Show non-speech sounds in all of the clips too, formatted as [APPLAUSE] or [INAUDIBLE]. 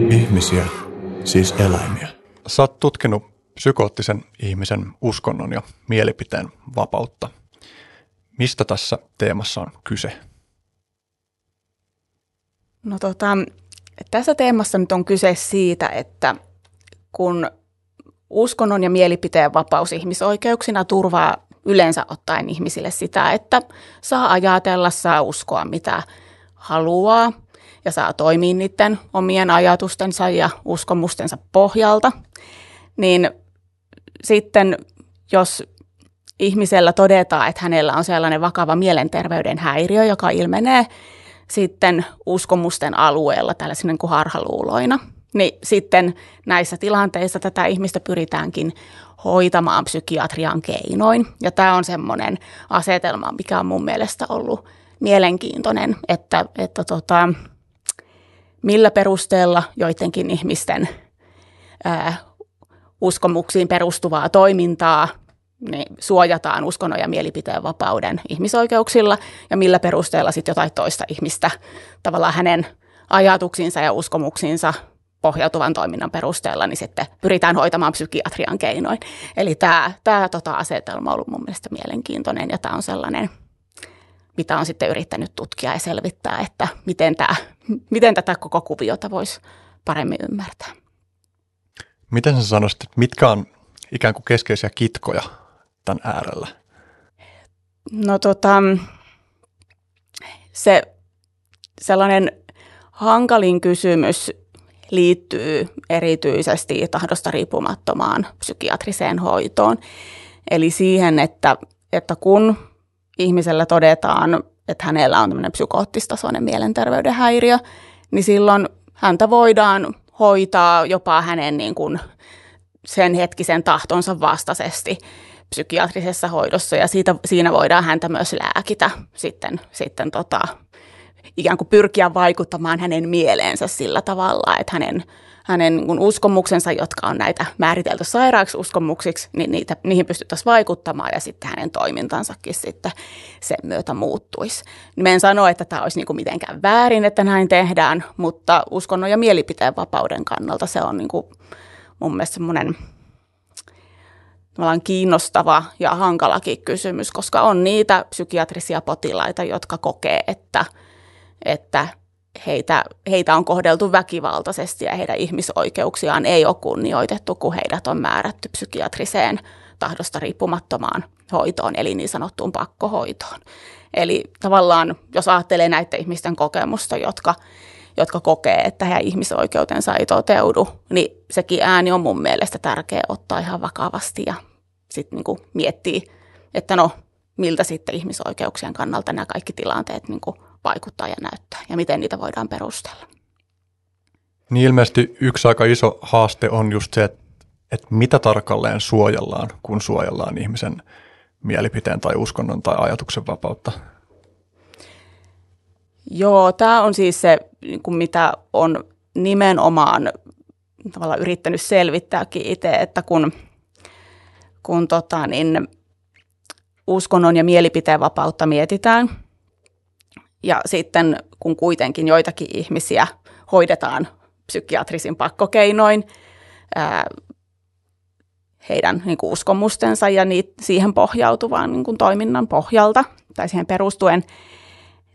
Ihmisiä, siis eläimiä. Sä oot tutkinut psykoottisen ihmisen uskonnon ja mielipiteen vapautta. Mistä tässä teemassa on kyse? No tota, tässä teemassa nyt on kyse siitä, että kun uskonnon ja mielipiteen vapaus ihmisoikeuksina turvaa yleensä ottaen ihmisille sitä, että saa ajatella, saa uskoa mitä haluaa ja saa toimia niiden omien ajatustensa ja uskomustensa pohjalta, niin sitten jos ihmisellä todetaan, että hänellä on sellainen vakava mielenterveyden häiriö, joka ilmenee sitten uskomusten alueella tällaisena niin kuin harhaluuloina, niin sitten näissä tilanteissa tätä ihmistä pyritäänkin hoitamaan psykiatrian keinoin. Ja tämä on semmoinen asetelma, mikä on mun mielestä ollut mielenkiintoinen, että, että tota, millä perusteella joidenkin ihmisten ää, uskomuksiin perustuvaa toimintaa niin suojataan uskonnon ja mielipiteen vapauden ihmisoikeuksilla ja millä perusteella sitten jotain toista ihmistä tavallaan hänen ajatuksiinsa ja uskomuksiinsa pohjautuvan toiminnan perusteella, niin sitten pyritään hoitamaan psykiatrian keinoin. Eli tämä, tämä tota asetelma on ollut mun mielestä mielenkiintoinen ja tämä on sellainen, mitä on sitten yrittänyt tutkia ja selvittää, että miten, tämä, miten tätä koko kuviota voisi paremmin ymmärtää. Miten sä sanoisit, että mitkä on ikään kuin keskeisiä kitkoja tämän äärellä? No tota, se sellainen hankalin kysymys liittyy erityisesti tahdosta riippumattomaan psykiatriseen hoitoon. Eli siihen, että, että kun ihmisellä todetaan, että hänellä on tämmöinen psykoottistasoinen mielenterveyden häiriö, niin silloin häntä voidaan hoitaa jopa hänen niin kuin sen hetkisen tahtonsa vastaisesti psykiatrisessa hoidossa. Ja siitä, siinä voidaan häntä myös lääkitä sitten, sitten tota, ikään kuin pyrkiä vaikuttamaan hänen mieleensä sillä tavalla, että hänen, hänen niin uskomuksensa, jotka on näitä määritelty sairaaksi uskomuksiksi, niin niitä, niihin pystyttäisiin vaikuttamaan ja sitten hänen toimintansakin sitten sen myötä muuttuisi. Mä en sano, että tämä olisi niin kuin mitenkään väärin, että näin tehdään, mutta uskonnon ja mielipiteen vapauden kannalta se on niin kuin mun mielestä semmoinen kiinnostava ja hankalakin kysymys, koska on niitä psykiatrisia potilaita, jotka kokee, että – että heitä, heitä on kohdeltu väkivaltaisesti ja heidän ihmisoikeuksiaan ei ole kunnioitettu, kun heidät on määrätty psykiatriseen tahdosta riippumattomaan hoitoon, eli niin sanottuun pakkohoitoon. Eli tavallaan, jos ajattelee näiden ihmisten kokemusta, jotka, jotka kokee, että heidän ihmisoikeutensa ei toteudu, niin sekin ääni on mun mielestä tärkeä ottaa ihan vakavasti ja sitten niin miettiä, että no, miltä sitten ihmisoikeuksien kannalta nämä kaikki tilanteet niin vaikuttaa ja näyttää ja miten niitä voidaan perustella. Niin ilmeisesti yksi aika iso haaste on just se, että, että mitä tarkalleen suojellaan, kun suojellaan ihmisen mielipiteen tai uskonnon tai ajatuksen vapautta. Joo, tämä on siis se, niin kuin mitä on nimenomaan tavallaan yrittänyt selvittääkin itse, että kun, kun tota, niin, uskonnon ja mielipiteen vapautta mietitään – ja sitten kun kuitenkin joitakin ihmisiä hoidetaan psykiatrisin pakkokeinoin ää, heidän niin kuin uskomustensa ja niit, siihen pohjautuvaan niin kuin toiminnan pohjalta tai siihen perustuen,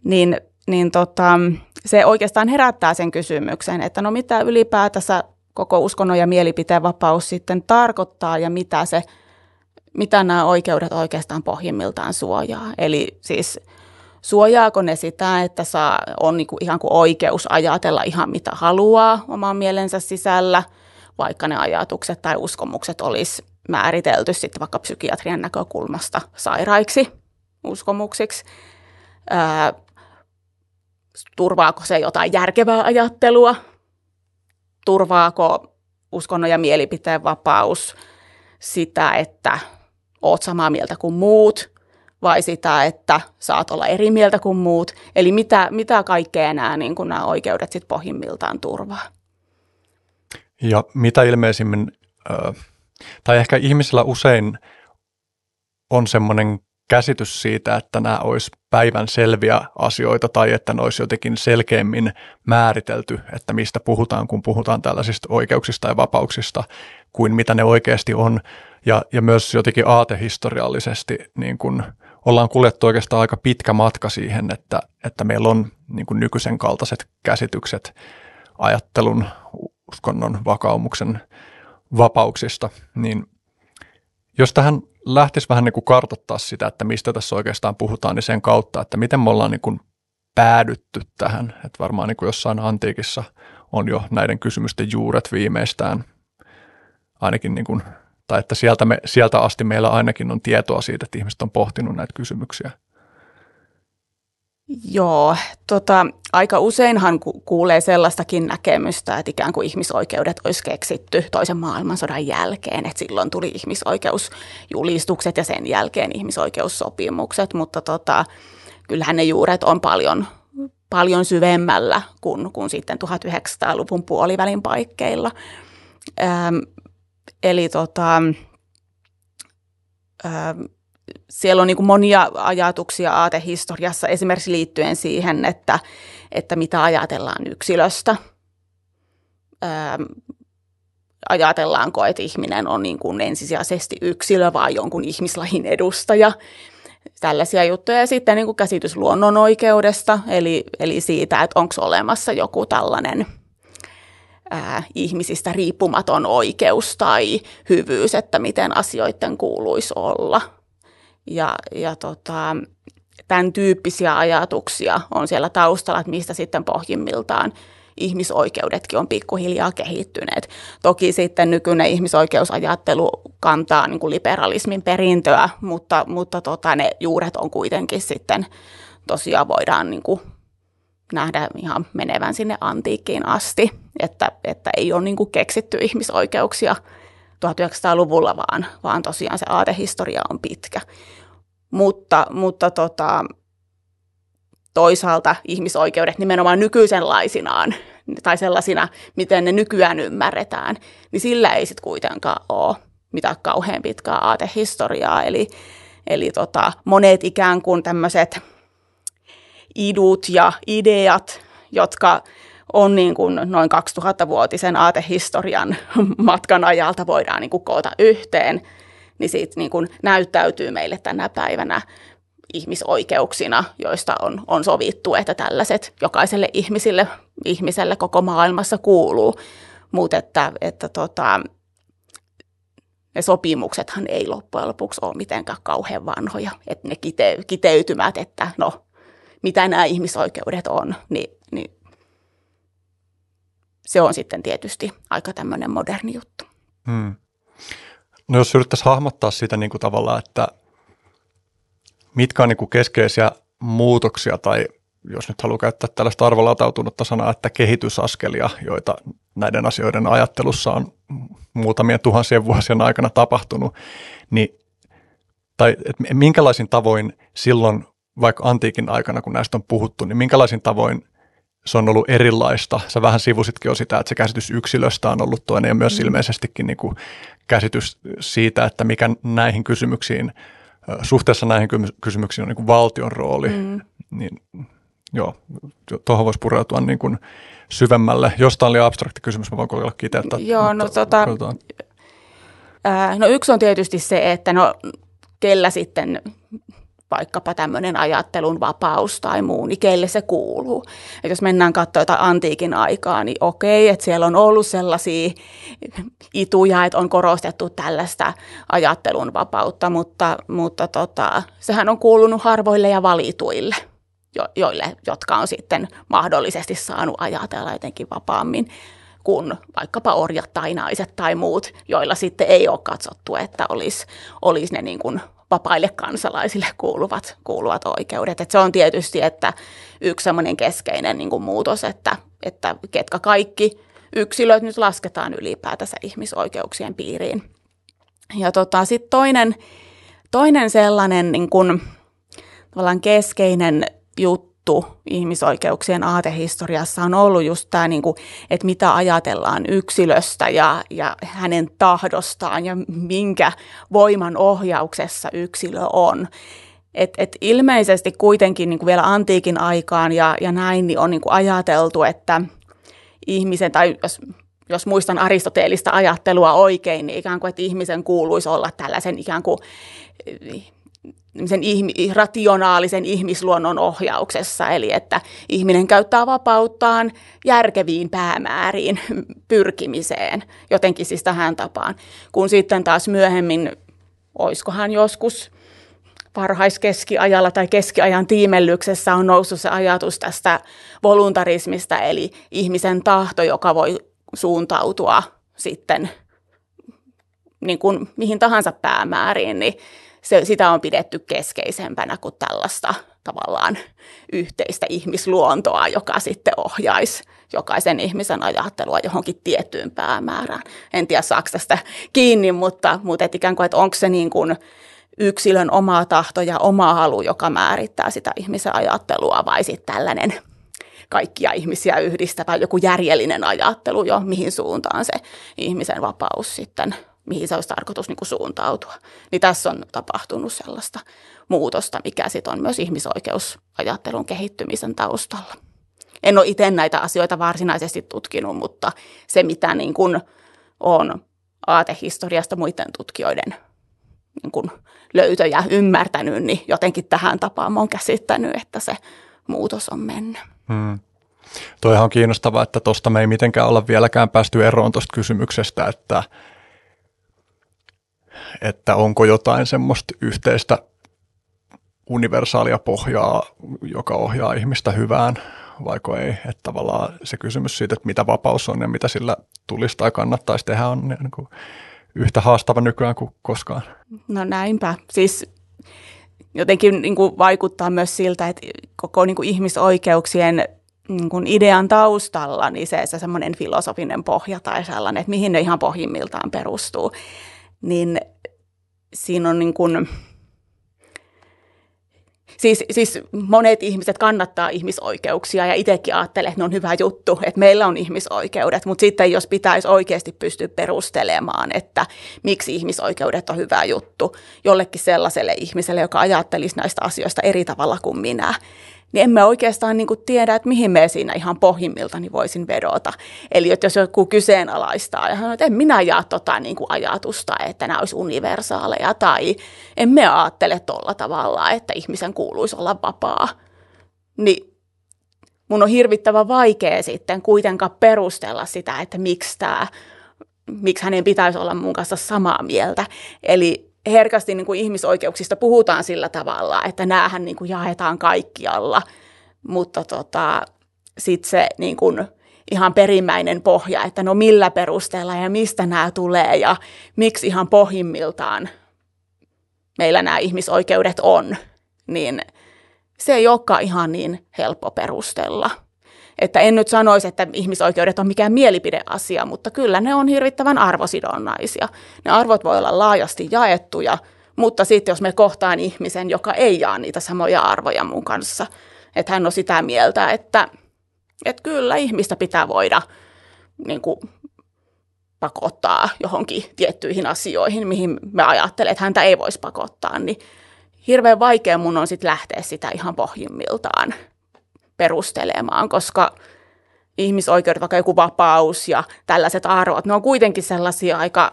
niin, niin tota, se oikeastaan herättää sen kysymyksen, että no mitä ylipäätänsä koko uskonnon ja mielipiteen vapaus sitten tarkoittaa ja mitä, se, mitä nämä oikeudet oikeastaan pohjimmiltaan suojaa. Eli siis Suojaako ne sitä, että saa, on niin kuin ihan kuin oikeus ajatella ihan mitä haluaa oman mielensä sisällä, vaikka ne ajatukset tai uskomukset olisi määritelty sitten vaikka psykiatrian näkökulmasta sairaiksi uskomuksiksi. Ää, turvaako se jotain järkevää ajattelua? Turvaako uskonnon ja mielipiteen vapaus sitä, että oot samaa mieltä kuin muut? Vai sitä, että saat olla eri mieltä kuin muut. Eli mitä, mitä kaikkea nämä, niin kuin nämä oikeudet sit pohjimmiltaan turvaa. Ja mitä ilmeisimmin, tai ehkä ihmisillä usein on semmoinen käsitys siitä, että nämä olisi päivän selviä asioita tai että ne olisi jotenkin selkeämmin määritelty, että mistä puhutaan, kun puhutaan tällaisista oikeuksista ja vapauksista, kuin mitä ne oikeasti on. Ja, ja myös jotenkin aatehistoriallisesti niin kun ollaan kuljettu oikeastaan aika pitkä matka siihen, että, että meillä on niin kuin nykyisen kaltaiset käsitykset ajattelun, uskonnon, vakaumuksen vapauksista, niin jos tähän lähtisi vähän niin kuin kartoittaa sitä, että mistä tässä oikeastaan puhutaan, niin sen kautta, että miten me ollaan niin kuin päädytty tähän, että varmaan niin kuin jossain antiikissa on jo näiden kysymysten juuret viimeistään, ainakin niin kuin, tai että sieltä, me, sieltä asti meillä ainakin on tietoa siitä, että ihmiset on pohtinut näitä kysymyksiä. Joo, tota, aika useinhan kuulee sellaistakin näkemystä, että ikään kuin ihmisoikeudet olisi keksitty toisen maailmansodan jälkeen, että silloin tuli ihmisoikeusjulistukset ja sen jälkeen ihmisoikeussopimukset, mutta tota, kyllähän ne juuret on paljon, paljon syvemmällä kuin, kuin sitten 1900-luvun puolivälin paikkeilla. Ähm, eli tota, ähm, siellä on niin monia ajatuksia aatehistoriassa esimerkiksi liittyen siihen, että, että mitä ajatellaan yksilöstä. Ähm, ajatellaanko, että ihminen on niin kuin ensisijaisesti yksilö vai jonkun ihmislajin edustaja. Tällaisia juttuja. Ja sitten niin kuin käsitys luonnonoikeudesta, eli, eli siitä, että onko olemassa joku tällainen ää, ihmisistä riippumaton oikeus tai hyvyys, että miten asioiden kuuluisi olla – ja, ja tota, tämän tyyppisiä ajatuksia on siellä taustalla, että mistä sitten pohjimmiltaan ihmisoikeudetkin on pikkuhiljaa kehittyneet. Toki sitten nykyinen ihmisoikeusajattelu kantaa niin kuin liberalismin perintöä, mutta, mutta tota, ne juuret on kuitenkin sitten tosiaan voidaan niin kuin nähdä ihan menevän sinne antiikkiin asti, että, että ei ole niin kuin keksitty ihmisoikeuksia 1900-luvulla, vaan, vaan tosiaan se aatehistoria on pitkä. Mutta, mutta tota, toisaalta ihmisoikeudet nimenomaan nykyisenlaisinaan tai sellaisina, miten ne nykyään ymmärretään, niin sillä ei sitten kuitenkaan ole mitään kauhean pitkää aatehistoriaa. Eli, eli tota, monet ikään kuin tämmöiset idut ja ideat, jotka on niin kuin noin 2000-vuotisen aatehistorian [LAUGHS] matkan ajalta voidaan niin kuin koota yhteen, niin siitä niin kuin näyttäytyy meille tänä päivänä ihmisoikeuksina, joista on, on sovittu, että tällaiset jokaiselle ihmisille, ihmiselle koko maailmassa kuuluu. Mutta että, että tota, ne sopimuksethan ei loppujen lopuksi ole mitenkään kauhean vanhoja. Että ne kite, kiteytymät, että no, mitä nämä ihmisoikeudet on, niin, niin se on sitten tietysti aika tämmöinen moderni juttu. Hmm. No jos yrittäisiin hahmottaa sitä niin kuin tavallaan, että mitkä on niin kuin keskeisiä muutoksia tai jos nyt haluaa käyttää tällaista arvolatautunutta sanaa, että kehitysaskelia, joita näiden asioiden ajattelussa on muutamien tuhansien vuosien aikana tapahtunut, niin, tai minkälaisin tavoin silloin, vaikka antiikin aikana, kun näistä on puhuttu, niin minkälaisin tavoin se on ollut erilaista. Sä vähän sivusitkin jo sitä, että se käsitys yksilöstä on ollut toinen ja myös mm. ilmeisestikin niin kuin käsitys siitä, että mikä näihin kysymyksiin, suhteessa näihin kysymyksiin on niin kuin valtion rooli. Mm. Niin, joo, tuohon voisi pureutua niin kuin syvemmälle. Jostain oli abstrakti kysymys, mä voin kokeilla kiteyttää. Joo, no, tota, ää, no yksi on tietysti se, että no kellä sitten vaikkapa tämmöinen ajattelun vapaus tai muu, niin kelle se kuuluu. Et jos mennään katsoa jotain antiikin aikaa, niin okei, että siellä on ollut sellaisia ituja, että on korostettu tällaista ajattelun vapautta, mutta, mutta tota, sehän on kuulunut harvoille ja valituille, jo, joille, jotka on sitten mahdollisesti saanut ajatella jotenkin vapaammin kuin vaikkapa orjat tai naiset tai muut, joilla sitten ei ole katsottu, että olisi, olisi ne niin kuin vapaille kansalaisille kuuluvat, kuuluvat oikeudet. Et se on tietysti että yksi semmoinen keskeinen niin kuin muutos, että, että ketkä kaikki yksilöt nyt lasketaan ylipäätänsä ihmisoikeuksien piiriin. Ja tota, sitten toinen, toinen sellainen niin kuin, keskeinen juttu, juttu ihmisoikeuksien aatehistoriassa on ollut just tämä, niin kuin, että mitä ajatellaan yksilöstä ja, ja hänen tahdostaan ja minkä voiman ohjauksessa yksilö on. Et, et ilmeisesti kuitenkin niin kuin vielä antiikin aikaan ja, ja näin niin on niin kuin ajateltu, että ihmisen, tai jos, jos muistan aristoteellista ajattelua oikein, niin ikään kuin, että ihmisen kuuluisi olla tällaisen ikään kuin sen ihmi, rationaalisen ihmisluonnon ohjauksessa, eli että ihminen käyttää vapauttaan järkeviin päämääriin pyrkimiseen, jotenkin siis tähän tapaan. Kun sitten taas myöhemmin, oiskohan joskus varhaiskeskiajalla tai keskiajan tiimellyksessä on noussut se ajatus tästä voluntarismista, eli ihmisen tahto, joka voi suuntautua sitten niin kuin mihin tahansa päämääriin, niin se, sitä on pidetty keskeisempänä kuin tällaista tavallaan yhteistä ihmisluontoa, joka sitten ohjaisi jokaisen ihmisen ajattelua johonkin tiettyyn päämäärään. En tiedä, saako tästä kiinni, mutta, mutta et ikään kuin, että onko se niin kuin yksilön oma tahto ja oma halu, joka määrittää sitä ihmisen ajattelua, vai sitten tällainen kaikkia ihmisiä yhdistävä joku järjellinen ajattelu jo, mihin suuntaan se ihmisen vapaus sitten mihin se olisi tarkoitus niin kuin suuntautua. Niin tässä on tapahtunut sellaista muutosta, mikä sitten on myös ihmisoikeusajattelun kehittymisen taustalla. En ole itse näitä asioita varsinaisesti tutkinut, mutta se mitä niin kuin on aatehistoriasta muiden tutkijoiden niin kuin löytöjä ymmärtänyt, niin jotenkin tähän tapaan olen käsittänyt, että se muutos on mennyt. Hmm. Toihan on kiinnostavaa, että tuosta me ei mitenkään olla vieläkään päästy eroon tuosta kysymyksestä, että – että onko jotain semmoista yhteistä universaalia pohjaa, joka ohjaa ihmistä hyvään, vaiko ei. Että tavallaan se kysymys siitä, että mitä vapaus on ja mitä sillä tulisi tai kannattaisi tehdä, on niin kuin yhtä haastava nykyään kuin koskaan. No näinpä. Siis jotenkin niin kuin vaikuttaa myös siltä, että koko niin kuin ihmisoikeuksien niin kuin idean taustalla, niin se, se semmoinen filosofinen pohja tai sellainen, että mihin ne ihan pohjimmiltaan perustuu, niin siinä on niin kuin, siis, siis monet ihmiset kannattaa ihmisoikeuksia ja itsekin ajattelee, että ne on hyvä juttu, että meillä on ihmisoikeudet, mutta sitten jos pitäisi oikeasti pystyä perustelemaan, että miksi ihmisoikeudet on hyvä juttu jollekin sellaiselle ihmiselle, joka ajattelisi näistä asioista eri tavalla kuin minä, niin emme oikeastaan niin kuin tiedä, että mihin me siinä ihan pohjimmilta niin voisin vedota. Eli että jos joku kyseenalaistaa ja sanoo, että en minä jaa tota niin kuin ajatusta, että nämä olisi universaaleja, tai emme ajattele tuolla tavalla, että ihmisen kuuluisi olla vapaa, niin mun on hirvittävän vaikea sitten kuitenkaan perustella sitä, että miksi tämä miksi hänen pitäisi olla mun kanssa samaa mieltä. Eli herkästi niin kuin ihmisoikeuksista puhutaan sillä tavalla, että näähän niin kuin jaetaan kaikkialla, mutta tota, sitten se niin kuin ihan perimmäinen pohja, että no millä perusteella ja mistä nämä tulee ja miksi ihan pohjimmiltaan meillä nämä ihmisoikeudet on, niin se ei olekaan ihan niin helppo perustella. Että en nyt sanoisi, että ihmisoikeudet on mikään mielipideasia, mutta kyllä ne on hirvittävän arvosidonnaisia. Ne arvot voi olla laajasti jaettuja, mutta sitten jos me kohtaan ihmisen, joka ei jaa niitä samoja arvoja mun kanssa, että hän on sitä mieltä, että, että kyllä ihmistä pitää voida niin kuin, pakottaa johonkin tiettyihin asioihin, mihin me ajattelen, että häntä ei voisi pakottaa, niin hirveän vaikea mun on sitten lähteä sitä ihan pohjimmiltaan perustelemaan, koska ihmisoikeudet, vaikka joku vapaus ja tällaiset arvot, ne on kuitenkin sellaisia aika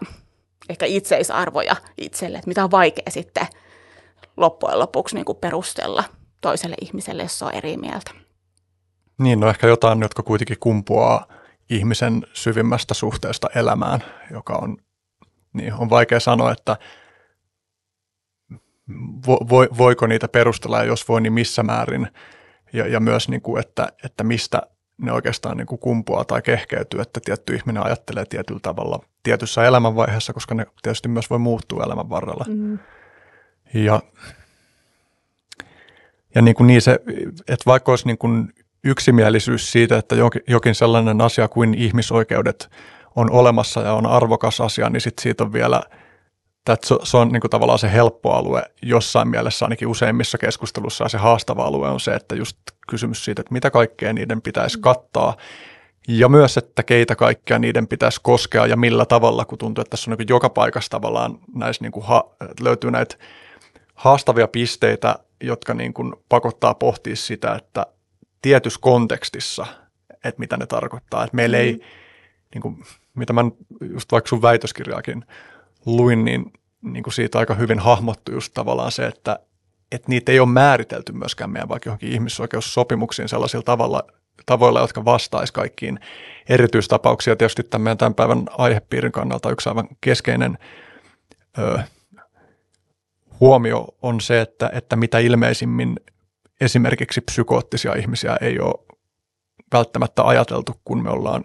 ehkä itseisarvoja itselle, että mitä on vaikea sitten loppujen lopuksi niin kuin perustella toiselle ihmiselle, jos on eri mieltä. Niin, no ehkä jotain, jotka kuitenkin kumpuaa ihmisen syvimmästä suhteesta elämään, joka on, niin on vaikea sanoa, että vo, vo, voiko niitä perustella ja jos voi, niin missä määrin ja, ja myös, niin kuin, että, että mistä ne oikeastaan niin kuin kumpuaa tai kehkeytyy, että tietty ihminen ajattelee tietyllä tavalla tietyssä elämänvaiheessa, koska ne tietysti myös voi muuttua elämän varrella. Mm. Ja, ja niin, kuin niin se, että vaikka olisi niin kuin yksimielisyys siitä, että jokin sellainen asia kuin ihmisoikeudet on olemassa ja on arvokas asia, niin sit siitä on vielä – että se, on niin kuin tavallaan se helppo alue jossain mielessä ainakin useimmissa keskustelussa ja se haastava alue on se, että just kysymys siitä, että mitä kaikkea niiden pitäisi kattaa ja myös, että keitä kaikkea niiden pitäisi koskea ja millä tavalla, kun tuntuu, että tässä on niin joka paikassa tavallaan näissä niin kuin ha, löytyy näitä haastavia pisteitä jotka niin kuin pakottaa pohtia sitä, että tietyssä kontekstissa, että mitä ne tarkoittaa. Että meillä mm. ei, niin kuin, mitä mä just vaikka sun väitöskirjaakin luin, niin, niin kuin siitä aika hyvin hahmottu just tavallaan se, että, että niitä ei ole määritelty myöskään meidän vaikka johonkin ihmisoikeussopimuksiin sellaisilla tavalla, tavoilla, jotka vastaisi kaikkiin erityistapauksia. Tietysti tämän meidän tämän päivän aihepiirin kannalta yksi aivan keskeinen ö, huomio on se, että, että mitä ilmeisimmin esimerkiksi psykoottisia ihmisiä ei ole välttämättä ajateltu, kun me ollaan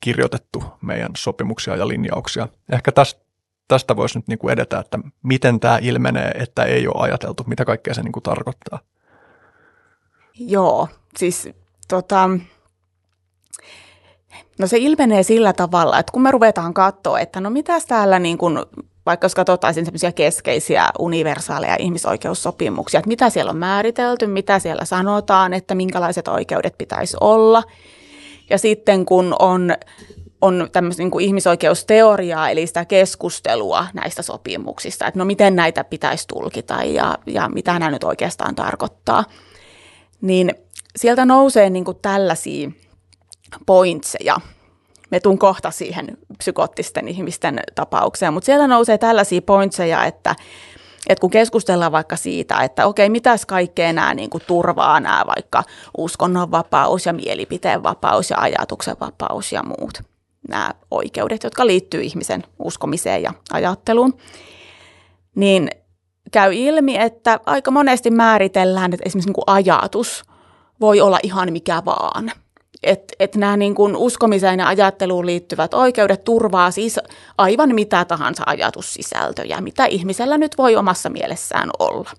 kirjoitettu meidän sopimuksia ja linjauksia. Ehkä tästä, tästä voisi nyt niin kuin edetä, että miten tämä ilmenee, että ei ole ajateltu, mitä kaikkea se niin kuin tarkoittaa. Joo, siis tota, no se ilmenee sillä tavalla, että kun me ruvetaan katsoa, että no mitäs täällä niin kuin vaikka jos katsotaan semmoisia keskeisiä universaaleja ihmisoikeussopimuksia, että mitä siellä on määritelty, mitä siellä sanotaan, että minkälaiset oikeudet pitäisi olla. Ja sitten kun on, on tämmöistä niin kuin ihmisoikeusteoriaa, eli sitä keskustelua näistä sopimuksista, että no miten näitä pitäisi tulkita ja, ja mitä nämä nyt oikeastaan tarkoittaa, niin sieltä nousee niin kuin tällaisia pointseja – me tuun kohta siihen psykoottisten ihmisten tapaukseen, mutta siellä nousee tällaisia pointseja, että, että kun keskustellaan vaikka siitä, että okei, mitäs kaikkea nämä niin kuin turvaa nämä vaikka uskonnonvapaus ja mielipiteenvapaus ja ajatuksenvapaus ja muut nämä oikeudet, jotka liittyy ihmisen uskomiseen ja ajatteluun, niin käy ilmi, että aika monesti määritellään, että esimerkiksi niin ajatus voi olla ihan mikä vaan – että et nämä niin kuin uskomiseen ja ajatteluun liittyvät oikeudet turvaa siis aivan mitä tahansa ajatussisältöjä, mitä ihmisellä nyt voi omassa mielessään olla.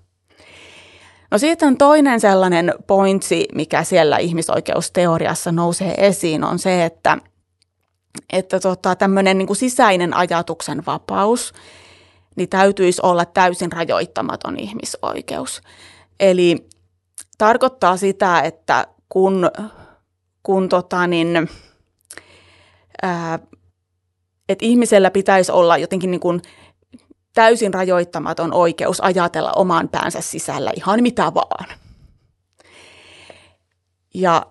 No sitten toinen sellainen pointsi, mikä siellä ihmisoikeusteoriassa nousee esiin, on se, että, että tota, tämmöinen niin sisäinen ajatuksen vapaus, niin täytyisi olla täysin rajoittamaton ihmisoikeus. Eli tarkoittaa sitä, että kun kun tota niin, ää, että ihmisellä pitäisi olla jotenkin niin kuin täysin rajoittamaton oikeus ajatella oman päänsä sisällä ihan mitä vaan. Ja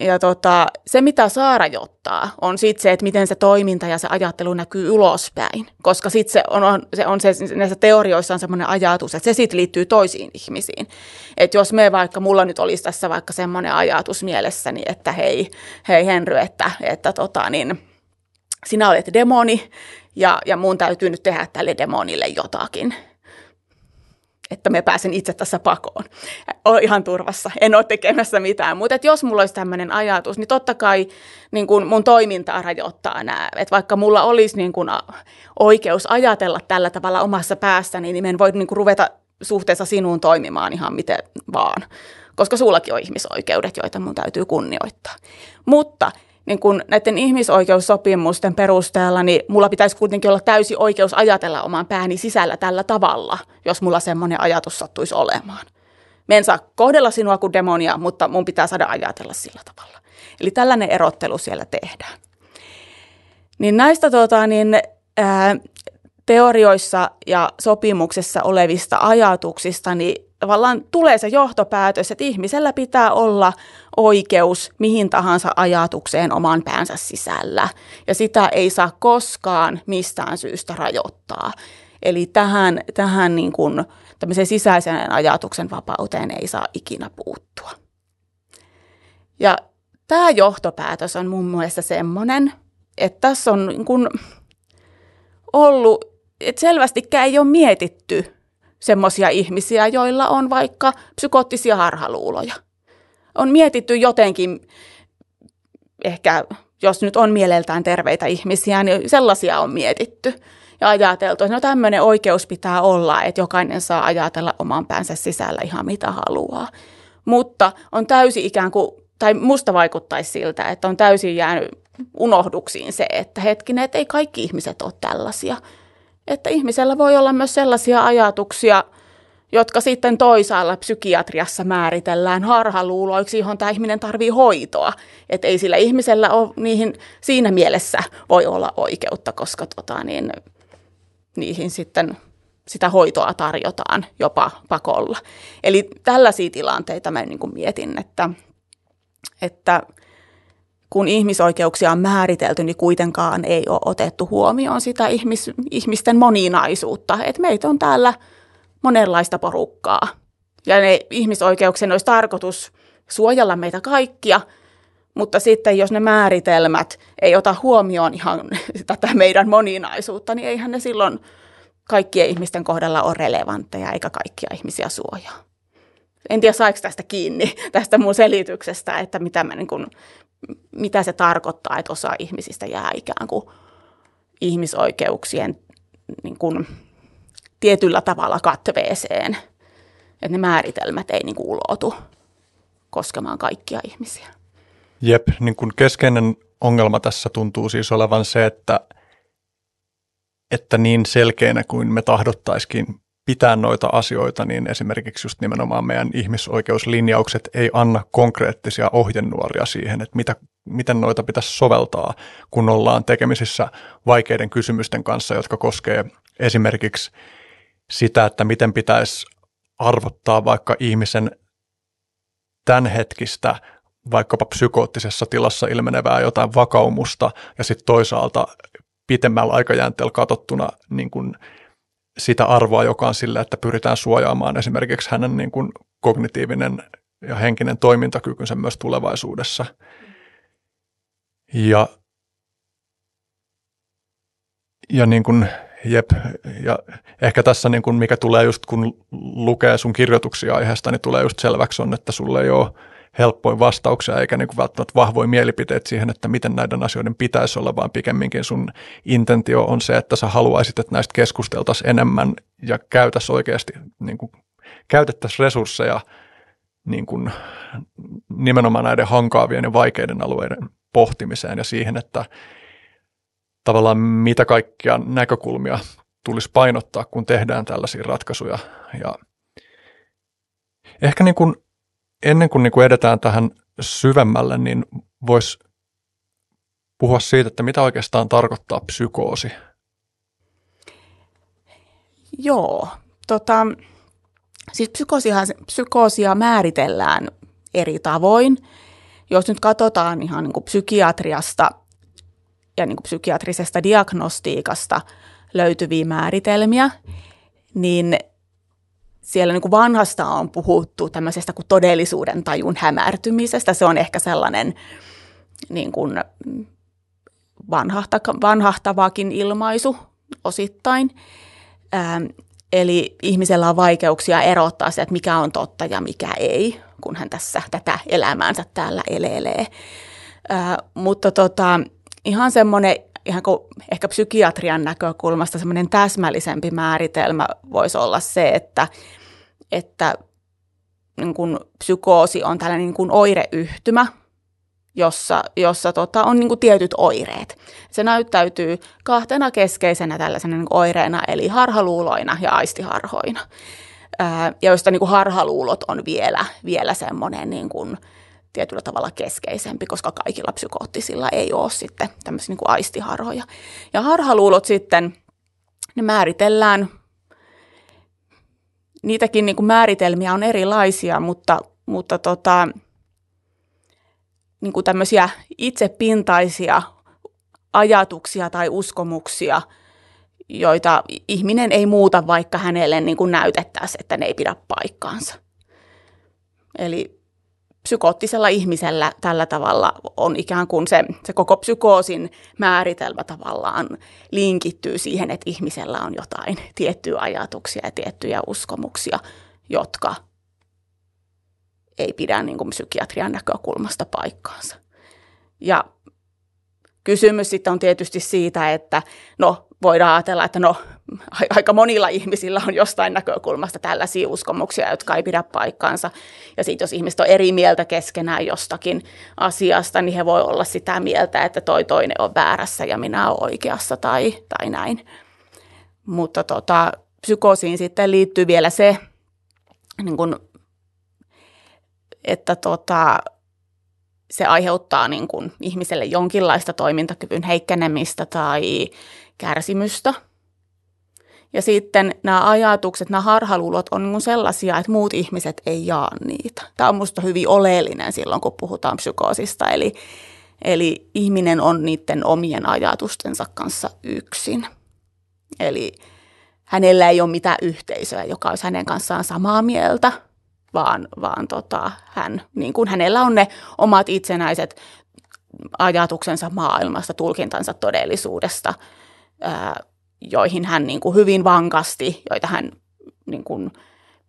ja tota, se, mitä saa rajoittaa, on sitten se, että miten se toiminta ja se ajattelu näkyy ulospäin. Koska sitten se on, on, se on se, näissä teorioissa on semmoinen ajatus, että se sitten liittyy toisiin ihmisiin. Että jos me vaikka, mulla nyt olisi tässä vaikka semmoinen ajatus mielessäni, että hei, hei Henry, että, että tota, niin, sinä olet demoni ja, ja mun täytyy nyt tehdä tälle demonille jotakin – että me pääsen itse tässä pakoon. Olen ihan turvassa, en ole tekemässä mitään. Mutta jos mulla olisi tämmöinen ajatus, niin totta kai niin kun mun toimintaa rajoittaa nämä. Että vaikka mulla olisi niin kun oikeus ajatella tällä tavalla omassa päässäni, niin en voi niin kun ruveta suhteessa sinuun toimimaan ihan miten vaan. Koska sullakin on ihmisoikeudet, joita mun täytyy kunnioittaa. Mutta niin kun näiden ihmisoikeussopimusten perusteella, niin mulla pitäisi kuitenkin olla täysi oikeus ajatella oman pääni sisällä tällä tavalla, jos mulla semmoinen ajatus sattuisi olemaan. Me en saa kohdella sinua kuin demonia, mutta mun pitää saada ajatella sillä tavalla. Eli tällainen erottelu siellä tehdään. Niin näistä tota, niin, ää, teorioissa ja sopimuksessa olevista ajatuksista, niin tavallaan tulee se johtopäätös, että ihmisellä pitää olla oikeus mihin tahansa ajatukseen oman päänsä sisällä. Ja sitä ei saa koskaan mistään syystä rajoittaa. Eli tähän, tähän niin kuin, sisäisen ajatuksen vapauteen ei saa ikinä puuttua. Ja tämä johtopäätös on mun mielestä semmoinen, että tässä on niin kuin ollut, että selvästikään ei ole mietitty semmoisia ihmisiä, joilla on vaikka psykoottisia harhaluuloja. On mietitty jotenkin, ehkä jos nyt on mieleltään terveitä ihmisiä, niin sellaisia on mietitty ja ajateltu, että no tämmöinen oikeus pitää olla, että jokainen saa ajatella oman päänsä sisällä ihan mitä haluaa. Mutta on täysin ikään kuin, tai musta vaikuttaisi siltä, että on täysin jäänyt unohduksiin se, että hetkinen, että ei kaikki ihmiset ole tällaisia – että ihmisellä voi olla myös sellaisia ajatuksia, jotka sitten toisaalla psykiatriassa määritellään harhaluuloiksi, johon tämä ihminen tarvii hoitoa. Että ei sillä ihmisellä ole niihin siinä mielessä voi olla oikeutta, koska tota, niin, niihin sitten sitä hoitoa tarjotaan jopa pakolla. Eli tällaisia tilanteita mä niin kuin mietin, että, että kun ihmisoikeuksia on määritelty, niin kuitenkaan ei ole otettu huomioon sitä ihmis, ihmisten moninaisuutta. Että meitä on täällä monenlaista porukkaa. Ja ne ihmisoikeuksien olisi tarkoitus suojella meitä kaikkia, mutta sitten jos ne määritelmät ei ota huomioon ihan [LAUGHS] tätä meidän moninaisuutta, niin eihän ne silloin kaikkien ihmisten kohdalla ole relevantteja eikä kaikkia ihmisiä suojaa. En tiedä, saiko tästä kiinni, tästä mun selityksestä, että mitä, mä niin kuin, mitä se tarkoittaa, että osa ihmisistä jää ikään kuin ihmisoikeuksien niin kuin, tietyllä tavalla katveeseen. Että ne määritelmät ei niin kuin, ulotu koskemaan kaikkia ihmisiä. Jep, niin kuin keskeinen ongelma tässä tuntuu siis olevan se, että, että niin selkeänä kuin me tahdottaisikin pitää noita asioita, niin esimerkiksi just nimenomaan meidän ihmisoikeuslinjaukset ei anna konkreettisia ohjenuoria siihen, että mitä, miten noita pitäisi soveltaa, kun ollaan tekemisissä vaikeiden kysymysten kanssa, jotka koskee esimerkiksi sitä, että miten pitäisi arvottaa vaikka ihmisen tämänhetkistä vaikkapa psykoottisessa tilassa ilmenevää jotain vakaumusta ja sitten toisaalta pitemmällä aikajänteellä katsottuna niin kuin sitä arvoa, joka on sillä, että pyritään suojaamaan esimerkiksi hänen niin kuin kognitiivinen ja henkinen toimintakykynsä myös tulevaisuudessa. Ja, ja niin kuin, jep, ja ehkä tässä niin kuin mikä tulee just kun lukee sun kirjoituksia aiheesta, niin tulee just selväksi on, että sulle ei ole helppoin vastauksia eikä niin kuin välttämättä vahvoja mielipiteitä siihen, että miten näiden asioiden pitäisi olla, vaan pikemminkin sun intentio on se, että sä haluaisit, että näistä keskusteltaisiin enemmän ja käytäisiin oikeasti, niin kuin, käytettäisiin resursseja niin kuin, nimenomaan näiden hankaavien ja vaikeiden alueiden pohtimiseen ja siihen, että tavallaan mitä kaikkia näkökulmia tulisi painottaa, kun tehdään tällaisia ratkaisuja. Ja ehkä niin kuin ennen kuin, niin edetään tähän syvemmälle, niin voisi puhua siitä, että mitä oikeastaan tarkoittaa psykoosi. Joo, tota, siis psykoosia määritellään eri tavoin. Jos nyt katsotaan ihan niin kuin psykiatriasta ja niin kuin psykiatrisesta diagnostiikasta löytyviä määritelmiä, niin siellä niin kuin vanhasta on puhuttu tämmöisestä kuin todellisuuden tajun hämärtymisestä. Se on ehkä sellainen niin kuin vanhahta, vanhahtavakin ilmaisu osittain. Ähm, eli ihmisellä on vaikeuksia erottaa se, että mikä on totta ja mikä ei, kun hän tässä tätä elämäänsä täällä elelee. Äh, mutta tota, ihan semmoinen ihan kuin ehkä psykiatrian näkökulmasta semmoinen täsmällisempi määritelmä voisi olla se, että, että niin kuin psykoosi on tällainen niin kuin oireyhtymä, jossa, jossa tota, on niin kuin tietyt oireet. Se näyttäytyy kahtena keskeisenä tällaisena niin kuin oireena, eli harhaluuloina ja aistiharhoina, ää, joista niin kuin harhaluulot on vielä, vielä semmoinen niin kuin, tietyllä tavalla keskeisempi, koska kaikilla psykoottisilla ei ole sitten tämmöisiä niin kuin aistiharhoja. Ja harhaluulot sitten, ne määritellään, niitäkin niin kuin määritelmiä on erilaisia, mutta, mutta tota, niin kuin tämmöisiä itsepintaisia ajatuksia tai uskomuksia, joita ihminen ei muuta, vaikka hänelle niin kuin näytettäisiin, että ne ei pidä paikkaansa. Eli psykoottisella ihmisellä tällä tavalla on ikään kuin se, se koko psykoosin määritelmä tavallaan linkittyy siihen, että ihmisellä on jotain tiettyjä ajatuksia ja tiettyjä uskomuksia, jotka ei pidä niin kuin psykiatrian näkökulmasta paikkaansa. Ja kysymys sitten on tietysti siitä, että no voidaan ajatella, että no aika monilla ihmisillä on jostain näkökulmasta tällaisia uskomuksia, jotka ei pidä paikkaansa. Ja sitten jos ihmiset on eri mieltä keskenään jostakin asiasta, niin he voi olla sitä mieltä, että toi toinen on väärässä ja minä olen oikeassa tai, tai näin. Mutta tota, psykoosiin sitten liittyy vielä se, niin kun, että tota, se aiheuttaa niin kun ihmiselle jonkinlaista toimintakyvyn heikkenemistä tai kärsimystä – Ja sitten nämä ajatukset, nämä harhaluulot on niin sellaisia, että muut ihmiset ei jaa niitä. Tämä on minusta hyvin oleellinen silloin, kun puhutaan psykoosista. Eli, eli ihminen on niiden omien ajatustensa kanssa yksin. Eli hänellä ei ole mitään yhteisöä, joka olisi hänen kanssaan samaa mieltä, vaan, vaan tota, hän, niin kuin hänellä on ne omat itsenäiset ajatuksensa maailmasta, tulkintansa todellisuudesta, ää, joihin hän niin kuin hyvin vankasti, joita hän niin kuin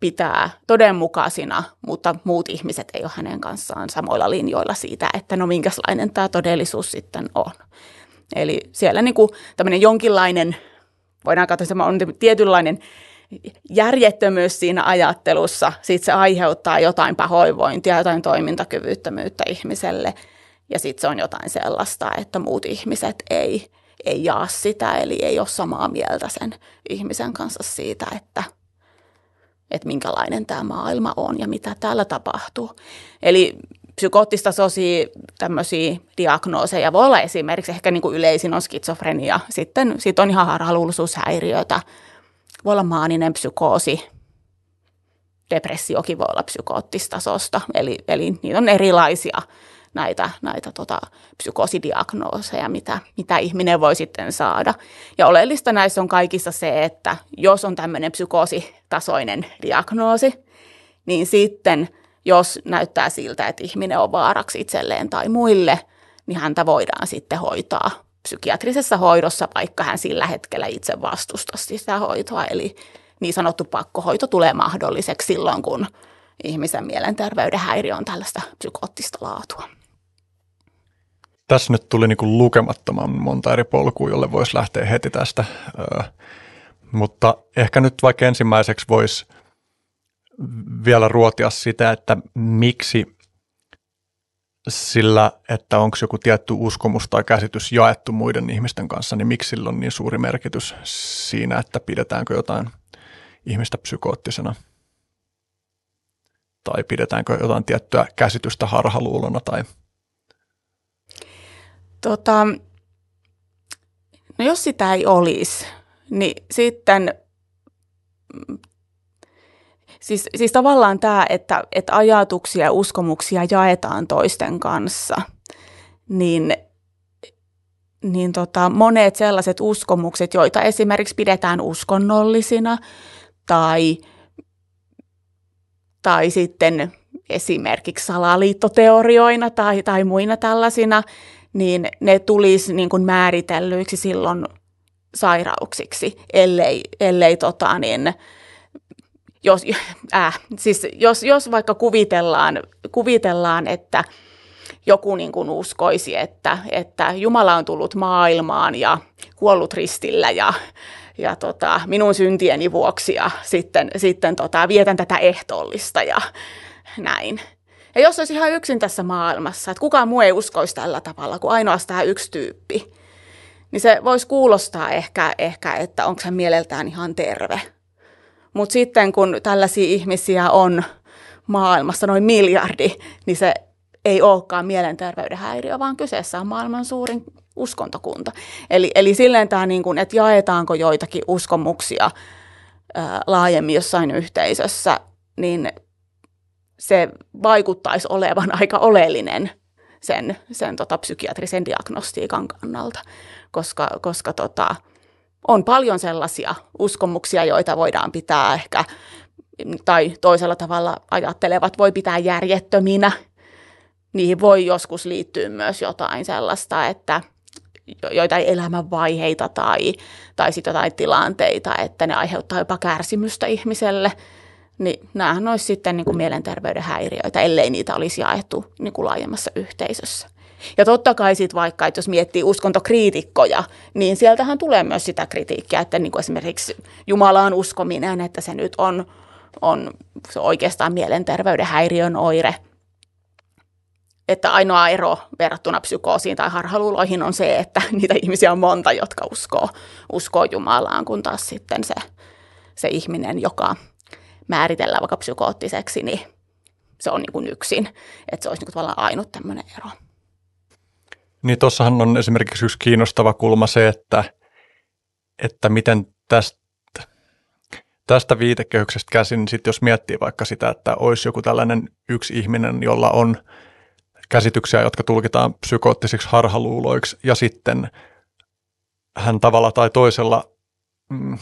pitää todenmukaisina, mutta muut ihmiset ei ole hänen kanssaan samoilla linjoilla siitä, että no minkälainen tämä todellisuus sitten on. Eli siellä niin kuin tämmöinen jonkinlainen, voidaan katsoa, että on tietynlainen järjettömyys siinä ajattelussa, sitten se aiheuttaa jotain pahoinvointia, jotain toimintakyvyttömyyttä ihmiselle, ja sitten se on jotain sellaista, että muut ihmiset ei, ei jaa sitä, eli ei ole samaa mieltä sen ihmisen kanssa siitä, että, että minkälainen tämä maailma on ja mitä täällä tapahtuu. Eli psykoottista sosia tämmöisiä diagnooseja voi olla esimerkiksi, ehkä niin kuin yleisin on skitsofrenia, sitten sit on ihan harhaluullisuushäiriötä, voi olla maaninen psykoosi, depressiokin voi olla psykoottistasosta, eli, eli niitä on erilaisia näitä, näitä tota, psykosidiagnooseja, mitä, mitä ihminen voi sitten saada. Ja oleellista näissä on kaikissa se, että jos on tämmöinen psykoositasoinen diagnoosi, niin sitten jos näyttää siltä, että ihminen on vaaraksi itselleen tai muille, niin häntä voidaan sitten hoitaa psykiatrisessa hoidossa, vaikka hän sillä hetkellä itse vastustaa sitä hoitoa. Eli niin sanottu pakkohoito tulee mahdolliseksi silloin, kun ihmisen mielenterveyden häiriö on tällaista psykoottista laatua. Tässä nyt tuli niin kuin lukemattoman monta eri polkua, jolle voisi lähteä heti tästä. mutta ehkä nyt vaikka ensimmäiseksi voisi vielä ruotia sitä, että miksi sillä, että onko joku tietty uskomus tai käsitys jaettu muiden ihmisten kanssa, niin miksi sillä on niin suuri merkitys siinä, että pidetäänkö jotain ihmistä psykoottisena tai pidetäänkö jotain tiettyä käsitystä harhaluulona tai Tota, no jos sitä ei olisi, niin sitten Siis, siis tavallaan tämä, että, että ajatuksia ja uskomuksia jaetaan toisten kanssa, niin, niin tota, monet sellaiset uskomukset, joita esimerkiksi pidetään uskonnollisina tai, tai sitten esimerkiksi salaliittoteorioina tai, tai muina tällaisina, niin ne tulisi niin kuin määritellyiksi silloin sairauksiksi, ellei, ellei tota niin, jos, [LAUGHS] äh, siis jos, jos vaikka kuvitellaan, kuvitellaan, että joku niin kuin uskoisi, että, että Jumala on tullut maailmaan ja kuollut ristillä ja, ja tota, minun syntieni vuoksi ja sitten, sitten tota, vietän tätä ehtoollista ja näin. Ja jos olisi ihan yksin tässä maailmassa, että kukaan muu ei uskoisi tällä tavalla kuin ainoastaan yksi tyyppi, niin se voisi kuulostaa ehkä, ehkä että onko hän mieleltään ihan terve – mutta sitten kun tällaisia ihmisiä on maailmassa noin miljardi, niin se ei olekaan mielenterveyden häiriö, vaan kyseessä on maailman suurin uskontokunta. Eli, eli silleen tämä, niin kuin, että jaetaanko joitakin uskomuksia ää, laajemmin jossain yhteisössä, niin se vaikuttaisi olevan [LAUGHS] aika oleellinen sen, sen tota, psykiatrisen diagnostiikan kannalta, koska, koska tota, on paljon sellaisia uskomuksia, joita voidaan pitää ehkä, tai toisella tavalla ajattelevat voi pitää järjettöminä. Niihin voi joskus liittyä myös jotain sellaista, että joitain elämänvaiheita tai, tai sitten jotain tilanteita, että ne aiheuttaa jopa kärsimystä ihmiselle. Niin näähän olisi sitten niin kuin mielenterveyden häiriöitä, ellei niitä olisi jaettu niin kuin laajemmassa yhteisössä. Ja totta kai sitten vaikka, että jos miettii uskontokriitikkoja, niin sieltähän tulee myös sitä kritiikkiä, että niin kuin esimerkiksi Jumalaan uskominen, että se nyt on, on se oikeastaan mielenterveyden häiriön oire. Että ainoa ero verrattuna psykoosiin tai harhaluuloihin on se, että [LAUGHS] niitä ihmisiä on monta, jotka uskoo, uskoo Jumalaan, kun taas sitten se, se ihminen, joka määritellään vaikka psykoottiseksi, niin se on niin kuin yksin. Että se olisi niin kuin tavallaan ainut tämmöinen ero. Niin tuossahan on esimerkiksi yksi kiinnostava kulma se, että, että miten tästä tästä viitekehyksestä käsin, sit jos miettii vaikka sitä, että olisi joku tällainen yksi ihminen, jolla on käsityksiä, jotka tulkitaan psykoottisiksi harhaluuloiksi, ja sitten hän tavalla tai toisella, mm,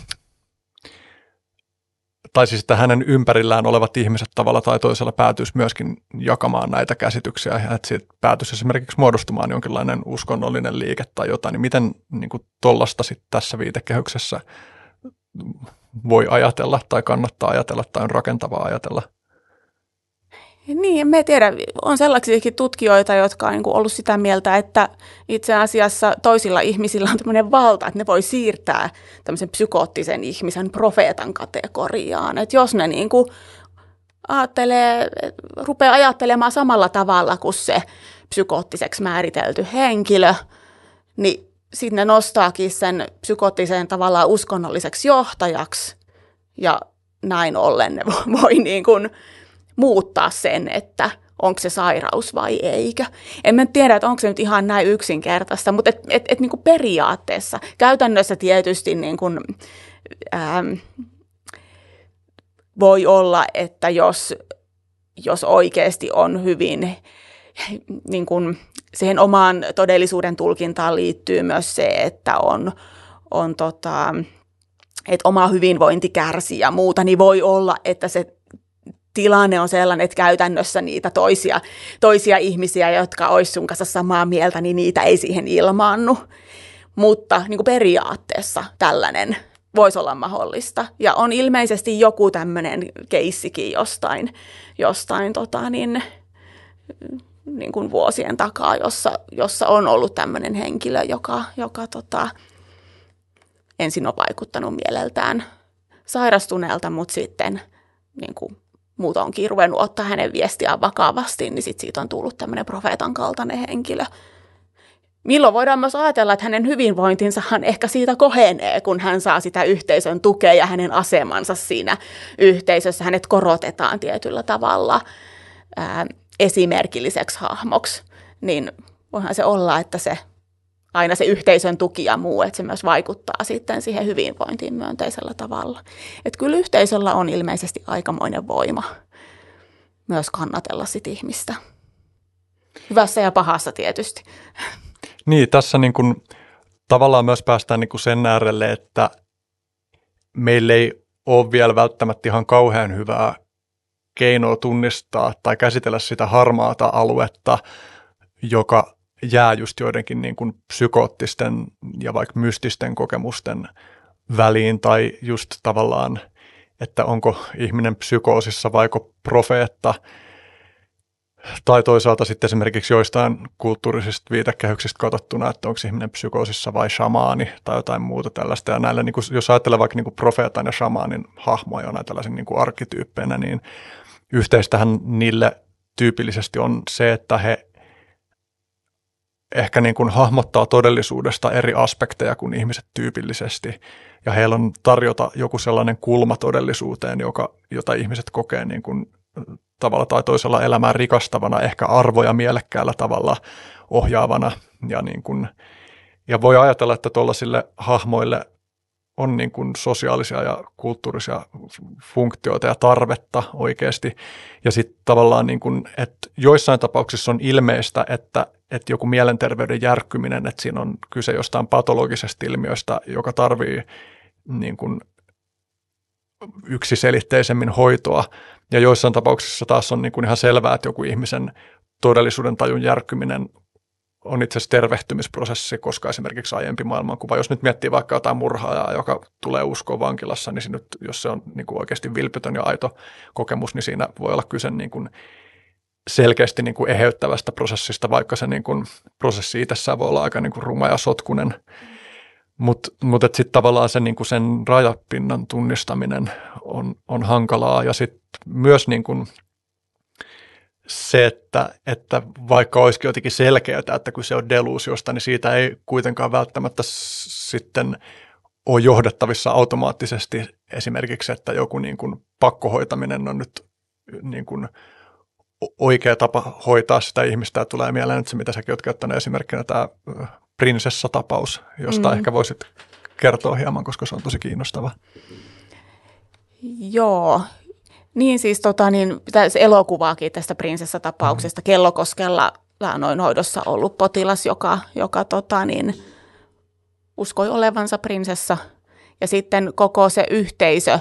tai siis että hänen ympärillään olevat ihmiset tavalla tai toisella päätyisi myöskin jakamaan näitä käsityksiä, että siitä päätyisi esimerkiksi muodostumaan jonkinlainen uskonnollinen liike tai jotain, niin miten niin tuollaista sitten tässä viitekehyksessä voi ajatella tai kannattaa ajatella tai on rakentavaa ajatella? Niin, en tiedä. On sellaisiakin tutkijoita, jotka on niin ollut sitä mieltä, että itse asiassa toisilla ihmisillä on tämmöinen valta, että ne voi siirtää tämmöisen psykoottisen ihmisen profeetan kategoriaan. Että jos ne niin kuin ajattelee, rupeaa ajattelemaan samalla tavalla kuin se psykoottiseksi määritelty henkilö, niin sitten ne nostaakin sen psykoottisen tavallaan uskonnolliseksi johtajaksi ja näin ollen ne [LAUGHS] voi niin kuin muuttaa sen, että onko se sairaus vai eikö. En mä tiedä, että onko se nyt ihan näin yksinkertaista, mutta et, et, et niin kuin periaatteessa. Käytännössä tietysti niin kuin, ähm, voi olla, että jos, jos oikeasti on hyvin niin kuin siihen omaan todellisuuden tulkintaan liittyy myös se, että on, on tota, että oma hyvinvointi kärsii ja muuta, niin voi olla, että se tilanne on sellainen, että käytännössä niitä toisia, toisia ihmisiä, jotka olisi sun kanssa samaa mieltä, niin niitä ei siihen ilmaannu. Mutta niin kuin periaatteessa tällainen voisi olla mahdollista. Ja on ilmeisesti joku tämmöinen keissikin jostain, jostain tota niin, niin kuin vuosien takaa, jossa, jossa on ollut tämmöinen henkilö, joka, joka tota, ensin on vaikuttanut mieleltään sairastuneelta, mutta sitten niin kuin muut onkin ruvennut ottaa hänen viestiään vakavasti, niin sit siitä on tullut tämmöinen profeetan kaltainen henkilö. Milloin voidaan myös ajatella, että hänen hyvinvointinsahan ehkä siitä kohenee, kun hän saa sitä yhteisön tukea ja hänen asemansa siinä yhteisössä. Hänet korotetaan tietyllä tavalla ää, esimerkilliseksi hahmoksi. Niin voihan se olla, että se aina se yhteisön tuki ja muu, että se myös vaikuttaa sitten siihen hyvinvointiin myönteisellä tavalla. Että kyllä yhteisöllä on ilmeisesti aikamoinen voima myös kannatella sit ihmistä. Hyvässä ja pahassa tietysti. Niin, tässä niin kuin, tavallaan myös päästään niin kuin sen äärelle, että meillä ei ole vielä välttämättä ihan kauhean hyvää keinoa tunnistaa tai käsitellä sitä harmaata aluetta, joka jää just joidenkin niin kuin psykoottisten ja vaikka mystisten kokemusten väliin tai just tavallaan, että onko ihminen psykoosissa vaiko profeetta tai toisaalta sitten esimerkiksi joistain kulttuurisista viitekehyksistä katsottuna, että onko ihminen psykoosissa vai shamaani tai jotain muuta tällaista. Ja näillä, niin kuin, jos ajattelee vaikka niin kuin profeetan ja shamaanin hahmoja jonain tällaisen niin arkkityyppeinä, niin yhteistähän niille tyypillisesti on se, että he ehkä niin kuin hahmottaa todellisuudesta eri aspekteja kuin ihmiset tyypillisesti. Ja heillä on tarjota joku sellainen kulma todellisuuteen, joka, jota ihmiset kokee niin kuin tavalla tai toisella elämään rikastavana, ehkä arvoja mielekkäällä tavalla ohjaavana. Ja, niin kuin, ja voi ajatella, että tuollaisille hahmoille on niin kuin sosiaalisia ja kulttuurisia funktioita ja tarvetta oikeasti. Ja sitten tavallaan, niin kuin, että joissain tapauksissa on ilmeistä, että, että joku mielenterveyden järkkyminen, että siinä on kyse jostain patologisesta ilmiöstä, joka tarvii niin kuin yksiselitteisemmin hoitoa. Ja joissain tapauksissa taas on niin kuin ihan selvää, että joku ihmisen todellisuuden tajun järkkyminen on itse asiassa tervehtymisprosessi, koska esimerkiksi aiempi maailmankuva, jos nyt miettii vaikka jotain murhaajaa, joka tulee uskoon vankilassa, niin nyt, jos se on niin kuin oikeasti vilpitön ja aito kokemus, niin siinä voi olla kyse niin kuin selkeästi niin kuin eheyttävästä prosessista, vaikka se niin kuin prosessi itsessään voi olla aika niin kuin ruma ja sotkunen. Mutta mut, sitten tavallaan se, niin kuin sen rajapinnan tunnistaminen on, on hankalaa ja sitten myös niin kuin se, että, että vaikka olisikin jotenkin selkeää, että kun se on deluusiosta, niin siitä ei kuitenkaan välttämättä sitten ole johdettavissa automaattisesti esimerkiksi, että joku niin kuin pakkohoitaminen on nyt niin kuin oikea tapa hoitaa sitä ihmistä. Ja tulee mieleen nyt se, mitä säkin olet käyttänyt esimerkkinä, tämä prinsessatapaus, josta mm. ehkä voisit kertoa hieman, koska se on tosi kiinnostava. Joo, niin siis tota, niin, elokuvaakin tästä prinsessatapauksesta. Mm. Kellokoskella noin hoidossa ollut potilas, joka, joka tota, niin, uskoi olevansa prinsessa. Ja sitten koko se yhteisö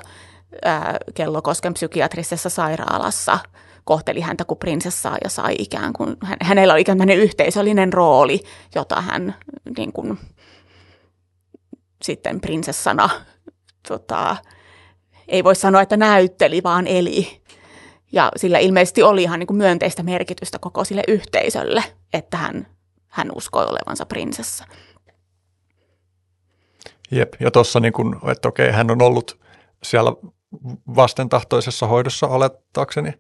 ää, Kellokosken psykiatrisessa sairaalassa kohteli häntä kuin prinsessaa ja sai ikään kuin, hänellä oli ikään kuin yhteisöllinen rooli, jota hän niin kuin, sitten prinsessana tota, ei voi sanoa, että näytteli, vaan eli. Ja sillä ilmeisesti oli ihan niin kuin myönteistä merkitystä koko sille yhteisölle, että hän, hän uskoi olevansa prinsessa. Jep, ja tuossa niin että okei, hän on ollut siellä vastentahtoisessa hoidossa olettaakseni.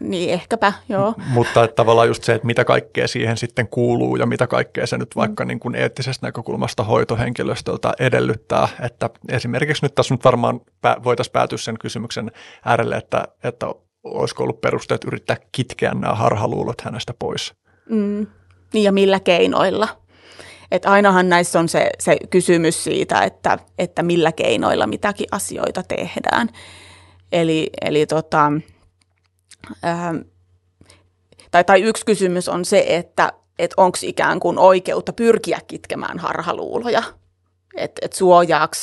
Niin, ehkäpä, joo. M- mutta että tavallaan just se, että mitä kaikkea siihen sitten kuuluu ja mitä kaikkea se nyt vaikka mm. niin kuin eettisestä näkökulmasta hoitohenkilöstöltä edellyttää. Että esimerkiksi nyt tässä nyt varmaan voitaisiin päätyä sen kysymyksen äärelle, että, että olisiko ollut perusteet yrittää kitkeä nämä harhaluulot hänestä pois. Mm. Niin ja millä keinoilla? Että ainahan näissä on se, se kysymys siitä, että, että millä keinoilla mitäkin asioita tehdään. Eli, eli tota, ää, tai, tai yksi kysymys on se, että et onko ikään kuin oikeutta pyrkiä kitkemään harhaluuloja. Että et suojaako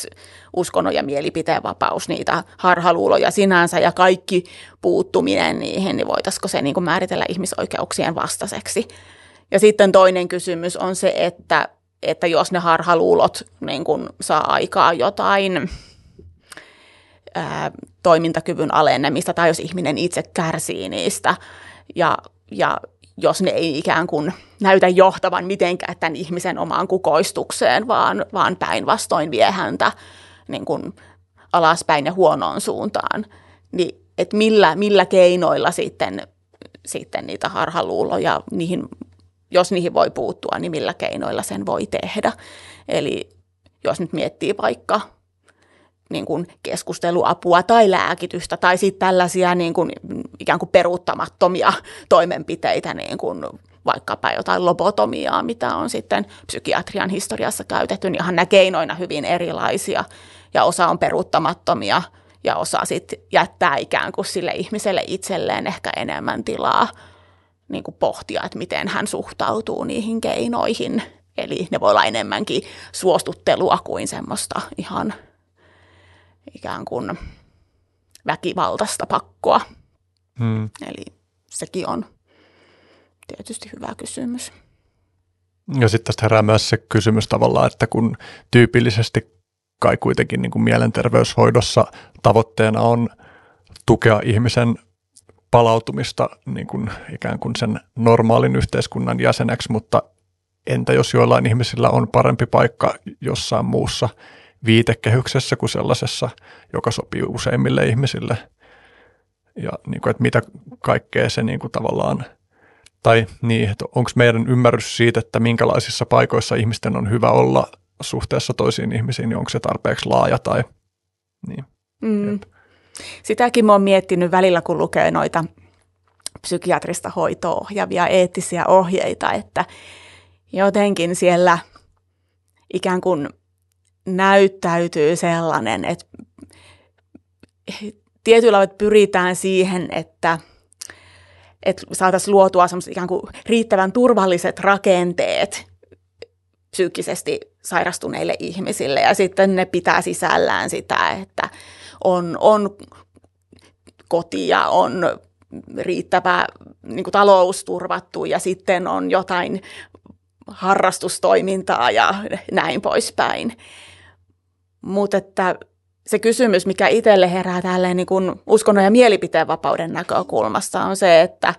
uskonnon ja mielipiteen vapaus niitä harhaluuloja sinänsä ja kaikki puuttuminen niihin, niin voitaisiko se niin määritellä ihmisoikeuksien vastaiseksi. Ja sitten toinen kysymys on se, että että jos ne harhaluulot niin kun saa aikaa jotain ää, toimintakyvyn alenemista tai jos ihminen itse kärsii niistä ja, ja jos ne ei ikään kuin näytä johtavan mitenkään tämän ihmisen omaan kukoistukseen, vaan, vaan päinvastoin vie häntä niin kuin alaspäin ja huonoon suuntaan, niin että millä, millä keinoilla sitten, sitten niitä harhaluuloja, niihin jos niihin voi puuttua, niin millä keinoilla sen voi tehdä. Eli jos nyt miettii vaikka niin kuin keskusteluapua tai lääkitystä tai sitten tällaisia niin kuin, ikään kuin peruuttamattomia [LAUGHS] toimenpiteitä, niin kuin vaikkapa jotain lobotomiaa, mitä on sitten psykiatrian historiassa käytetty, niin ihan nämä keinoina hyvin erilaisia ja osa on peruuttamattomia ja osa sitten jättää ikään kuin sille ihmiselle itselleen ehkä enemmän tilaa niin kuin pohtia, että miten hän suhtautuu niihin keinoihin. Eli ne voi olla enemmänkin suostuttelua kuin semmoista ihan ikään kuin väkivaltaista pakkoa. Hmm. Eli sekin on tietysti hyvä kysymys. Ja sitten tästä herää myös se kysymys tavallaan, että kun tyypillisesti kai kuitenkin niin kuin mielenterveyshoidossa tavoitteena on tukea ihmisen palautumista niin kuin ikään kuin sen normaalin yhteiskunnan jäseneksi, mutta entä jos joillain ihmisillä on parempi paikka jossain muussa viitekehyksessä kuin sellaisessa, joka sopii useimmille ihmisille. Ja niin kuin, että mitä kaikkea se niin kuin tavallaan, tai niin, että onko meidän ymmärrys siitä, että minkälaisissa paikoissa ihmisten on hyvä olla suhteessa toisiin ihmisiin, niin onko se tarpeeksi laaja tai niin. Mm. Sitäkin mä oon miettinyt välillä, kun lukee noita psykiatrista hoitoa ohjaavia eettisiä ohjeita, että jotenkin siellä ikään kuin näyttäytyy sellainen, että tietyllä tavalla pyritään siihen, että, että saataisiin luotua ikään kuin riittävän turvalliset rakenteet psyykkisesti sairastuneille ihmisille ja sitten ne pitää sisällään sitä, että on, on koti ja on riittävä niin kuin talous turvattu ja sitten on jotain harrastustoimintaa ja näin poispäin. Mutta että se kysymys, mikä itselle herää tälleen niin kuin uskonnon ja mielipiteen vapauden näkökulmasta on se, että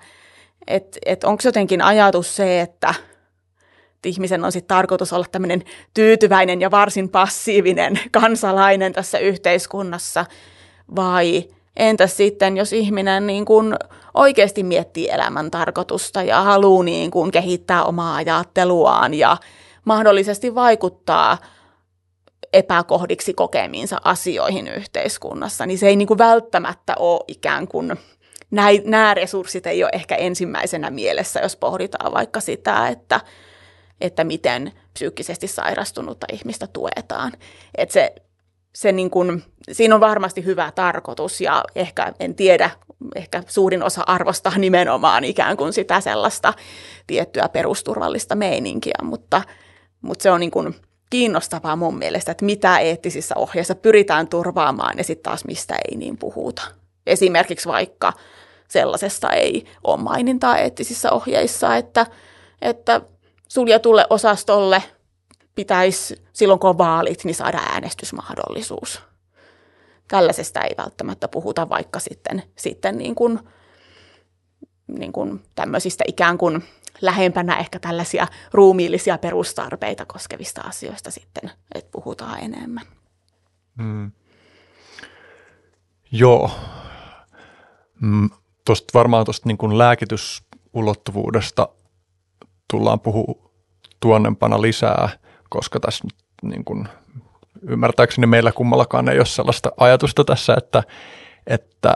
et, et onko jotenkin ajatus se, että ihmisen on sitten tarkoitus olla tämmöinen tyytyväinen ja varsin passiivinen [LAUGHS] kansalainen tässä yhteiskunnassa, vai entäs sitten, jos ihminen niin kuin oikeasti miettii elämän tarkoitusta ja haluaa niin kuin kehittää omaa ajatteluaan ja mahdollisesti vaikuttaa epäkohdiksi kokemiinsa asioihin yhteiskunnassa, niin se ei niin kuin välttämättä ole ikään kuin, nämä resurssit ei ole ehkä ensimmäisenä mielessä, jos pohditaan vaikka sitä, että että miten psyykkisesti sairastunutta ihmistä tuetaan. Että se, se niin kuin, siinä on varmasti hyvä tarkoitus ja ehkä, en tiedä, ehkä suurin osa arvostaa nimenomaan ikään kuin sitä sellaista tiettyä perusturvallista meininkiä, mutta, mutta se on niin kuin kiinnostavaa mun mielestä, että mitä eettisissä ohjeissa pyritään turvaamaan ja sitten taas mistä ei niin puhuta. Esimerkiksi vaikka sellaisesta ei ole mainintaa eettisissä ohjeissa, että, että suljetulle osastolle pitäisi silloin kun on vaalit, niin saada äänestysmahdollisuus. Tällaisesta ei välttämättä puhuta, vaikka sitten, sitten niin kuin, niin kuin tämmöisistä ikään kuin lähempänä ehkä tällaisia ruumiillisia perustarpeita koskevista asioista sitten, että puhutaan enemmän. Hmm. Joo. Mm, tosta, varmaan tuosta niin lääkitysulottuvuudesta tullaan puhua tuonnempana lisää, koska tässä niin kuin, ymmärtääkseni meillä kummallakaan ei ole sellaista ajatusta tässä, että, että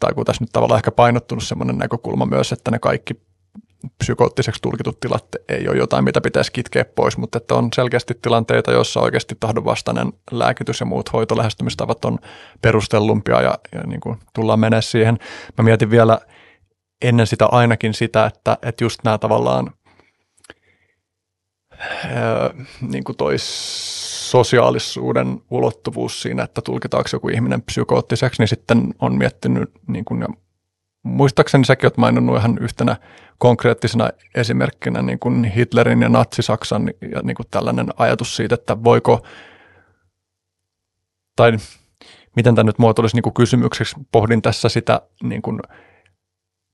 tai kun tässä nyt tavallaan ehkä painottunut sellainen näkökulma myös, että ne kaikki psykoottiseksi tulkitut tilat ei ole jotain, mitä pitäisi kitkeä pois, mutta että on selkeästi tilanteita, joissa oikeasti tahdonvastainen lääkitys ja muut hoitolähestymistavat on perustellumpia ja, ja niin kuin tullaan menee siihen. Mä mietin vielä ennen sitä ainakin sitä, että, että just nämä tavallaan ää, niin kuin toi sosiaalisuuden ulottuvuus siinä, että tulkitaanko joku ihminen psykoottiseksi, niin sitten on miettinyt niin kuin, ja muistaakseni säkin olet maininnut ihan yhtenä konkreettisena esimerkkinä niin kuin Hitlerin ja Natsi-Saksan ja niin kuin tällainen ajatus siitä, että voiko, tai miten tämä nyt muotoilisi niin kuin kysymykseksi, pohdin tässä sitä niin kuin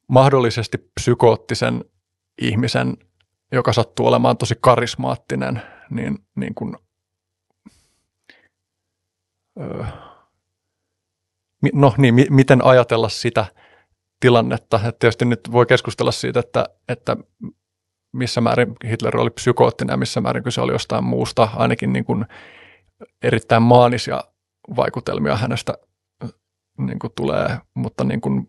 mahdollisesti psykoottisen ihmisen, joka sattuu olemaan tosi karismaattinen, niin, niin kuin, öö, no niin, miten ajatella sitä – tilannetta. että tietysti nyt voi keskustella siitä, että, että missä määrin Hitler oli psykoottinen ja missä määrin kyse oli jostain muusta, ainakin niin kuin erittäin maanisia vaikutelmia hänestä niin kuin tulee, mutta niin kuin,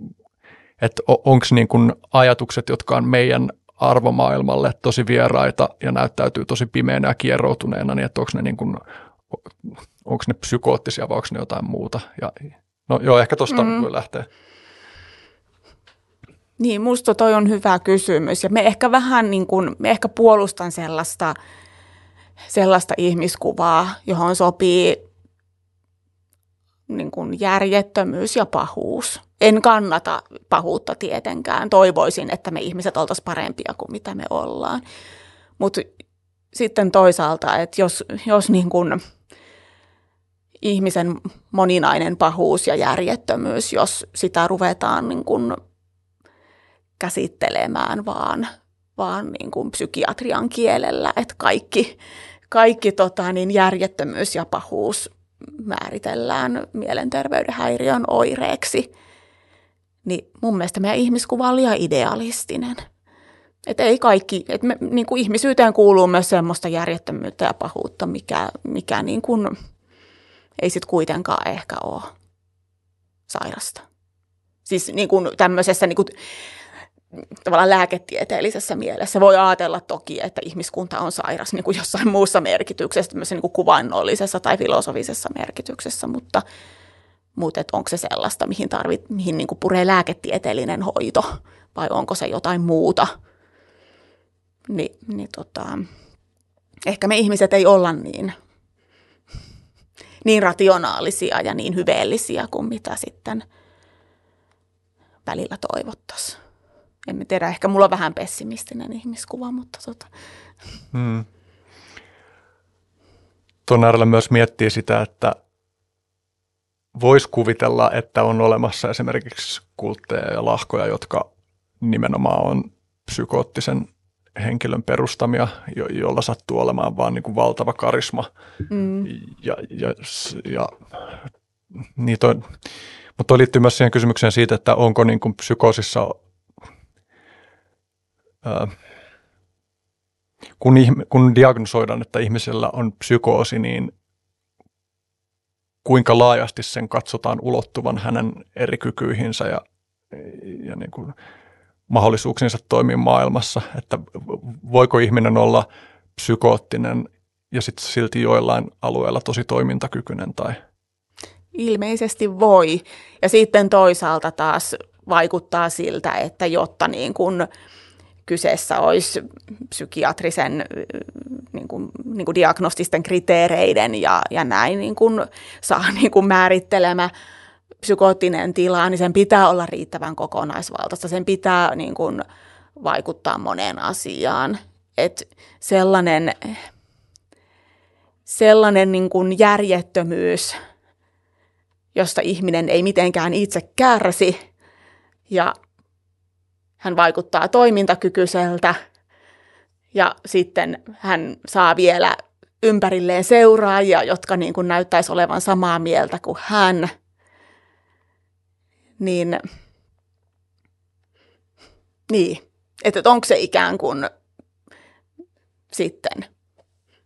että onko niin kuin ajatukset, jotka on meidän arvomaailmalle tosi vieraita ja näyttäytyy tosi pimeänä ja kieroutuneena, niin että onko ne, niin kuin, onko ne psykoottisia vai onko ne jotain muuta. Ja, no joo, ehkä tuosta mm. voi lähteä. Niin, musta toi on hyvä kysymys ja me ehkä vähän niin kuin, me ehkä puolustan sellaista, sellaista ihmiskuvaa, johon sopii niin kuin järjettömyys ja pahuus. En kannata pahuutta tietenkään. Toivoisin, että me ihmiset oltaisiin parempia kuin mitä me ollaan. Mutta sitten toisaalta, että jos, jos niin kuin ihmisen moninainen pahuus ja järjettömyys, jos sitä ruvetaan niin kuin käsittelemään vaan, vaan niin kuin psykiatrian kielellä, että kaikki, kaikki tota, niin järjettömyys ja pahuus määritellään mielenterveyden häiriön oireeksi, niin mun mielestä meidän ihmiskuva on liian idealistinen. Että ei kaikki, että me, niin kuin ihmisyyteen kuuluu myös semmoista järjettömyyttä ja pahuutta, mikä, mikä niin kuin, ei sitten kuitenkaan ehkä ole sairasta. Siis niin kuin tämmöisessä niin kuin tavallaan lääketieteellisessä mielessä. Voi ajatella toki, että ihmiskunta on sairas niin kuin jossain muussa merkityksessä, tämmöisessä niin kuin kuvainnollisessa tai filosofisessa merkityksessä, mutta, mutta et onko se sellaista, mihin, tarvit, mihin niin kuin puree lääketieteellinen hoito vai onko se jotain muuta. Ni, niin tota, ehkä me ihmiset ei olla niin, niin rationaalisia ja niin hyveellisiä kuin mitä sitten välillä toivottaisiin en tiedä, ehkä mulla on vähän pessimistinen ihmiskuva, mutta tota. Hmm. Tuon äärellä myös miettii sitä, että voisi kuvitella, että on olemassa esimerkiksi kultteja ja lahkoja, jotka nimenomaan on psykoottisen henkilön perustamia, jo- jolla sattuu olemaan vaan niin kuin valtava karisma. Mm. Ja, ja, ja niin toi, mutta toi liittyy myös siihen kysymykseen siitä, että onko niin kuin psykoosissa kun, kun diagnosoidaan, että ihmisellä on psykoosi, niin kuinka laajasti sen katsotaan ulottuvan hänen eri kykyihinsä ja, ja niin kuin mahdollisuuksiinsa toimia maailmassa. Että voiko ihminen olla psykoottinen ja sitten silti joillain alueilla tosi toimintakykyinen tai Ilmeisesti voi. Ja sitten toisaalta taas vaikuttaa siltä, että jotta niin kuin kyseessä olisi psykiatrisen niin kuin, niin kuin diagnostisten kriteereiden ja, ja näin niin kuin saa niin kuin määrittelemä psykoottinen tila, niin sen pitää olla riittävän kokonaisvaltaista. Sen pitää niin kuin, vaikuttaa moneen asiaan. Et sellainen sellainen niin kuin järjettömyys, josta ihminen ei mitenkään itse kärsi ja hän vaikuttaa toimintakykyiseltä ja sitten hän saa vielä ympärilleen seuraajia, jotka niin kuin näyttäisi olevan samaa mieltä kuin hän, niin, niin että onko se ikään kuin sitten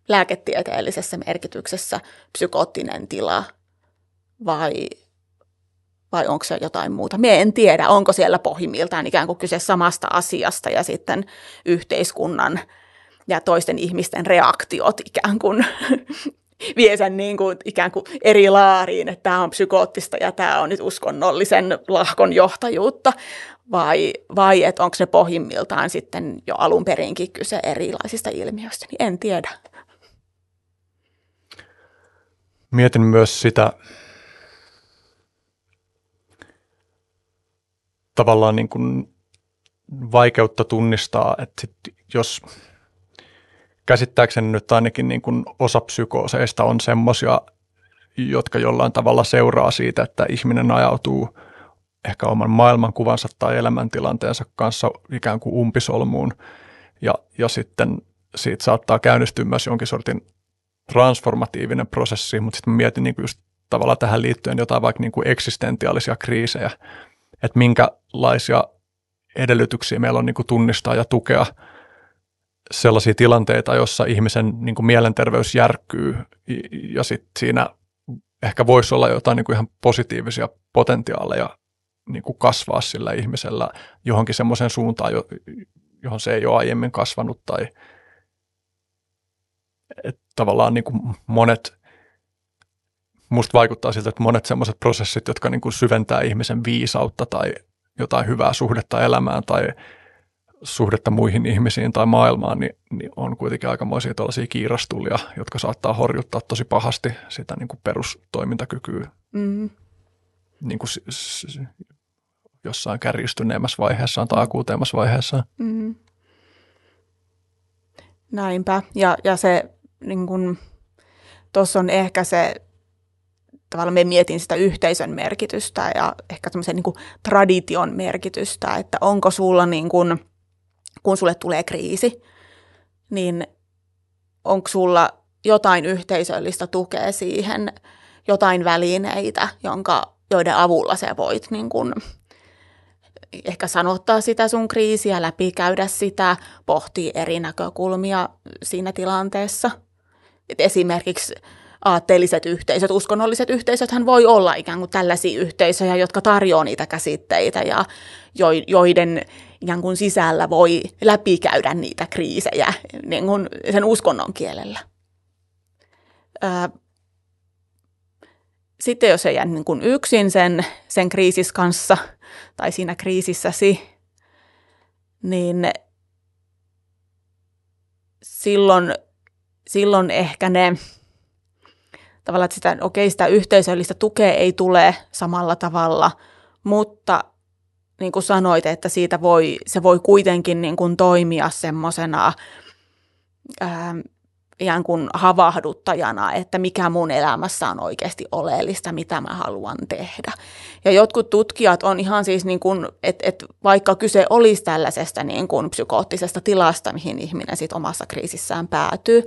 lääketieteellisessä merkityksessä psykoottinen tila vai, vai onko se jotain muuta. Me en tiedä, onko siellä pohjimmiltaan ikään kuin kyse samasta asiasta ja sitten yhteiskunnan ja toisten ihmisten reaktiot ikään kuin [LAUGHS] vie sen niin kuin, ikään kuin eri laariin, että tämä on psykoottista ja tämä on nyt uskonnollisen lahkon johtajuutta, vai, vai että onko ne pohjimmiltaan sitten jo alun perinkin kyse erilaisista ilmiöistä, niin en tiedä. Mietin myös sitä tavallaan niin kuin vaikeutta tunnistaa, että sit jos käsittääkseni nyt ainakin niin kuin osa psykooseista on semmoisia, jotka jollain tavalla seuraa siitä, että ihminen ajautuu ehkä oman maailmankuvansa tai elämäntilanteensa kanssa ikään kuin umpisolmuun. Ja, ja sitten siitä saattaa käynnistyä myös jonkin sortin transformatiivinen prosessi, mutta sitten mietin niin kuin just tavallaan tähän liittyen jotain vaikka niin kuin eksistentiaalisia kriisejä, että minkälaisia edellytyksiä. Meillä on niin kuin tunnistaa ja tukea sellaisia tilanteita, jossa ihmisen niin kuin mielenterveys järkkyy. Ja sitten siinä ehkä voisi olla jotain niin kuin ihan positiivisia potentiaaleja niin kuin kasvaa sillä ihmisellä johonkin semmoiseen suuntaan, johon se ei ole aiemmin kasvanut tai että tavallaan niin kuin monet, musta vaikuttaa siltä, että monet semmoiset prosessit, jotka niin kuin syventää ihmisen viisautta tai jotain hyvää suhdetta elämään tai suhdetta muihin ihmisiin tai maailmaan, niin, niin on kuitenkin aikamoisia tällaisia kiirastulia, jotka saattaa horjuttaa tosi pahasti sitä niin kuin perustoimintakykyä mm. niin kuin jossain kärjistyneemmässä vaiheessaan tai akuuteemmassa vaiheessaan. Mm. Näinpä. Ja, ja se niin kun, tuossa on ehkä se, tavallaan me mietin sitä yhteisön merkitystä ja ehkä semmoisen niin tradition merkitystä, että onko sulla niin kun, kun sulle tulee kriisi, niin onko sulla jotain yhteisöllistä tukea siihen, jotain välineitä, jonka, joiden avulla sä voit niin kun, ehkä sanottaa sitä sun kriisiä, läpikäydä sitä, pohtii eri näkökulmia siinä tilanteessa – et esimerkiksi aatteelliset yhteisöt, uskonnolliset yhteisöt hän voi olla ikään kuin tällaisia yhteisöjä, jotka tarjoaa niitä käsitteitä ja joiden ikään kuin sisällä voi läpikäydä niitä kriisejä niin kuin sen uskonnon kielellä. Sitten jos ei jää niin kuin yksin sen, sen kriisis kanssa tai siinä kriisissäsi, niin silloin silloin ehkä ne tavallaan, että sitä, okei, sitä yhteisöllistä tukea ei tule samalla tavalla, mutta niin kuin sanoit, että siitä voi, se voi kuitenkin niin kuin toimia semmoisena ihan kuin havahduttajana, että mikä mun elämässä on oikeasti oleellista, mitä mä haluan tehdä. Ja jotkut tutkijat on ihan siis, niin kuin, että, että vaikka kyse olisi tällaisesta niin kuin psykoottisesta tilasta, mihin ihminen sit omassa kriisissään päätyy,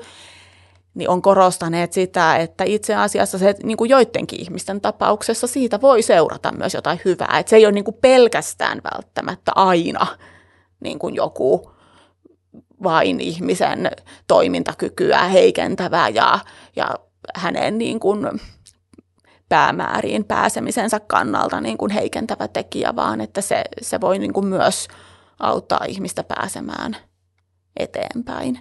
niin on korostaneet sitä, että itse asiassa se niin kuin joidenkin ihmisten tapauksessa siitä voi seurata myös jotain hyvää. Että se ei ole niin kuin pelkästään välttämättä aina niin kuin joku vain ihmisen toimintakykyä heikentävä ja, ja hänen niin kuin päämääriin pääsemisensä kannalta niin kuin heikentävä tekijä, vaan että se, se voi niin kuin myös auttaa ihmistä pääsemään eteenpäin.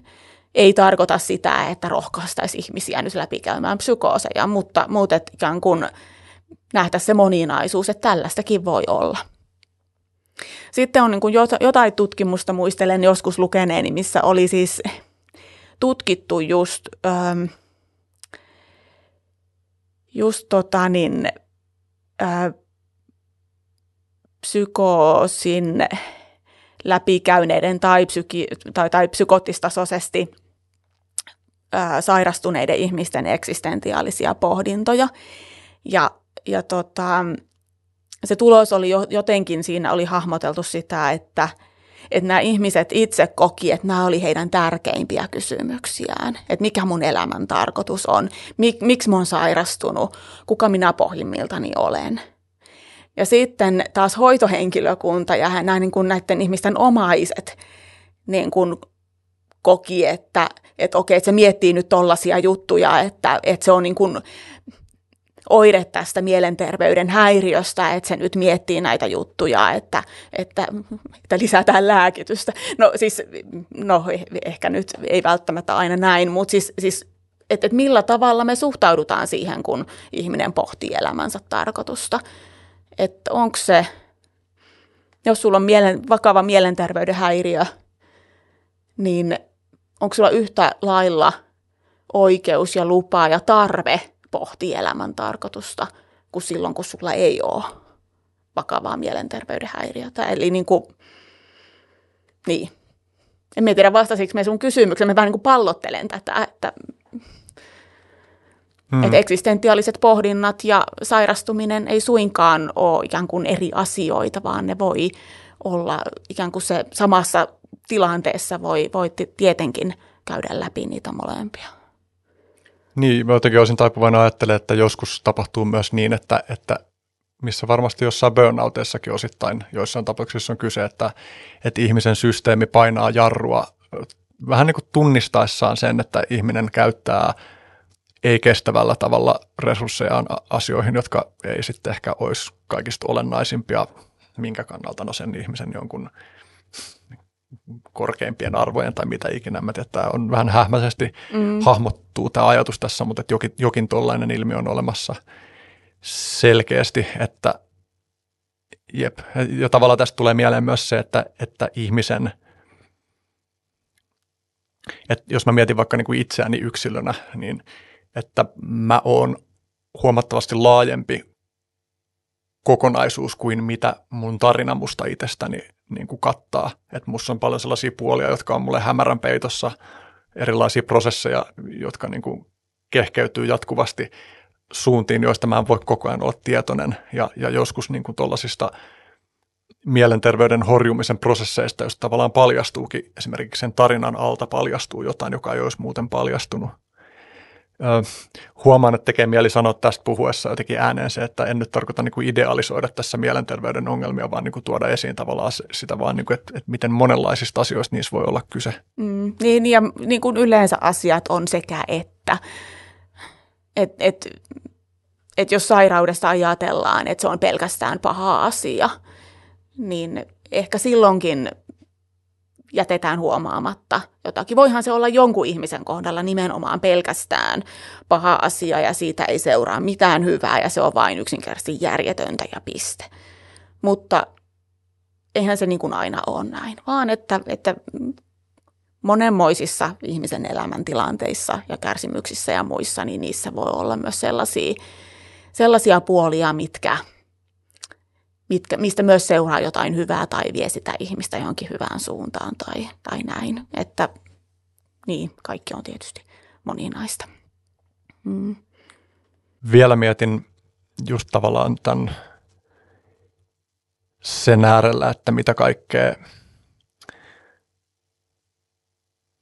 Ei tarkoita sitä, että rohkaistaisi ihmisiä nyt läpikäymään psykooseja, mutta, että ikään kuin nähtäisiin se moninaisuus, että tällaistakin voi olla. Sitten on niin kuin jotain tutkimusta, muistelen joskus lukeneeni, missä oli siis tutkittu just, ähm, just tota niin, äh, psykoosin läpikäyneiden tai, psyki, tai, tai psykoottistasoisesti ää, sairastuneiden ihmisten eksistentiaalisia pohdintoja. Ja, ja tota, se tulos oli jo, jotenkin, siinä oli hahmoteltu sitä, että, että nämä ihmiset itse koki, että nämä oli heidän tärkeimpiä kysymyksiään. Että mikä mun elämän tarkoitus on, mik, miksi mä oon sairastunut, kuka minä pohjimmiltani olen – ja sitten taas hoitohenkilökunta ja näin niin kuin näiden ihmisten omaiset niin kuin koki, että, että okei, että se miettii nyt tollaisia juttuja, että, että se on niin kuin oire tästä mielenterveyden häiriöstä, että se nyt miettii näitä juttuja, että, että, että lisätään lääkitystä. No siis, no ehkä nyt ei välttämättä aina näin, mutta siis, siis että, että millä tavalla me suhtaudutaan siihen, kun ihminen pohtii elämänsä tarkoitusta että onko se, jos sulla on mielen, vakava mielenterveyden häiriö, niin onko sulla yhtä lailla oikeus ja lupa ja tarve pohtia elämän tarkoitusta kuin silloin, kun sulla ei ole vakavaa mielenterveyden häiriötä. Eli niin kuin, niin. En tiedä vastasiko me sun kysymykseen, mä vähän niin kuin pallottelen tätä, että Mm. Että eksistentiaaliset pohdinnat ja sairastuminen ei suinkaan ole ikään kuin eri asioita, vaan ne voi olla ikään kuin se samassa tilanteessa voi, voi tietenkin käydä läpi niitä molempia. Niin, mä jotenkin olisin taipuvainen ajattelemaan, että joskus tapahtuu myös niin, että, että missä varmasti jossain burnouteissakin osittain joissain tapauksissa on kyse, että, että ihmisen systeemi painaa jarrua vähän niin kuin tunnistaessaan sen, että ihminen käyttää – ei kestävällä tavalla resurssejaan asioihin, jotka ei sitten ehkä olisi kaikista olennaisimpia, minkä kannalta no sen ihmisen jonkun korkeimpien arvojen tai mitä ikinä. Mä tiedän, tämä on vähän hähmäisesti mm. hahmottuu tämä ajatus tässä, mutta että jokin, jokin tuollainen ilmiö on olemassa selkeästi, että jep. Ja tavallaan tästä tulee mieleen myös se, että, että ihmisen, että jos mä mietin vaikka niin kuin itseäni yksilönä, niin – että mä oon huomattavasti laajempi kokonaisuus kuin mitä mun tarina musta itsestäni niin kuin kattaa. Että musta on paljon sellaisia puolia, jotka on mulle hämärän peitossa, erilaisia prosesseja, jotka niin kuin kehkeytyy jatkuvasti suuntiin, joista mä en voi koko ajan olla tietoinen. Ja, ja joskus niin kuin mielenterveyden horjumisen prosesseista, jos tavallaan paljastuukin, esimerkiksi sen tarinan alta paljastuu jotain, joka ei olisi muuten paljastunut huomaan, että tekee mieli sanoa tästä puhuessa jotenkin ääneen se, että en nyt tarkoita niin kuin idealisoida tässä mielenterveyden ongelmia, vaan niin kuin tuoda esiin tavallaan sitä vaan, niin kuin, että, että miten monenlaisista asioista niissä voi olla kyse. Mm, niin, ja niin kuin yleensä asiat on sekä että. Et, et, et jos sairaudesta ajatellaan, että se on pelkästään paha asia, niin ehkä silloinkin jätetään huomaamatta jotakin. Voihan se olla jonkun ihmisen kohdalla nimenomaan pelkästään paha asia ja siitä ei seuraa mitään hyvää ja se on vain yksinkertaisesti järjetöntä ja piste. Mutta eihän se niin kuin aina ole näin, vaan että, että monenmoisissa ihmisen elämäntilanteissa ja kärsimyksissä ja muissa, niin niissä voi olla myös sellaisia, sellaisia puolia, mitkä – mitkä, mistä myös seuraa jotain hyvää tai vie sitä ihmistä johonkin hyvään suuntaan tai, tai näin. Että niin, kaikki on tietysti moninaista. Mm. Vielä mietin just tavallaan tämän sen äärellä, että mitä kaikkea,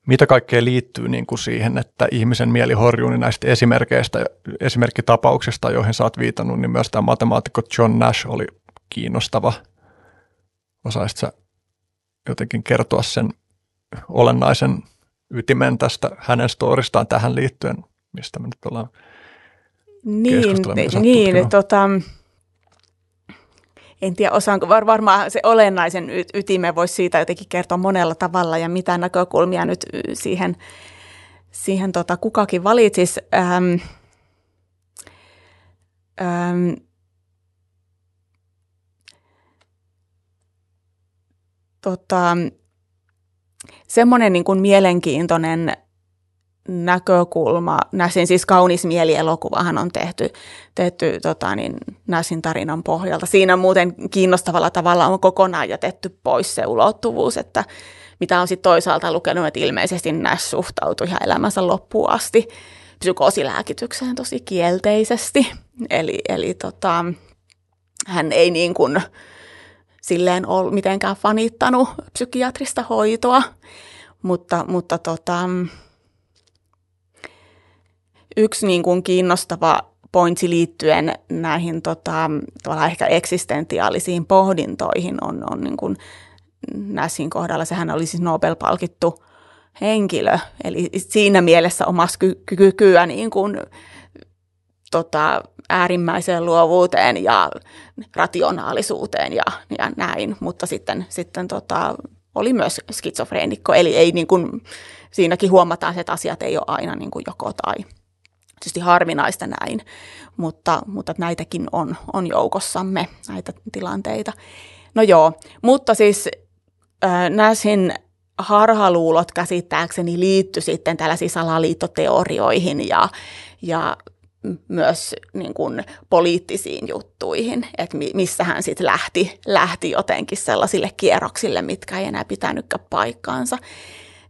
mitä kaikkea liittyy niin kuin siihen, että ihmisen mieli horjuu, niin näistä esimerkkeistä, esimerkkitapauksista, joihin sä oot viitannut, niin myös tämä matemaatikko John Nash oli kiinnostava. Osaisitko sä jotenkin kertoa sen olennaisen ytimen tästä hänen storistaan tähän liittyen, mistä me nyt ollaan niin, niin tota, en tiedä osaanko, var, varmaan se olennaisen y- ytimen voisi siitä jotenkin kertoa monella tavalla ja mitä näkökulmia nyt siihen siihen tota, kukakin valitsisi. Ähm, ähm, tota, semmoinen niin kuin mielenkiintoinen näkökulma. Näsin siis kaunis mielielokuvahan on tehty, tehty tota niin, Näsin tarinan pohjalta. Siinä muuten kiinnostavalla tavalla on kokonaan jätetty pois se ulottuvuus, että mitä on sitten toisaalta lukenut, että ilmeisesti Näs suhtautui ihan elämänsä loppuun asti psykoosilääkitykseen tosi kielteisesti. Eli, eli tota, hän ei niin kuin silleen ole mitenkään fanittanut psykiatrista hoitoa, mutta, mutta tota, yksi niin kuin kiinnostava pointsi liittyen näihin tota, ehkä eksistentiaalisiin pohdintoihin on, on niin kuin Näsin kohdalla. Sehän oli siis Nobel-palkittu henkilö, eli siinä mielessä omassa ky- kykyä niin kuin, tota, äärimmäiseen luovuuteen ja rationaalisuuteen ja, ja näin, mutta sitten, sitten tota, oli myös skitsofreenikko, eli ei niin kuin, siinäkin huomataan, että asiat ei ole aina niin kuin joko tai. Tietysti harvinaista näin, mutta, mutta näitäkin on, on joukossamme, näitä tilanteita. No joo, mutta siis äh, Näsin harhaluulot käsittääkseni liittyi sitten tällaisiin salaliittoteorioihin ja, ja myös niin kuin poliittisiin juttuihin, että missä hän sitten lähti, lähti jotenkin sellaisille kierroksille, mitkä ei enää pitänytkään paikkaansa.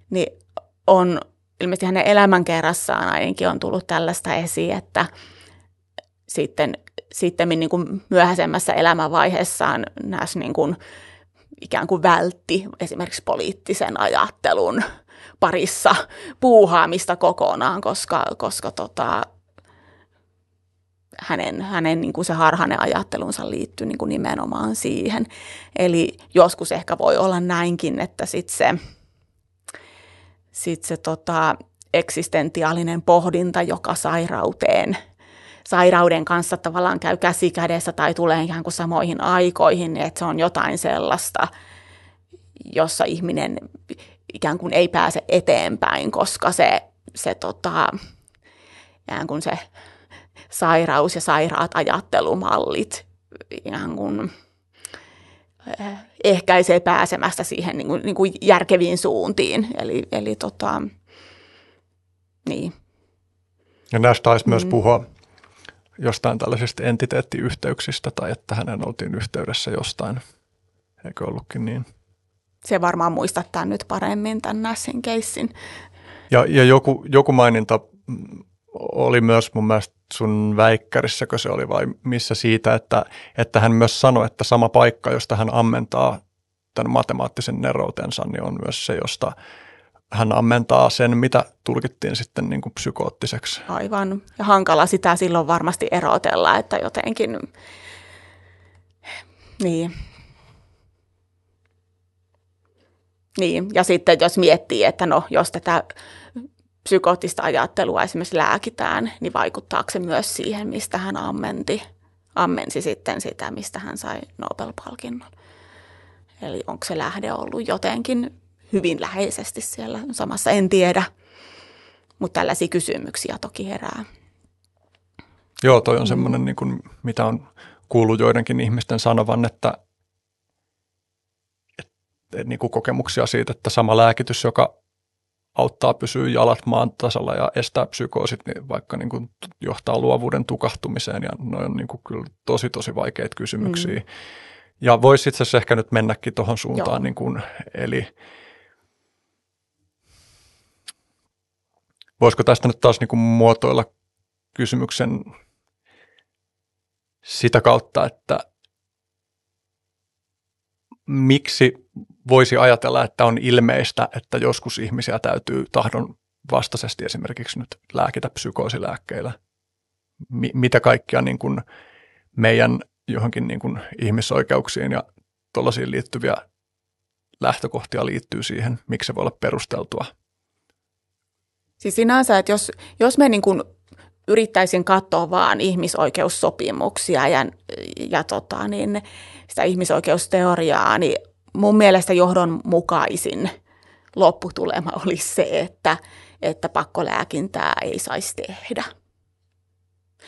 Niin on ilmeisesti hänen elämänkerrassaan ainakin on tullut tällaista esiin, että sitten, sitten niin kuin myöhäisemmässä elämänvaiheessaan näissä niin kuin ikään kuin vältti esimerkiksi poliittisen ajattelun parissa puuhaamista kokonaan, koska, koska tota, hänen, hänen niin kuin se harhainen ajattelunsa liittyy niin kuin nimenomaan siihen. Eli joskus ehkä voi olla näinkin, että sitten se, sit se tota, eksistentiaalinen pohdinta, joka sairauteen, sairauden kanssa tavallaan käy käsi kädessä tai tulee ihan kuin samoihin aikoihin, niin että se on jotain sellaista, jossa ihminen ikään kuin ei pääse eteenpäin, koska se, se tota, ikään kuin se sairaus ja sairaat ajattelumallit ihan kuin eh, ehkäisee pääsemästä siihen niin kuin, niin kuin järkeviin suuntiin. Eli, eli tota, niin. Ja näistä taisi mm. myös puhua jostain tällaisista entiteettiyhteyksistä tai että hänen oltiin yhteydessä jostain. Eikö ollutkin niin? Se varmaan muistattaa nyt paremmin tämän Nassin keissin. Ja, ja joku, joku maininta oli myös mun mielestä sun väikkärissäkö se oli vai missä siitä, että, että hän myös sanoi, että sama paikka, josta hän ammentaa tämän matemaattisen neroutensa, niin on myös se, josta hän ammentaa sen, mitä tulkittiin sitten niin kuin psykoottiseksi. Aivan. Ja hankala sitä silloin varmasti erotella, että jotenkin, niin. Niin, ja sitten jos miettii, että no, jos tätä psykoottista ajattelua esimerkiksi lääkitään, niin vaikuttaako se myös siihen, mistä hän ammenti, ammensi sitten sitä, mistä hän sai Nobel-palkinnon. Eli onko se lähde ollut jotenkin hyvin läheisesti siellä samassa, en tiedä. Mutta tällaisia kysymyksiä toki herää. Joo, toi on mm. semmoinen, niin kuin, mitä on kuullut joidenkin ihmisten sanovan, että, että niin kuin kokemuksia siitä, että sama lääkitys, joka auttaa pysyä jalat maan tasalla ja estää psykoosit, niin vaikka niin kuin johtaa luovuuden tukahtumiseen ja ne on niin kuin kyllä tosi tosi vaikeita kysymyksiä. Mm. Ja voisi itse asiassa ehkä nyt mennäkin tuohon suuntaan, niin kuin, eli voisiko tästä nyt taas niin kuin muotoilla kysymyksen sitä kautta, että miksi voisi ajatella, että on ilmeistä, että joskus ihmisiä täytyy tahdon vastaisesti esimerkiksi nyt lääkitä psykoosilääkkeillä. M- mitä kaikkia niin kuin meidän johonkin niin kuin ihmisoikeuksiin ja tuollaisiin liittyviä lähtökohtia liittyy siihen, miksi se voi olla perusteltua. Siis sinänsä, että jos, jos me niin kuin yrittäisin katsoa vaan ihmisoikeussopimuksia ja, ja tota, niin sitä ihmisoikeusteoriaa, niin mun mielestä johdonmukaisin lopputulema olisi se, että, että pakkolääkintää ei saisi tehdä.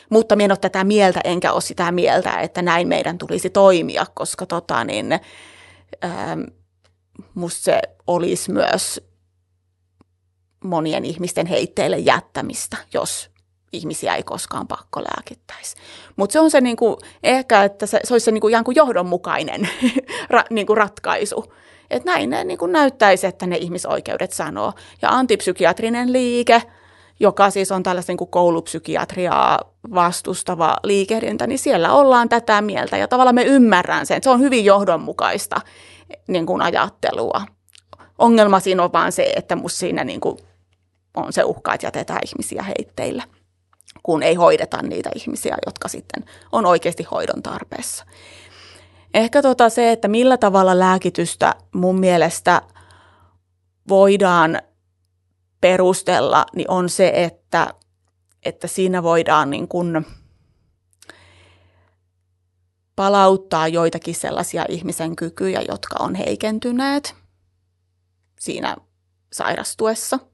Mutta minä en ole tätä mieltä, enkä ole sitä mieltä, että näin meidän tulisi toimia, koska tota, niin, ähm, musta se olisi myös monien ihmisten heitteille jättämistä, jos ihmisiä ei koskaan pakkolääkittäisi. Mutta se on se niinku, ehkä, että se, se olisi se niinku, kuin johdonmukainen [LAUGHS] ra, niinku ratkaisu. Että näin ne niinku näyttäisi, että ne ihmisoikeudet sanoo. Ja antipsykiatrinen liike, joka siis on tällaista niinku koulupsykiatriaa vastustava liikehdintä, niin siellä ollaan tätä mieltä. Ja tavallaan me ymmärrän sen, että se on hyvin johdonmukaista niin kuin ajattelua. Ongelma siinä on vaan se, että musta siinä niin kuin on se uhka, että jätetään ihmisiä heitteille kun ei hoideta niitä ihmisiä, jotka sitten on oikeasti hoidon tarpeessa. Ehkä tota se, että millä tavalla lääkitystä mun mielestä voidaan perustella, niin on se, että, että siinä voidaan niin kuin palauttaa joitakin sellaisia ihmisen kykyjä, jotka on heikentyneet siinä sairastuessa –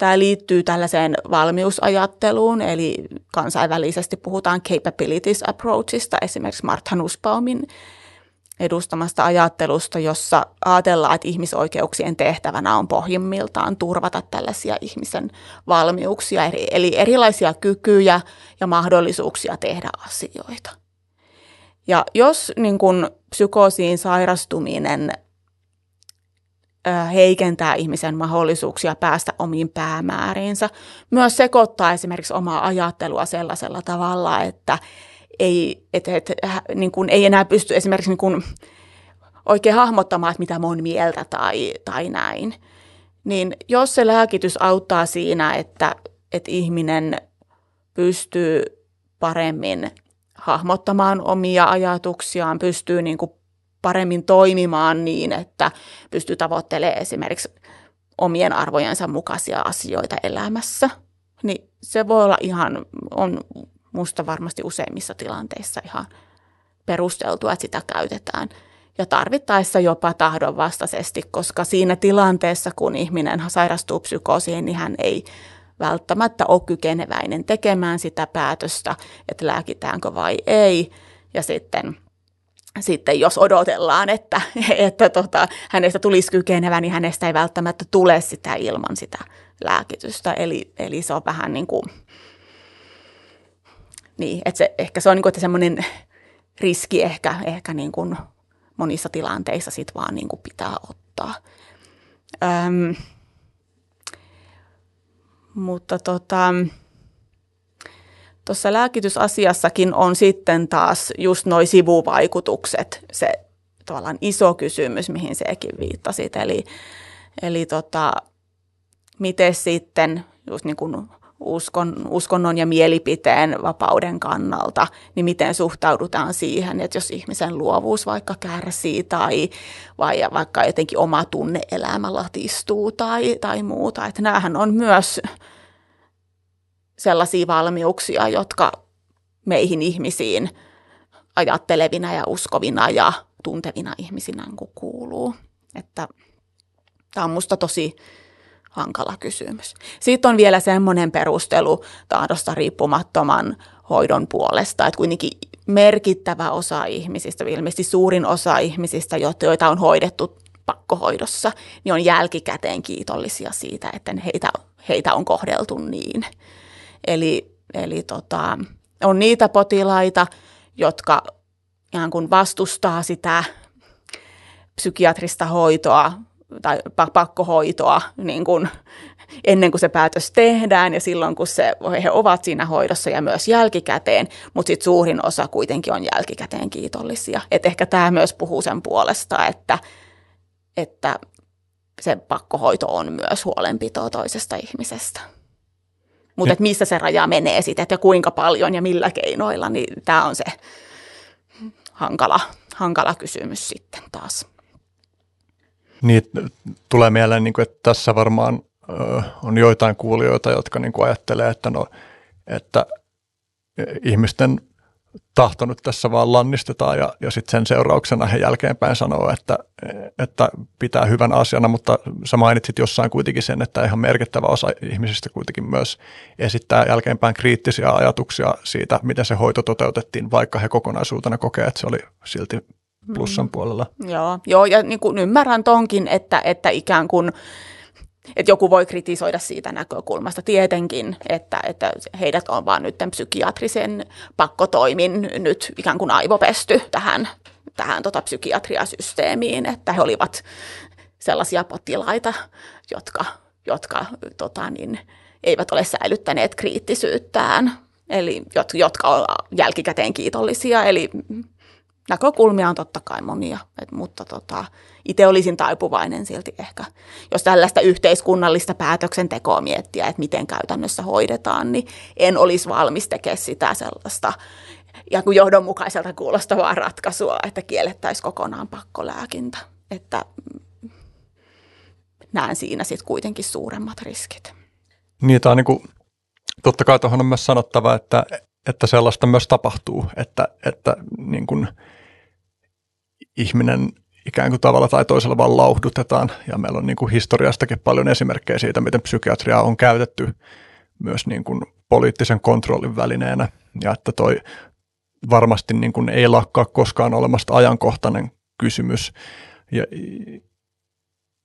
Tämä liittyy tällaiseen valmiusajatteluun, eli kansainvälisesti puhutaan capabilities approachista, esimerkiksi Martha Nussbaumin edustamasta ajattelusta, jossa ajatellaan, että ihmisoikeuksien tehtävänä on pohjimmiltaan turvata tällaisia ihmisen valmiuksia, eli erilaisia kykyjä ja mahdollisuuksia tehdä asioita. Ja jos niin kun, psykoosiin sairastuminen heikentää ihmisen mahdollisuuksia päästä omiin päämääriinsä. Myös sekoittaa esimerkiksi omaa ajattelua sellaisella tavalla, että ei, et, et, niin kuin ei enää pysty esimerkiksi niin kuin oikein hahmottamaan, että mitä mun mieltä tai, tai näin. Niin jos se lääkitys auttaa siinä, että, että ihminen pystyy paremmin hahmottamaan omia ajatuksiaan, pystyy niin kuin paremmin toimimaan niin, että pystyy tavoittelemaan esimerkiksi omien arvojensa mukaisia asioita elämässä. Niin se voi olla ihan, on musta varmasti useimmissa tilanteissa ihan perusteltua, että sitä käytetään. Ja tarvittaessa jopa tahdonvastaisesti, koska siinä tilanteessa, kun ihminen sairastuu psykoosiin, niin hän ei välttämättä ole kykeneväinen tekemään sitä päätöstä, että lääkitäänkö vai ei. Ja sitten sitten jos odotellaan, että, [LAUGHS] että tota, hänestä tulisi kykenevä, niin hänestä ei välttämättä tule sitä ilman sitä lääkitystä. Eli, eli se on vähän niin kuin, niin, että se, ehkä se on niin kuin, että semmoinen riski ehkä, ehkä niin kuin monissa tilanteissa sit vaan niin kuin pitää ottaa. Öm, mutta tota, Tuossa lääkitysasiassakin on sitten taas just nuo sivuvaikutukset, se tavallaan iso kysymys, mihin sekin viittasit. Eli, eli tota, miten sitten just niin kuin uskon, uskonnon ja mielipiteen vapauden kannalta, niin miten suhtaudutaan siihen, että jos ihmisen luovuus vaikka kärsii tai vai vaikka jotenkin oma tunne-elämä latistuu tai, tai muuta. Että näähän on myös sellaisia valmiuksia, jotka meihin ihmisiin ajattelevina ja uskovina ja tuntevina ihmisinä niin kuuluu. Että tämä on minusta tosi hankala kysymys. Sitten on vielä semmoinen perustelu tahdosta riippumattoman hoidon puolesta, että kuitenkin merkittävä osa ihmisistä, ilmeisesti suurin osa ihmisistä, joita on hoidettu pakkohoidossa, niin on jälkikäteen kiitollisia siitä, että heitä, heitä on kohdeltu niin. Eli, eli tota, on niitä potilaita, jotka ihan kun vastustaa sitä psykiatrista hoitoa tai pakkohoitoa niin kuin ennen kuin se päätös tehdään ja silloin kun se, he ovat siinä hoidossa ja myös jälkikäteen, mutta sitten suurin osa kuitenkin on jälkikäteen kiitollisia. Et ehkä tämä myös puhuu sen puolesta, että, että se pakkohoito on myös huolenpitoa toisesta ihmisestä. Mutta että missä se raja menee sitten, ja kuinka paljon ja millä keinoilla, niin tämä on se hankala, hankala kysymys sitten taas. Niin, tulee mieleen, niin kuin, että tässä varmaan on joitain kuulijoita, jotka niin kuin ajattelee, että, no, että ihmisten tahtonut tässä vaan lannistetaan ja, ja sitten sen seurauksena he jälkeenpäin sanoo, että, että pitää hyvän asiana, mutta sä mainitsit jossain kuitenkin sen, että ihan merkittävä osa ihmisistä kuitenkin myös esittää jälkeenpäin kriittisiä ajatuksia siitä, miten se hoito toteutettiin, vaikka he kokonaisuutena kokee, että se oli silti plussan mm. puolella. Joo, joo ja niin kuin ymmärrän tonkin, että, että ikään kuin että joku voi kritisoida siitä näkökulmasta. Tietenkin, että, että heidät on vaan nyt psykiatrisen pakkotoimin nyt ikään kuin aivopesty tähän, tähän tota psykiatriasysteemiin, että he olivat sellaisia potilaita, jotka, jotka tota niin, eivät ole säilyttäneet kriittisyyttään, eli jotka ovat jälkikäteen kiitollisia, eli näkökulmia on totta kai monia, et, mutta tota, itse olisin taipuvainen silti ehkä, jos tällaista yhteiskunnallista päätöksentekoa miettiä, että miten käytännössä hoidetaan, niin en olisi valmis tekemään sitä sellaista ja kuin johdonmukaiselta kuulostavaa ratkaisua, että kiellettäisiin kokonaan pakkolääkintä. Että näen siinä sitten kuitenkin suuremmat riskit. Niin, tämä on niin kuin, totta kai tuohon on myös sanottava, että, että sellaista myös tapahtuu, että, että niin kuin – ihminen ikään kuin tavalla tai toisella vaan lauhdutetaan. Ja meillä on niin kuin historiastakin paljon esimerkkejä siitä, miten psykiatria on käytetty myös niin kuin poliittisen kontrollin välineenä. Ja että toi varmasti niin kuin ei lakkaa koskaan olemasta ajankohtainen kysymys. Ja,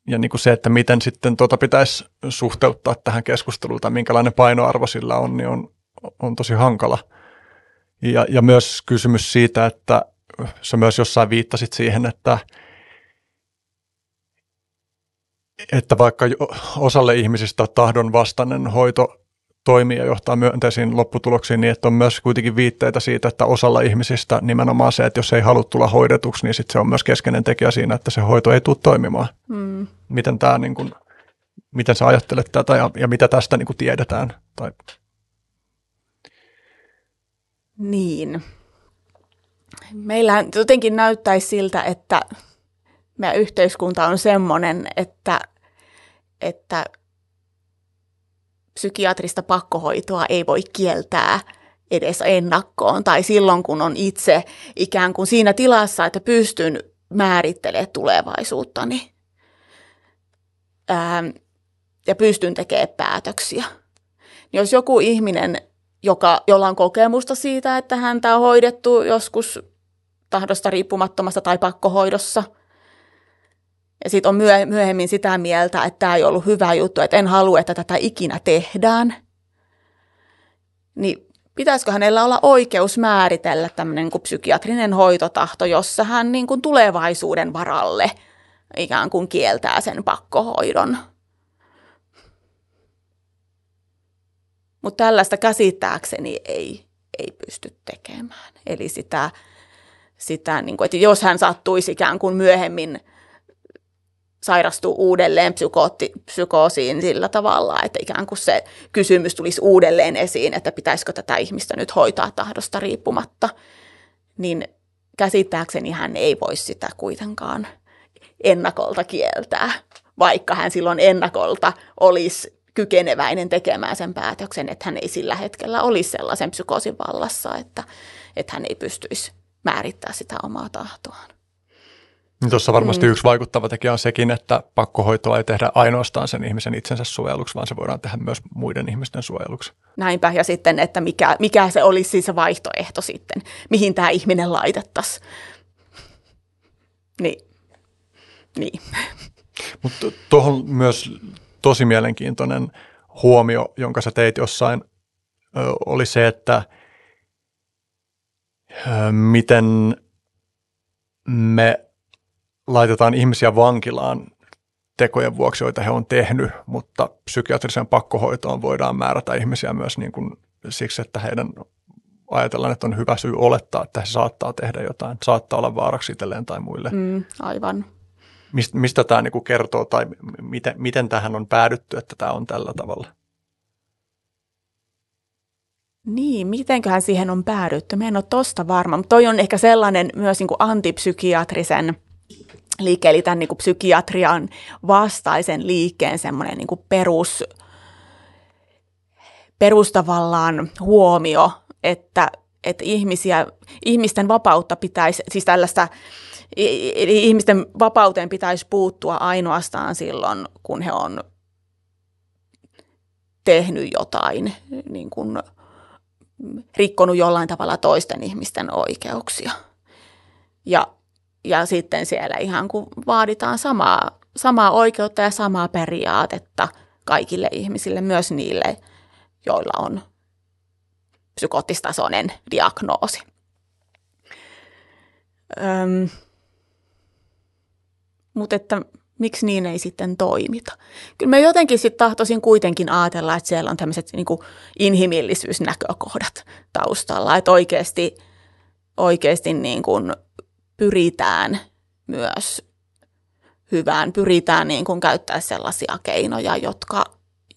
ja niin kuin se, että miten sitten tuota pitäisi suhteuttaa tähän keskusteluun tai minkälainen painoarvo sillä on, niin on, on tosi hankala. Ja, ja myös kysymys siitä, että sä myös jossain viittasit siihen, että, että vaikka osalle ihmisistä tahdon vastainen hoito toimii ja johtaa myönteisiin lopputuloksiin, niin että on myös kuitenkin viitteitä siitä, että osalla ihmisistä nimenomaan se, että jos ei halua tulla hoidetuksi, niin sit se on myös keskeinen tekijä siinä, että se hoito ei tule toimimaan. Mm. Miten, tämä, niin kuin, miten sä ajattelet tätä ja, ja mitä tästä niin kuin tiedetään? Tai... Niin, meillähän jotenkin näyttäisi siltä, että meidän yhteiskunta on semmoinen, että, että psykiatrista pakkohoitoa ei voi kieltää edes ennakkoon tai silloin, kun on itse ikään kuin siinä tilassa, että pystyn määrittelemään tulevaisuuttani ää, ja pystyn tekemään päätöksiä. Jos joku ihminen, joka, jolla on kokemusta siitä, että häntä on hoidettu joskus tahdosta riippumattomassa tai pakkohoidossa. Ja sitten on myöhemmin sitä mieltä, että tämä ei ollut hyvä juttu, että en halua, että tätä ikinä tehdään. Niin pitäisikö hänellä olla oikeus määritellä tämmöinen kuin psykiatrinen hoitotahto, jossa hän niin kuin tulevaisuuden varalle ikään kuin kieltää sen pakkohoidon. Mutta tällaista käsittääkseni ei, ei pysty tekemään. Eli sitä sitä, niin kuin, että jos hän sattuisi ikään kuin myöhemmin sairastuu uudelleen psykootti, psykoosiin sillä tavalla, että ikään kuin se kysymys tulisi uudelleen esiin, että pitäisikö tätä ihmistä nyt hoitaa tahdosta riippumatta, niin käsittääkseni hän ei voi sitä kuitenkaan ennakolta kieltää, vaikka hän silloin ennakolta olisi kykeneväinen tekemään sen päätöksen, että hän ei sillä hetkellä olisi sellaisen psykoosin vallassa, että, että hän ei pystyisi määrittää sitä omaa tahtoaan. Niin tuossa varmasti mm. yksi vaikuttava tekijä on sekin, että pakkohoitoa ei tehdä ainoastaan sen ihmisen itsensä suojeluksi, vaan se voidaan tehdä myös muiden ihmisten suojeluksi. Näinpä, ja sitten, että mikä, mikä se olisi siis se vaihtoehto sitten, mihin tämä ihminen laitettaisiin. Niin. niin. Mutta tuohon myös tosi mielenkiintoinen huomio, jonka sä teit jossain, oli se, että – miten me laitetaan ihmisiä vankilaan tekojen vuoksi, joita he on tehnyt, mutta psykiatriseen pakkohoitoon voidaan määrätä ihmisiä myös niin kuin siksi, että heidän ajatellaan, että on hyvä syy olettaa, että he saattaa tehdä jotain, saattaa olla vaaraksi itselleen tai muille. Mm, aivan. Mistä, mistä tämä niin kertoo tai miten, miten tähän on päädytty, että tämä on tällä tavalla? Niin, mitenköhän siihen on päädytty? Mä en ole tosta varma, mutta toi on ehkä sellainen myös niin kuin antipsykiatrisen liikkeen, eli tämän niin kuin psykiatrian vastaisen liikkeen semmoinen niin kuin perus, perustavallaan huomio, että, että ihmisiä, ihmisten vapautta pitäisi, siis tällaista ihmisten vapauteen pitäisi puuttua ainoastaan silloin, kun he on tehnyt jotain, niin kuin rikkonut jollain tavalla toisten ihmisten oikeuksia. Ja, ja sitten siellä ihan kun vaaditaan samaa, samaa oikeutta ja samaa periaatetta kaikille ihmisille, myös niille, joilla on psykoottistasoinen diagnoosi. Öm, mutta että miksi niin ei sitten toimita. Kyllä mä jotenkin sitten tahtoisin kuitenkin ajatella, että siellä on tämmöiset niin inhimillisyysnäkökohdat taustalla, että oikeasti, oikeasti niin kuin pyritään myös hyvään, pyritään niin kuin käyttää sellaisia keinoja, jotka,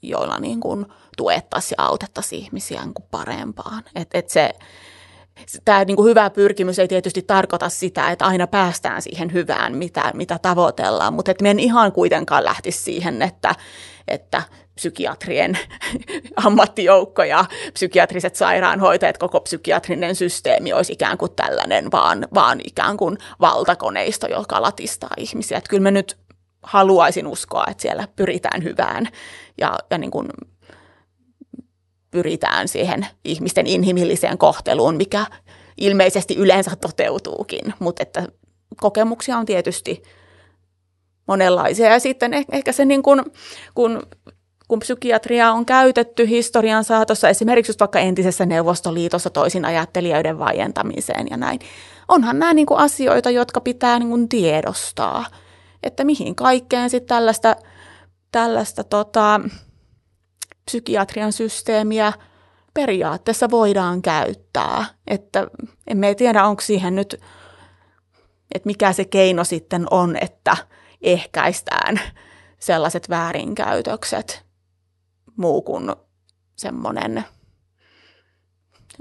joilla niin kuin tuettaisiin ja autettaisiin ihmisiä niin kuin parempaan. Et, et se, tämä niin kuin hyvä pyrkimys ei tietysti tarkoita sitä, että aina päästään siihen hyvään, mitä, mitä tavoitellaan, mutta että me en ihan kuitenkaan lähtisi siihen, että, että psykiatrien [LAUGHS] ammattijoukko ja psykiatriset sairaanhoitajat, koko psykiatrinen systeemi olisi ikään kuin tällainen, vaan, vaan ikään kuin valtakoneisto, joka latistaa ihmisiä. Että kyllä mä nyt haluaisin uskoa, että siellä pyritään hyvään ja, ja niin kuin pyritään siihen ihmisten inhimilliseen kohteluun, mikä ilmeisesti yleensä toteutuukin, mutta että kokemuksia on tietysti monenlaisia. Ja sitten ehkä se niin kuin, kun, kun psykiatria on käytetty historian saatossa, esimerkiksi just vaikka entisessä Neuvostoliitossa toisin ajattelijoiden vaientamiseen ja näin, onhan nämä niin kuin asioita, jotka pitää niin kuin tiedostaa, että mihin kaikkeen sitten tällaista, tällaista tota, psykiatrian systeemiä periaatteessa voidaan käyttää. Että emme tiedä, onko siihen nyt, että mikä se keino sitten on, että ehkäistään sellaiset väärinkäytökset muu kuin semmoinen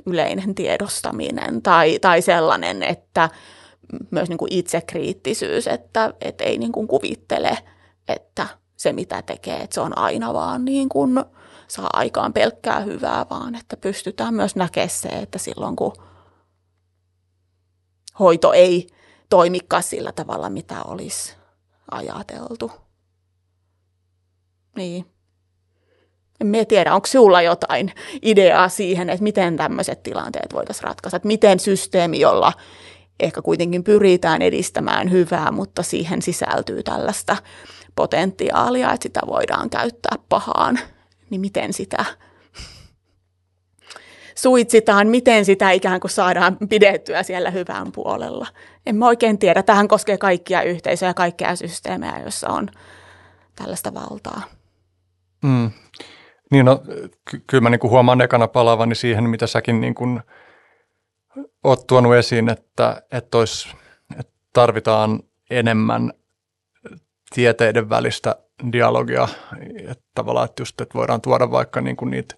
yleinen tiedostaminen tai, tai sellainen, että myös niin kuin itsekriittisyys, että, että ei niin kuin kuvittele, että se mitä tekee, että se on aina vaan niin kuin saa aikaan pelkkää hyvää, vaan että pystytään myös näkemään se, että silloin kun hoito ei toimikaan sillä tavalla, mitä olisi ajateltu. Niin. En tiedä, onko sinulla jotain ideaa siihen, että miten tämmöiset tilanteet voitaisiin ratkaista, että miten systeemi, jolla ehkä kuitenkin pyritään edistämään hyvää, mutta siihen sisältyy tällaista potentiaalia, että sitä voidaan käyttää pahaan niin miten sitä suitsitaan, miten sitä ikään kuin saadaan pidettyä siellä hyvän puolella. En mä oikein tiedä. Tähän koskee kaikkia yhteisöjä, kaikkia systeemejä, joissa on tällaista valtaa. Mm. Niin no, ky- kyllä mä niin kuin huomaan ekana palaavani siihen, mitä säkin niin oot tuonut esiin, että, että, olisi, että tarvitaan enemmän tieteiden välistä dialogia, että tavallaan, että just, että voidaan tuoda vaikka niin kuin niitä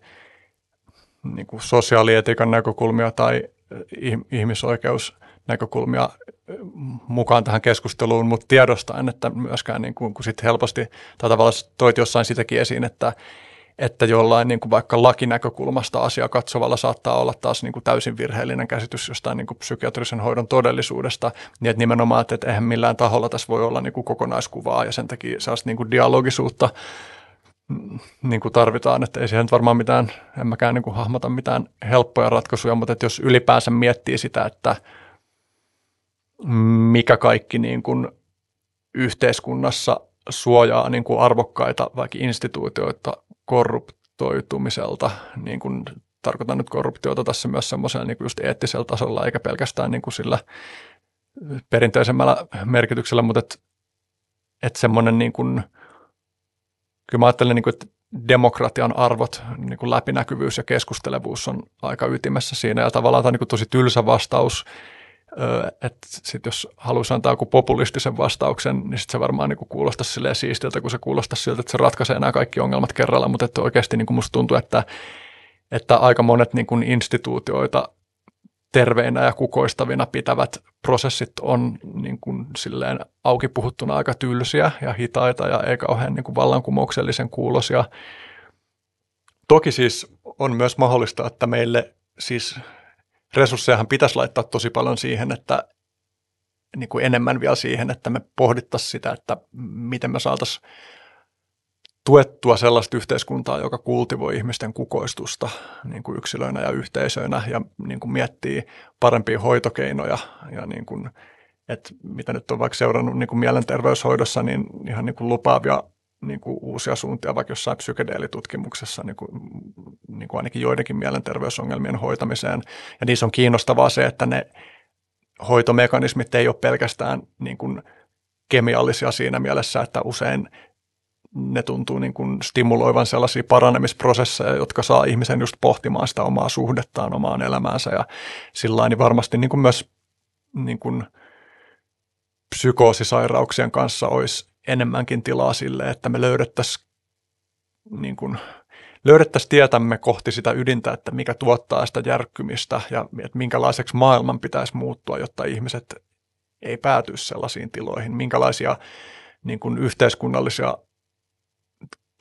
niin kuin sosiaalietiikan näkökulmia tai ihmisoikeusnäkökulmia mukaan tähän keskusteluun, mutta tiedostaen, että myöskään niin kuin, kun sit helposti, tai tavallaan toit jossain sitäkin esiin, että että jollain niin kuin vaikka lakinäkökulmasta asia katsovalla saattaa olla taas niin kuin täysin virheellinen käsitys jostain niin kuin psykiatrisen hoidon todellisuudesta, niin että nimenomaan, että eihän millään taholla tässä voi olla niin kuin kokonaiskuvaa ja sen takia sellaista niin kuin dialogisuutta mm, niin kuin tarvitaan, että ei siihen nyt varmaan mitään, en mäkään niin kuin hahmota mitään helppoja ratkaisuja, mutta että jos ylipäänsä miettii sitä, että mikä kaikki niin kuin yhteiskunnassa suojaa niin kuin arvokkaita vaikka instituutioita korruptoitumiselta, niin kuin tarkoitan nyt korruptiota tässä myös semmoisella niin just eettisellä tasolla, eikä pelkästään niin kuin sillä perinteisemmällä merkityksellä, mutta että et semmoinen niin kuin, kyllä mä ajattelen, niin kuin, että demokratian arvot, niin kuin läpinäkyvyys ja keskustelevuus on aika ytimessä siinä ja tavallaan tämä on niin kuin tosi tylsä vastaus että sit jos haluaisi antaa joku populistisen vastauksen, niin sit se varmaan niin kuulostaa silleen siistiltä, kun se kuulostaa siltä, että se ratkaisee nämä kaikki ongelmat kerralla, mutta että oikeasti niin kuin musta tuntuu, että, että aika monet niin kuin instituutioita terveinä ja kukoistavina pitävät prosessit on niin kuin silleen auki puhuttuna aika tylsiä ja hitaita ja ei kauhean niin kuin vallankumouksellisen kuulosia. Toki siis on myös mahdollista, että meille siis resurssejahan pitäisi laittaa tosi paljon siihen, että niin kuin enemmän vielä siihen, että me pohdittaisiin sitä, että miten me saataisiin tuettua sellaista yhteiskuntaa, joka kultivoi ihmisten kukoistusta niin kuin yksilöinä ja yhteisöinä ja niin kuin miettii parempia hoitokeinoja ja niin kuin, että mitä nyt on vaikka seurannut niin kuin mielenterveyshoidossa, niin ihan niin kuin lupaavia niin kuin uusia suuntia vaikka jossain psykedeelitutkimuksessa niin kuin, niin kuin ainakin joidenkin mielenterveysongelmien hoitamiseen. Ja niissä on kiinnostavaa se, että ne hoitomekanismit ei ole pelkästään niin kuin kemiallisia siinä mielessä, että usein ne tuntuu niin kuin stimuloivan sellaisia paranemisprosesseja, jotka saa ihmisen just pohtimaan sitä omaa suhdettaan omaan elämäänsä ja sillä niin varmasti niin kuin myös niin kuin psykoosisairauksien kanssa olisi enemmänkin tilaa sille, että me löydettäisiin niin kuin, löydettäisiin tietämme kohti sitä ydintä, että mikä tuottaa sitä järkkymistä ja että minkälaiseksi maailman pitäisi muuttua, jotta ihmiset ei pääty sellaisiin tiloihin, minkälaisia niin kuin yhteiskunnallisia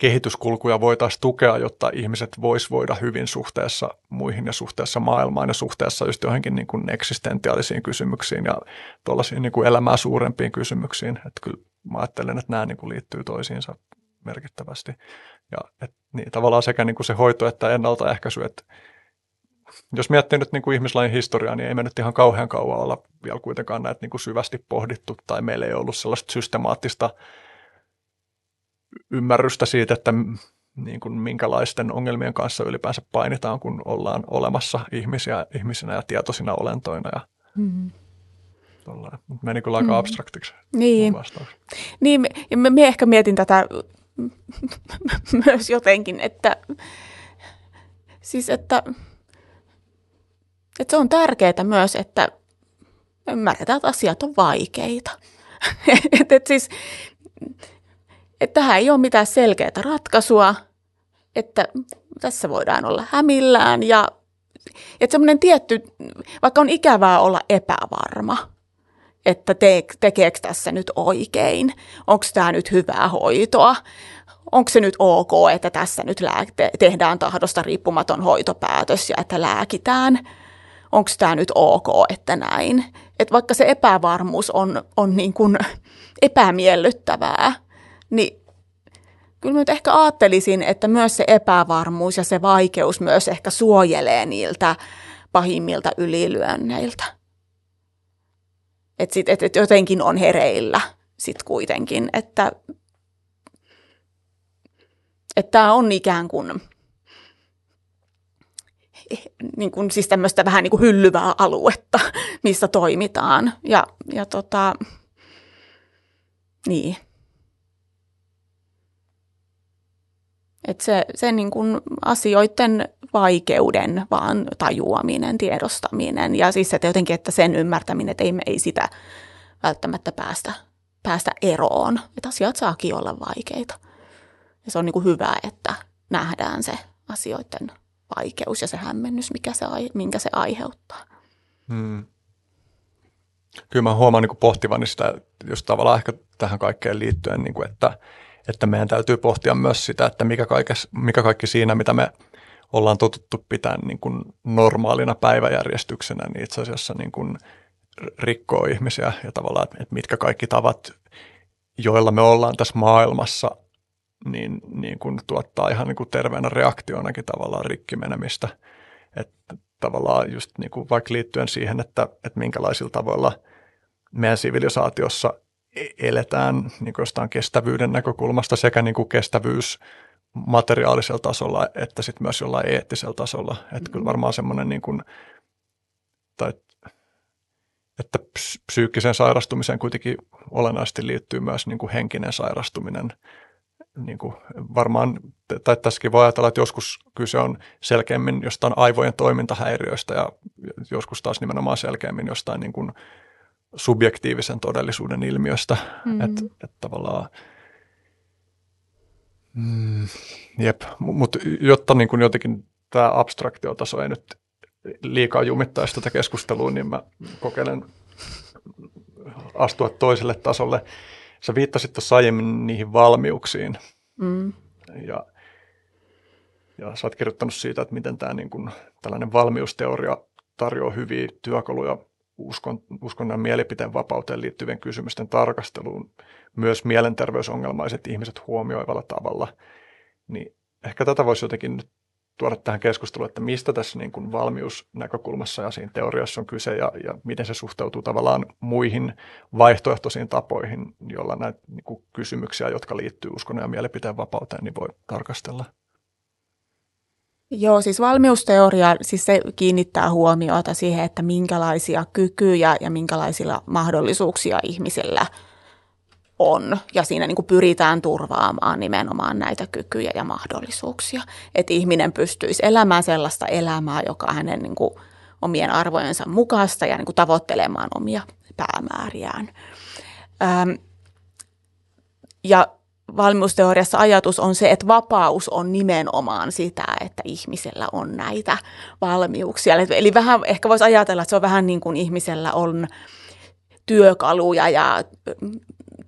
kehityskulkuja voitaisiin tukea, jotta ihmiset vois voida hyvin suhteessa muihin ja suhteessa maailmaan ja suhteessa just johonkin niin kuin eksistentiaalisiin kysymyksiin ja tuollaisiin niin kuin elämää suurempiin kysymyksiin. Että kyllä mä ajattelen, että nämä niin kuin liittyy toisiinsa merkittävästi. Ja et, niin, tavallaan sekä niin kuin se hoito että ennaltaehkäisy, että jos miettii nyt niin kuin ihmislain historiaa, niin ei me nyt ihan kauhean kauan olla vielä kuitenkaan näitä niin kuin syvästi pohdittu tai meillä ei ollut sellaista systemaattista ymmärrystä siitä, että niin kuin minkälaisten ongelmien kanssa ylipäänsä painitaan, kun ollaan olemassa ihmisiä, ihmisinä ja tietoisina olentoina. Ja mm-hmm. Meni kyllä aika mm. abstraktiksi niin. Niin, ja mä, mä ehkä mietin tätä [LAUGHS] myös jotenkin, että siis että, että se on tärkeää myös, että ymmärretään, että asiat on vaikeita. [LAUGHS] että et siis että tähän ei ole mitään selkeää ratkaisua, että tässä voidaan olla hämillään ja että semmoinen tietty, vaikka on ikävää olla epävarma, että te, tekeekö tässä nyt oikein, onko tämä nyt hyvää hoitoa, onko se nyt ok, että tässä nyt lääke- tehdään tahdosta riippumaton hoitopäätös ja että lääkitään, onko tämä nyt ok, että näin. Että vaikka se epävarmuus on, on niin kuin [LAUGHS] epämiellyttävää, niin kyllä nyt ehkä ajattelisin, että myös se epävarmuus ja se vaikeus myös ehkä suojelee niiltä pahimmilta ylilyönneiltä. Että et, et jotenkin on hereillä sitten kuitenkin, että tämä on ikään kuin, niin kuin siis tämmöistä vähän niin kuin hyllyvää aluetta, missä toimitaan. Ja, ja tota, niin. Että se, se niin kuin asioiden vaikeuden vaan tajuaminen, tiedostaminen ja siis että jotenkin, että sen ymmärtäminen, että ei, me ei sitä välttämättä päästä, päästä eroon. Että asiat saakin olla vaikeita. Ja se on niin hyvä, että nähdään se asioiden vaikeus ja se hämmennys, mikä se, minkä se aiheuttaa. Hmm. Kyllä mä huomaan niin pohtivani sitä just tavallaan ehkä tähän kaikkeen liittyen, niin kuin, että – että meidän täytyy pohtia myös sitä, että mikä, kaikes, mikä kaikki siinä, mitä me ollaan totuttu pitämään niin kuin normaalina päiväjärjestyksenä, niin itse asiassa niin kuin rikkoo ihmisiä ja tavallaan, että, mitkä kaikki tavat, joilla me ollaan tässä maailmassa, niin, niin kuin tuottaa ihan niin kuin terveenä reaktionakin tavallaan rikkimenemistä. Että tavallaan just niin kuin vaikka liittyen siihen, että, että minkälaisilla tavoilla meidän sivilisaatiossa E- eletään niin jostain kestävyyden näkökulmasta sekä niin kuin kestävyys materiaalisella tasolla että sitten myös jollain eettisellä tasolla. Että mm-hmm. kyllä varmaan semmoinen niin kuin, tai että psyykkiseen sairastumiseen kuitenkin olennaisesti liittyy myös niin kuin henkinen sairastuminen. Niin kuin varmaan, tai tässäkin voi ajatella, että joskus kyse on selkeämmin jostain aivojen toimintahäiriöistä ja joskus taas nimenomaan selkeämmin jostain niin kuin subjektiivisen todellisuuden ilmiöstä. Mm. Että et tavallaan, mm, jep, mutta jotta niin kun jotenkin tämä abstraktiotaso ei nyt liikaa jumittaisi tätä keskustelua, niin mä kokeilen astua toiselle tasolle. Sä viittasit tuossa aiemmin niihin valmiuksiin. Mm. Ja, ja sä oot kirjoittanut siitä, että miten tämä niin kun, tällainen valmiusteoria tarjoaa hyviä työkaluja uskon, uskonnon mielipiteen vapauteen liittyvien kysymysten tarkasteluun myös mielenterveysongelmaiset ihmiset huomioivalla tavalla, niin ehkä tätä voisi jotenkin nyt tuoda tähän keskusteluun, että mistä tässä niin kuin valmiusnäkökulmassa ja siinä teoriassa on kyse ja, ja miten se suhteutuu tavallaan muihin vaihtoehtoisiin tapoihin, joilla näitä niin kuin kysymyksiä, jotka liittyy uskonnon ja mielipiteen vapauteen, niin voi tarkastella. Joo, siis valmiusteoria, siis se kiinnittää huomiota siihen, että minkälaisia kykyjä ja minkälaisilla mahdollisuuksia ihmisillä on. Ja siinä niin kuin pyritään turvaamaan nimenomaan näitä kykyjä ja mahdollisuuksia. Että ihminen pystyisi elämään sellaista elämää, joka hänen niin kuin omien arvojensa mukaista ja niin kuin tavoittelemaan omia päämääriään. Ähm, ja valmiusteoriassa ajatus on se, että vapaus on nimenomaan sitä, että ihmisellä on näitä valmiuksia. Eli vähän ehkä voisi ajatella, että se on vähän niin kuin ihmisellä on työkaluja ja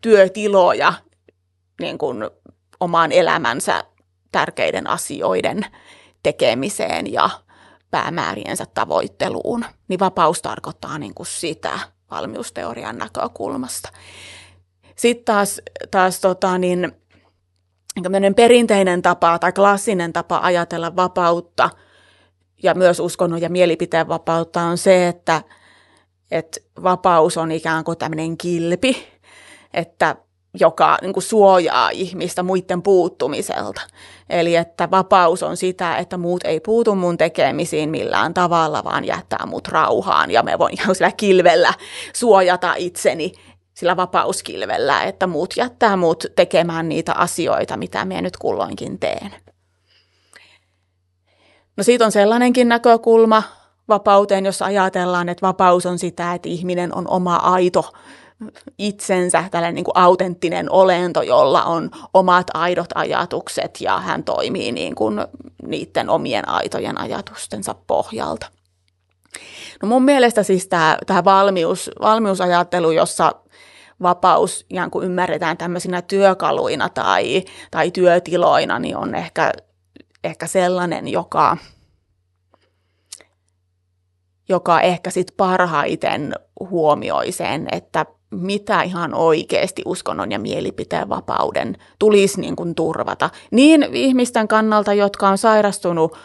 työtiloja niin kuin omaan elämänsä tärkeiden asioiden tekemiseen ja päämääriensä tavoitteluun, niin vapaus tarkoittaa niin kuin sitä valmiusteorian näkökulmasta. Sitten taas, taas tota, niin, perinteinen tapa tai klassinen tapa ajatella vapautta ja myös uskonnon ja mielipiteen vapautta on se, että, että vapaus on ikään kuin tämmöinen kilpi, että joka niin kuin suojaa ihmistä muiden puuttumiselta. Eli että vapaus on sitä, että muut ei puutu mun tekemisiin millään tavalla, vaan jättää mut rauhaan ja me voin ihan sillä kilvellä suojata itseni sillä vapauskilvellä, että muut jättää muut tekemään niitä asioita, mitä minä nyt kulloinkin teen. No siitä on sellainenkin näkökulma vapauteen, jos ajatellaan, että vapaus on sitä, että ihminen on oma aito itsensä, tällainen niin kuin autenttinen olento, jolla on omat aidot ajatukset ja hän toimii niin kuin niiden omien aitojen ajatustensa pohjalta. No mun mielestä siis tämä, tämä valmius, valmiusajattelu, jossa vapaus ikään ymmärretään tämmöisinä työkaluina tai, tai työtiloina, niin on ehkä, ehkä sellainen, joka, joka ehkä sit parhaiten huomioi sen, että mitä ihan oikeasti uskonnon ja mielipiteen vapauden tulisi niin kuin turvata. Niin ihmisten kannalta, jotka on sairastunut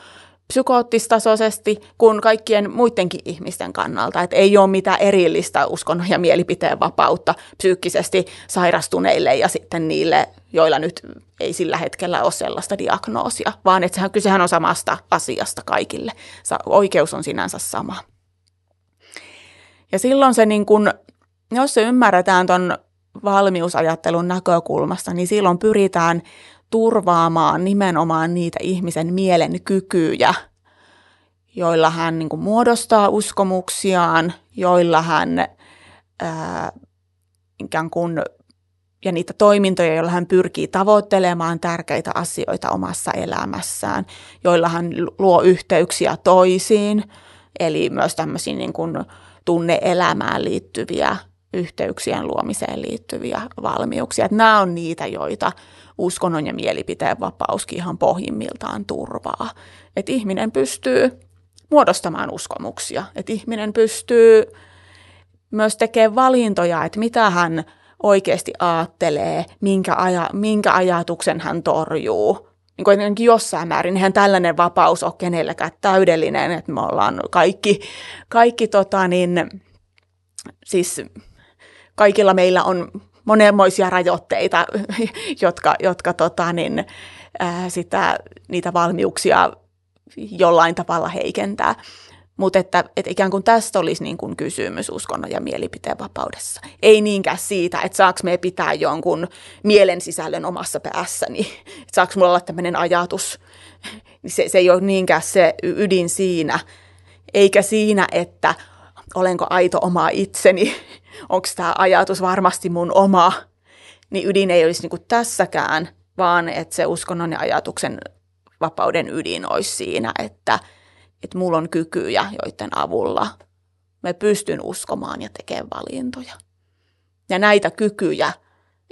psykoottistasoisesti kuin kaikkien muidenkin ihmisten kannalta. Että ei ole mitään erillistä uskonnon ja mielipiteen vapautta psyykkisesti sairastuneille ja sitten niille, joilla nyt ei sillä hetkellä ole sellaista diagnoosia, vaan että sehän, kysehän on samasta asiasta kaikille. Oikeus on sinänsä sama. Ja silloin se, niin kun, jos se ymmärretään tuon valmiusajattelun näkökulmasta, niin silloin pyritään turvaamaan nimenomaan niitä ihmisen mielen kykyjä, joilla hän niin kuin, muodostaa uskomuksiaan, joilla hän ää, ikään kuin, ja niitä toimintoja, joilla hän pyrkii tavoittelemaan tärkeitä asioita omassa elämässään, joilla hän luo yhteyksiä toisiin, eli myös tämmöisiin niin kuin, tunne-elämään liittyviä yhteyksien luomiseen liittyviä valmiuksia. Että nämä on niitä, joita uskonnon ja mielipiteen vapauskin ihan pohjimmiltaan turvaa. Että ihminen pystyy muodostamaan uskomuksia, että ihminen pystyy myös tekemään valintoja, että mitä hän oikeasti ajattelee, minkä, aja, minkä ajatuksen hän torjuu. Niin kuin jossain määrin, eihän tällainen vapaus ole kenellekään täydellinen, että me ollaan kaikki, kaikki tota niin, siis kaikilla meillä on monenmoisia rajoitteita, [LAUGHS] jotka, jotka tota, niin, ää, sitä, niitä valmiuksia jollain tavalla heikentää. Mutta että, että ikään kuin tästä olisi niin kuin kysymys uskonnon ja mielipiteen vapaudessa. Ei niinkään siitä, että saako me pitää jonkun mielen sisällön omassa päässäni, [LAUGHS] että saako mulla olla tämmöinen ajatus. [LAUGHS] Se, se ei ole niinkään se ydin siinä, eikä siinä, että olenko aito oma itseni, onko tämä ajatus varmasti mun oma, niin ydin ei olisi niinku tässäkään, vaan että se uskonnon ja ajatuksen vapauden ydin olisi siinä, että, että mulla on kykyjä, joiden avulla mä pystyn uskomaan ja tekemään valintoja. Ja näitä kykyjä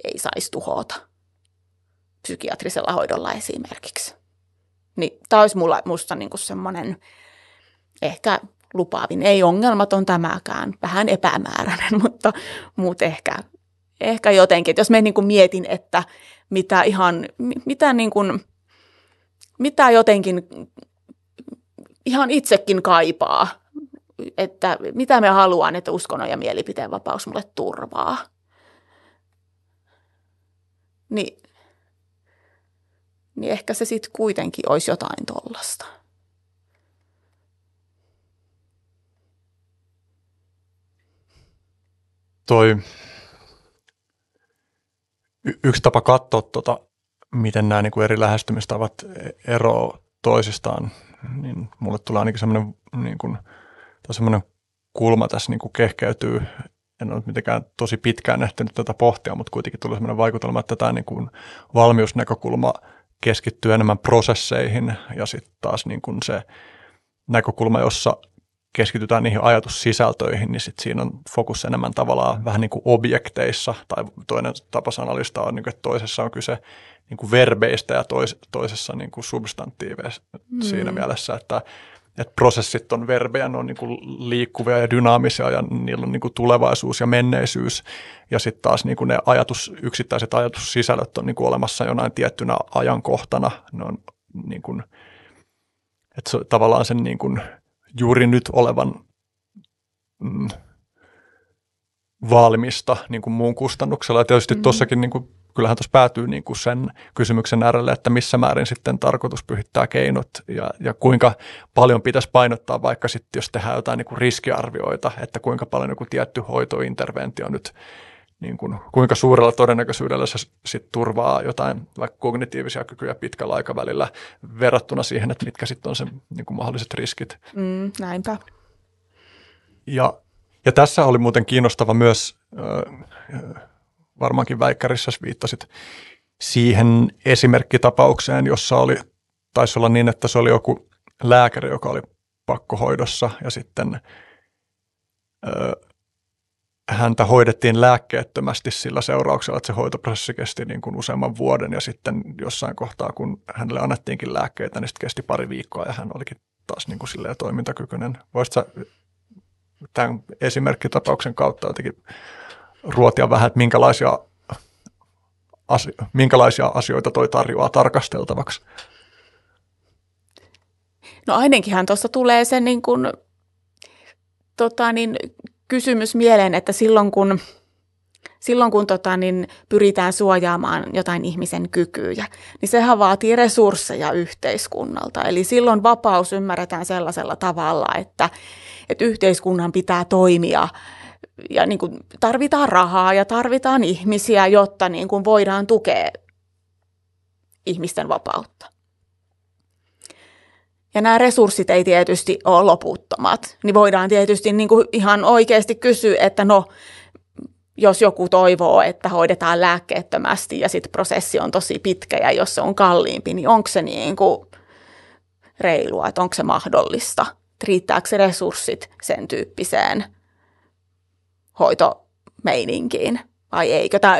ei saisi tuhota psykiatrisella hoidolla esimerkiksi. Niin tämä olisi mulla, musta niinku semmoinen ehkä lupaavin. Ei ongelmaton tämäkään, vähän epämääräinen, [LAUGHS] mutta, mutta ehkä, ehkä jotenkin. Että jos me niin mietin, että mitä ihan, mitä niin kuin, mitä jotenkin ihan itsekin kaipaa, että mitä me haluan, että uskonnon ja mielipiteen vapaus mulle turvaa. Niin, niin ehkä se sitten kuitenkin olisi jotain tollasta. Toi y- yksi tapa katsoa, tota, miten nämä niin eri lähestymistavat eroavat toisistaan, niin mulle tulee ainakin semmoinen, niin kuin, semmoinen kulma tässä niin kuin kehkeytyy. En ole mitenkään tosi pitkään ehtinyt tätä pohtia, mutta kuitenkin tulee semmoinen vaikutelma, että tämä niin kuin valmiusnäkökulma keskittyy enemmän prosesseihin ja sitten taas niin kuin se näkökulma, jossa keskitytään niihin ajatussisältöihin, niin sit siinä on fokus enemmän tavallaan vähän niin kuin objekteissa, tai toinen tapa sanallista on, niin kuin, että toisessa on kyse niin kuin verbeistä ja tois, toisessa niin kuin substantiiveista mm. siinä mielessä, että, että prosessit on verbejä, ne on niin kuin liikkuvia ja dynaamisia ja niillä on niin kuin tulevaisuus ja menneisyys. Ja sitten taas niin kuin ne ajatus, yksittäiset ajatussisällöt on niin kuin olemassa jonain tiettynä ajankohtana. Ne on niin kuin, että se, tavallaan sen niin kuin juuri nyt olevan mm, valmista niin kuin muun kustannuksella. Ja tietysti mm. tuossakin niin kuin kyllähän tuossa päätyy niin kuin sen kysymyksen äärelle, että missä määrin sitten tarkoitus pyhittää keinot ja, ja kuinka paljon pitäisi painottaa vaikka sitten, jos tehdään jotain niin kuin riskiarvioita, että kuinka paljon joku tietty hoitointerventio nyt, niin kuin, kuinka suurella todennäköisyydellä se sitten turvaa jotain vaikka kognitiivisia kykyjä pitkällä aikavälillä verrattuna siihen, että mitkä sitten on se niin kuin mahdolliset riskit. Mm, näinpä. Ja, ja tässä oli muuten kiinnostava myös äh, varmaankin väikkärissä viittasit siihen esimerkkitapaukseen, jossa oli, taisi olla niin, että se oli joku lääkäri, joka oli pakkohoidossa ja sitten häntä hoidettiin lääkkeettömästi sillä seurauksella, että se hoitoprosessi kesti niin kuin useamman vuoden ja sitten jossain kohtaa, kun hänelle annettiinkin lääkkeitä, niin sitten kesti pari viikkoa ja hän olikin taas niin kuin silleen toimintakykyinen. Voisitko tämän esimerkkitapauksen kautta jotenkin ruotia vähän, että minkälaisia, asio- minkälaisia asioita toi tarjoaa tarkasteltavaksi? No ainakinhan tuossa tulee se niin kuin, tota niin, kysymys mieleen, että silloin kun, silloin kun tota niin, pyritään suojaamaan jotain ihmisen kykyjä, niin sehän vaatii resursseja yhteiskunnalta. Eli silloin vapaus ymmärretään sellaisella tavalla, että, että yhteiskunnan pitää toimia – ja niin kuin tarvitaan rahaa ja tarvitaan ihmisiä, jotta niin kuin voidaan tukea ihmisten vapautta. Ja nämä resurssit ei tietysti ole loputtomat. Niin voidaan tietysti niin kuin ihan oikeasti kysyä, että no, jos joku toivoo, että hoidetaan lääkkeettömästi ja sitten prosessi on tosi pitkä ja jos se on kalliimpi, niin onko se niin kuin reilua, että onko se mahdollista? Riittääkö se resurssit sen tyyppiseen hoitomeininkiin vai eikö. Tämä,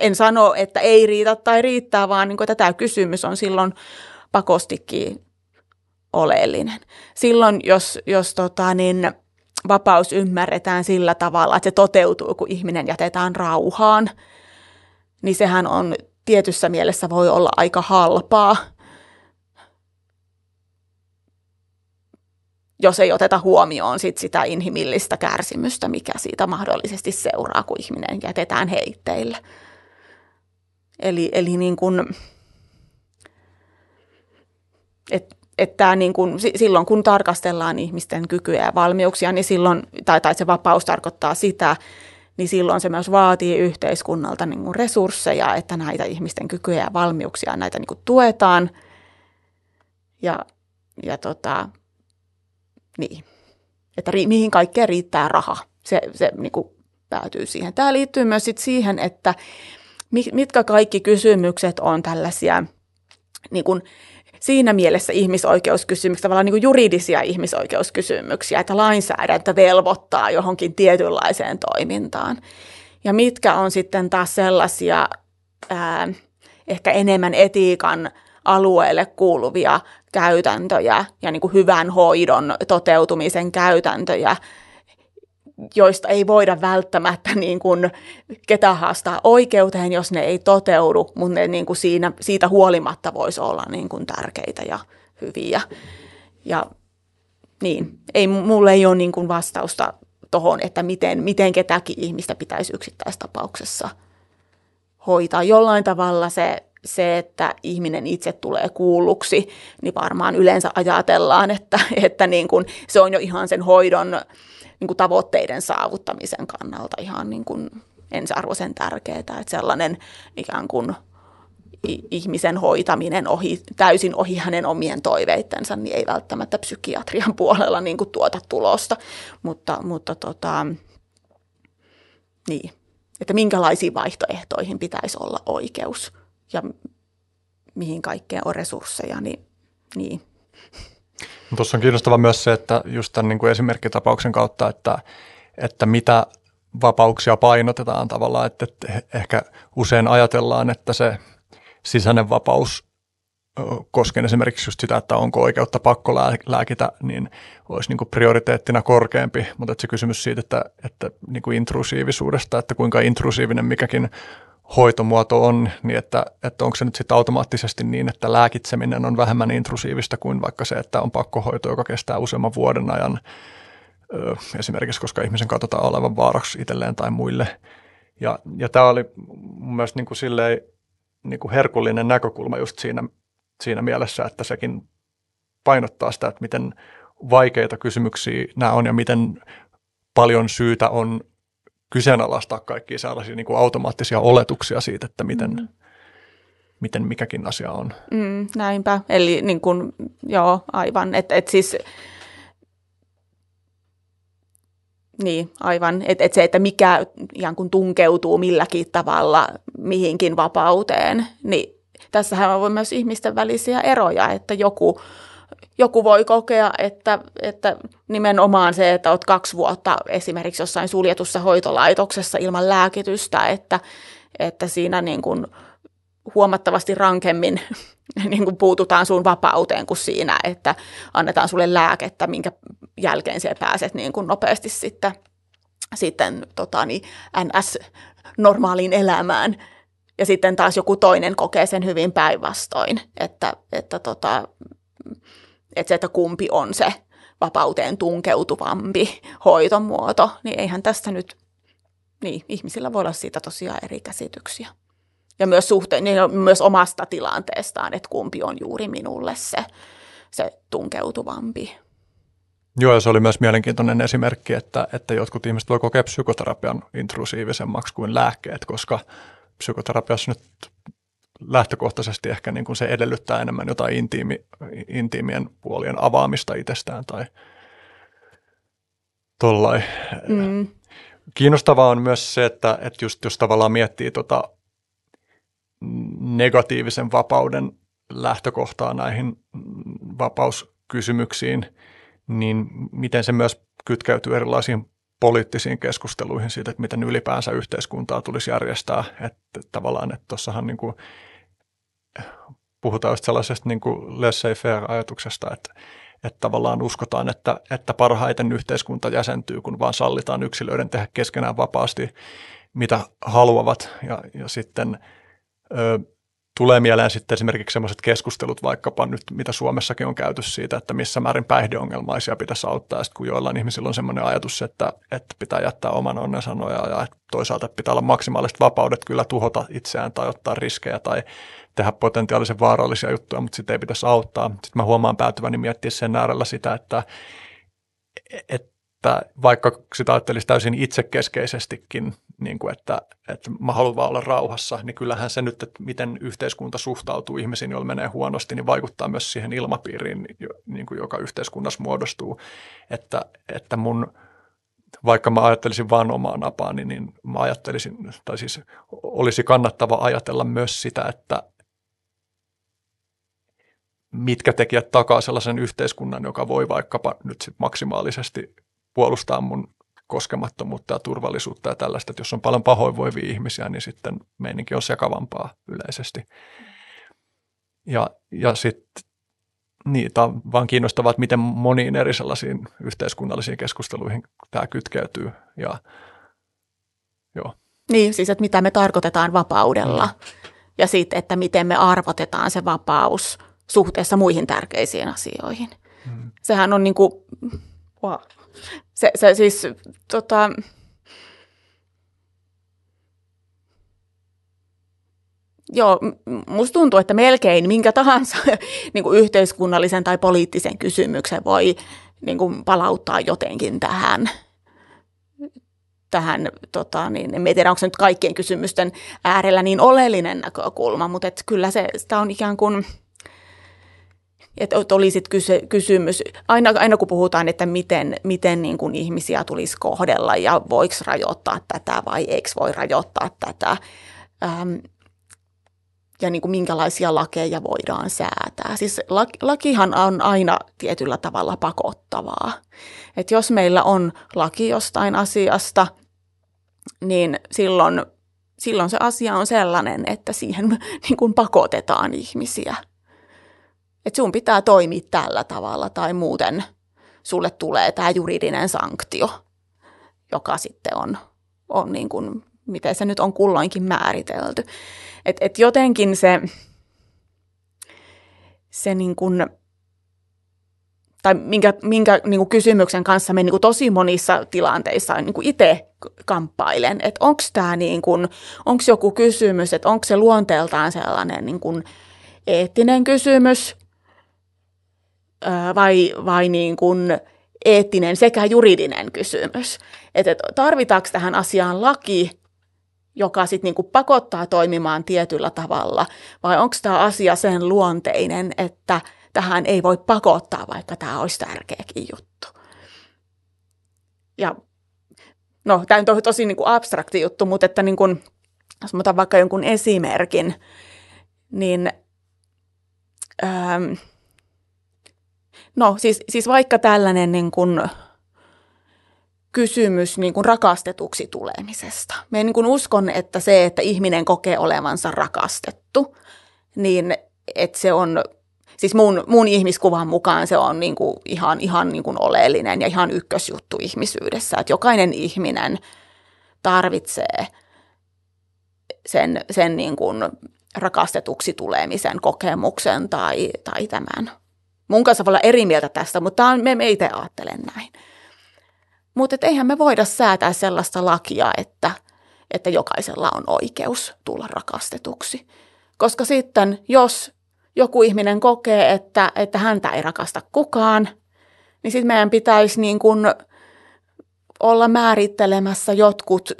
en sano, että ei riitä tai riittää, vaan niin tämä kysymys on silloin pakostikin oleellinen. Silloin, jos, jos tota, niin, vapaus ymmärretään sillä tavalla, että se toteutuu, kun ihminen jätetään rauhaan, niin sehän on tietyssä mielessä voi olla aika halpaa – jos ei oteta huomioon sit sitä inhimillistä kärsimystä, mikä siitä mahdollisesti seuraa, kun ihminen jätetään heitteille. Eli, eli niin kun, et, että niin kun, silloin kun tarkastellaan ihmisten kykyjä ja valmiuksia, niin silloin, tai, tai se vapaus tarkoittaa sitä, niin silloin se myös vaatii yhteiskunnalta niin kuin resursseja, että näitä ihmisten kykyjä ja valmiuksia näitä niin kuin tuetaan. Ja, ja tota, niin, että ri, mihin kaikkeen riittää raha. Se, se niin kuin päätyy siihen. Tämä liittyy myös sit siihen, että mitkä kaikki kysymykset on tällaisia niin kuin siinä mielessä ihmisoikeuskysymyksiä, tavallaan niin kuin juridisia ihmisoikeuskysymyksiä, että lainsäädäntö velvoittaa johonkin tietynlaiseen toimintaan. Ja mitkä on sitten taas sellaisia ää, ehkä enemmän etiikan alueelle kuuluvia käytäntöjä ja niin kuin hyvän hoidon toteutumisen käytäntöjä, joista ei voida välttämättä niin kuin ketä haastaa oikeuteen, jos ne ei toteudu, mutta ne niin kuin siinä, siitä huolimatta voisi olla niin kuin tärkeitä ja hyviä. Ja niin, ei, mulle ei ole niin kuin vastausta tuohon, että miten, miten ketäkin ihmistä pitäisi yksittäistapauksessa hoitaa. Jollain tavalla se, se, että ihminen itse tulee kuulluksi, niin varmaan yleensä ajatellaan, että, että niin kuin se on jo ihan sen hoidon niin kuin tavoitteiden saavuttamisen kannalta ihan niin kuin ensiarvoisen tärkeää, että sellainen ikään kuin ihmisen hoitaminen ohi, täysin ohi hänen omien toiveittensa, niin ei välttämättä psykiatrian puolella niin kuin tuota tulosta, mutta, mutta tota, niin, että minkälaisiin vaihtoehtoihin pitäisi olla oikeus ja mihin kaikkeen on resursseja, niin, niin. Tuossa on kiinnostava myös se, että just tämän niin kuin esimerkkitapauksen kautta, että, että mitä vapauksia painotetaan tavallaan, että, että ehkä usein ajatellaan, että se sisäinen vapaus koskien esimerkiksi just sitä, että onko oikeutta pakkolääkitä, niin olisi niin kuin prioriteettina korkeampi, mutta että se kysymys siitä, että, että niin kuin intrusiivisuudesta, että kuinka intrusiivinen mikäkin hoitomuoto on, niin että, että onko se nyt sitten automaattisesti niin, että lääkitseminen on vähemmän intrusiivista kuin vaikka se, että on pakkohoito, joka kestää useamman vuoden ajan, esimerkiksi koska ihmisen katsotaan olevan vaaraksi itselleen tai muille. Ja, ja tämä oli mun mielestä niin kuin silleen, niin kuin herkullinen näkökulma just siinä, siinä mielessä, että sekin painottaa sitä, että miten vaikeita kysymyksiä nämä on ja miten paljon syytä on kyseenalaistaa kaikkia sellaisia niin kuin automaattisia oletuksia siitä, että miten, mm. miten mikäkin asia on. Mm, näinpä, eli niin kuin, joo, aivan, että et siis niin, aivan. Että et se, että mikä ihan kuin tunkeutuu milläkin tavalla mihinkin vapauteen, niin tässähän on myös ihmisten välisiä eroja, että joku, joku voi kokea, että, että nimenomaan se, että olet kaksi vuotta esimerkiksi jossain suljetussa hoitolaitoksessa ilman lääkitystä, että, että siinä niin kuin huomattavasti rankemmin [LAUGHS] niin kuin puututaan sun vapauteen kuin siinä, että annetaan sulle lääkettä, minkä jälkeen siellä pääset niin kuin nopeasti sitten, sitten tota, niin NS-normaaliin elämään. Ja sitten taas joku toinen kokee sen hyvin päinvastoin, että, että, tota, että se, että kumpi on se vapauteen tunkeutuvampi hoitomuoto, niin eihän tästä nyt, niin ihmisillä voi olla siitä tosiaan eri käsityksiä. Ja myös, suhteen, niin myös omasta tilanteestaan, että kumpi on juuri minulle se, se tunkeutuvampi. Joo, ja se oli myös mielenkiintoinen esimerkki, että, että jotkut ihmiset voi kokea psykoterapian intrusiivisemmaksi kuin lääkkeet, koska psykoterapiassa nyt lähtökohtaisesti ehkä niin kuin se edellyttää enemmän jotain intiimi, intiimien puolien avaamista itsestään tai tollain. Mm. Kiinnostavaa on myös se, että, että just jos tavallaan miettii tota negatiivisen vapauden lähtökohtaa näihin vapauskysymyksiin – niin miten se myös kytkeytyy erilaisiin poliittisiin keskusteluihin siitä, että miten ylipäänsä yhteiskuntaa tulisi järjestää. Että tavallaan, että tuossahan niin kuin puhutaan just sellaisesta niin laissez-faire-ajatuksesta, että, että tavallaan uskotaan, että, että parhaiten yhteiskunta jäsentyy, kun vaan sallitaan yksilöiden tehdä keskenään vapaasti, mitä haluavat. Ja, ja sitten ö, tulee mieleen sitten esimerkiksi sellaiset keskustelut vaikkapa nyt, mitä Suomessakin on käyty siitä, että missä määrin päihdeongelmaisia pitäisi auttaa, sitten kun joillain ihmisillä on sellainen ajatus, että, että pitää jättää oman onnen sanoja ja että toisaalta pitää olla maksimaaliset vapaudet kyllä tuhota itseään tai ottaa riskejä tai tehdä potentiaalisen vaarallisia juttuja, mutta sitten ei pitäisi auttaa. Sitten mä huomaan päätyväni miettiä sen äärellä sitä, että, että vaikka sitä ajattelisi täysin itsekeskeisestikin, niin kuin että, että mä haluan vaan olla rauhassa, niin kyllähän se nyt, että miten yhteiskunta suhtautuu ihmisiin, joilla menee huonosti, niin vaikuttaa myös siihen ilmapiiriin, niin kuin joka yhteiskunnassa muodostuu. Että, että mun, vaikka mä ajattelisin vaan omaa napaani, niin mä ajattelisin, tai siis olisi kannattava ajatella myös sitä, että, mitkä tekijät takaa sellaisen yhteiskunnan, joka voi vaikkapa nyt sit maksimaalisesti puolustaa mun koskemattomuutta ja turvallisuutta ja tällaista, että jos on paljon pahoinvoivia ihmisiä, niin sitten meininki on sekavampaa yleisesti. Ja, ja sitten tämä on vaan kiinnostavaa, että miten moniin eri sellaisiin yhteiskunnallisiin keskusteluihin tämä kytkeytyy. Ja, joo. Niin, siis että mitä me tarkoitetaan vapaudella mm. ja sitten, että miten me arvotetaan se vapaus suhteessa muihin tärkeisiin asioihin. Mm. Sehän on niin kuin, wow. se, se siis tota, Joo, musta tuntuu, että melkein minkä tahansa [LAUGHS] niin kuin yhteiskunnallisen tai poliittisen kysymyksen voi niin kuin palauttaa jotenkin tähän, tähän tota, niin, en tiedä, onko se nyt kaikkien kysymysten äärellä niin oleellinen näkökulma, mutta et kyllä se, sitä on ikään kuin, että olisit kyse, kysymys, aina, aina kun puhutaan, että miten, miten niin kuin ihmisiä tulisi kohdella ja voiko rajoittaa tätä vai eikö voi rajoittaa tätä, ähm, ja niin kuin minkälaisia lakeja voidaan säätää. Siis lakihan on aina tietyllä tavalla pakottavaa. Et jos meillä on laki jostain asiasta, niin silloin, silloin se asia on sellainen, että siihen [LAUGHS] niin kuin pakotetaan ihmisiä. Et sun pitää toimia tällä tavalla tai muuten sulle tulee tämä juridinen sanktio, joka sitten on, on niin kuin, miten se nyt on kulloinkin määritelty. Että et jotenkin se, se niin kuin, tai minkä, minkä niin kuin kysymyksen kanssa me niin kuin tosi monissa tilanteissa niin kuin itse kamppailen, että onko tämä niin kuin, onko joku kysymys, että onko se luonteeltaan sellainen niin kuin eettinen kysymys vai, vai niin kuin eettinen sekä juridinen kysymys. Että tarvitaanko tähän asiaan laki joka sitten niinku pakottaa toimimaan tietyllä tavalla, vai onko tämä asia sen luonteinen, että tähän ei voi pakottaa, vaikka tämä olisi tärkeäkin juttu. Ja no, tämä on tosi niinku abstrakti juttu, mutta että niinku, jos otan vaikka jonkun esimerkin, niin ähm, no siis, siis vaikka tällainen niin kuin, kysymys niin kuin rakastetuksi tulemisesta. Mä niin uskon, että se, että ihminen kokee olevansa rakastettu, niin että se on, siis mun, mun ihmiskuvan mukaan se on niin kuin ihan, ihan niin kuin oleellinen ja ihan ykkösjuttu ihmisyydessä. Että jokainen ihminen tarvitsee sen, sen niin kuin rakastetuksi tulemisen kokemuksen tai, tai tämän. Mun kanssa voi olla eri mieltä tästä, mutta me, me itse ajattelen näin. Mutta eihän me voida säätää sellaista lakia, että, että jokaisella on oikeus tulla rakastetuksi. Koska sitten, jos joku ihminen kokee, että, että häntä ei rakasta kukaan, niin sitten meidän pitäisi niin kuin olla määrittelemässä jotkut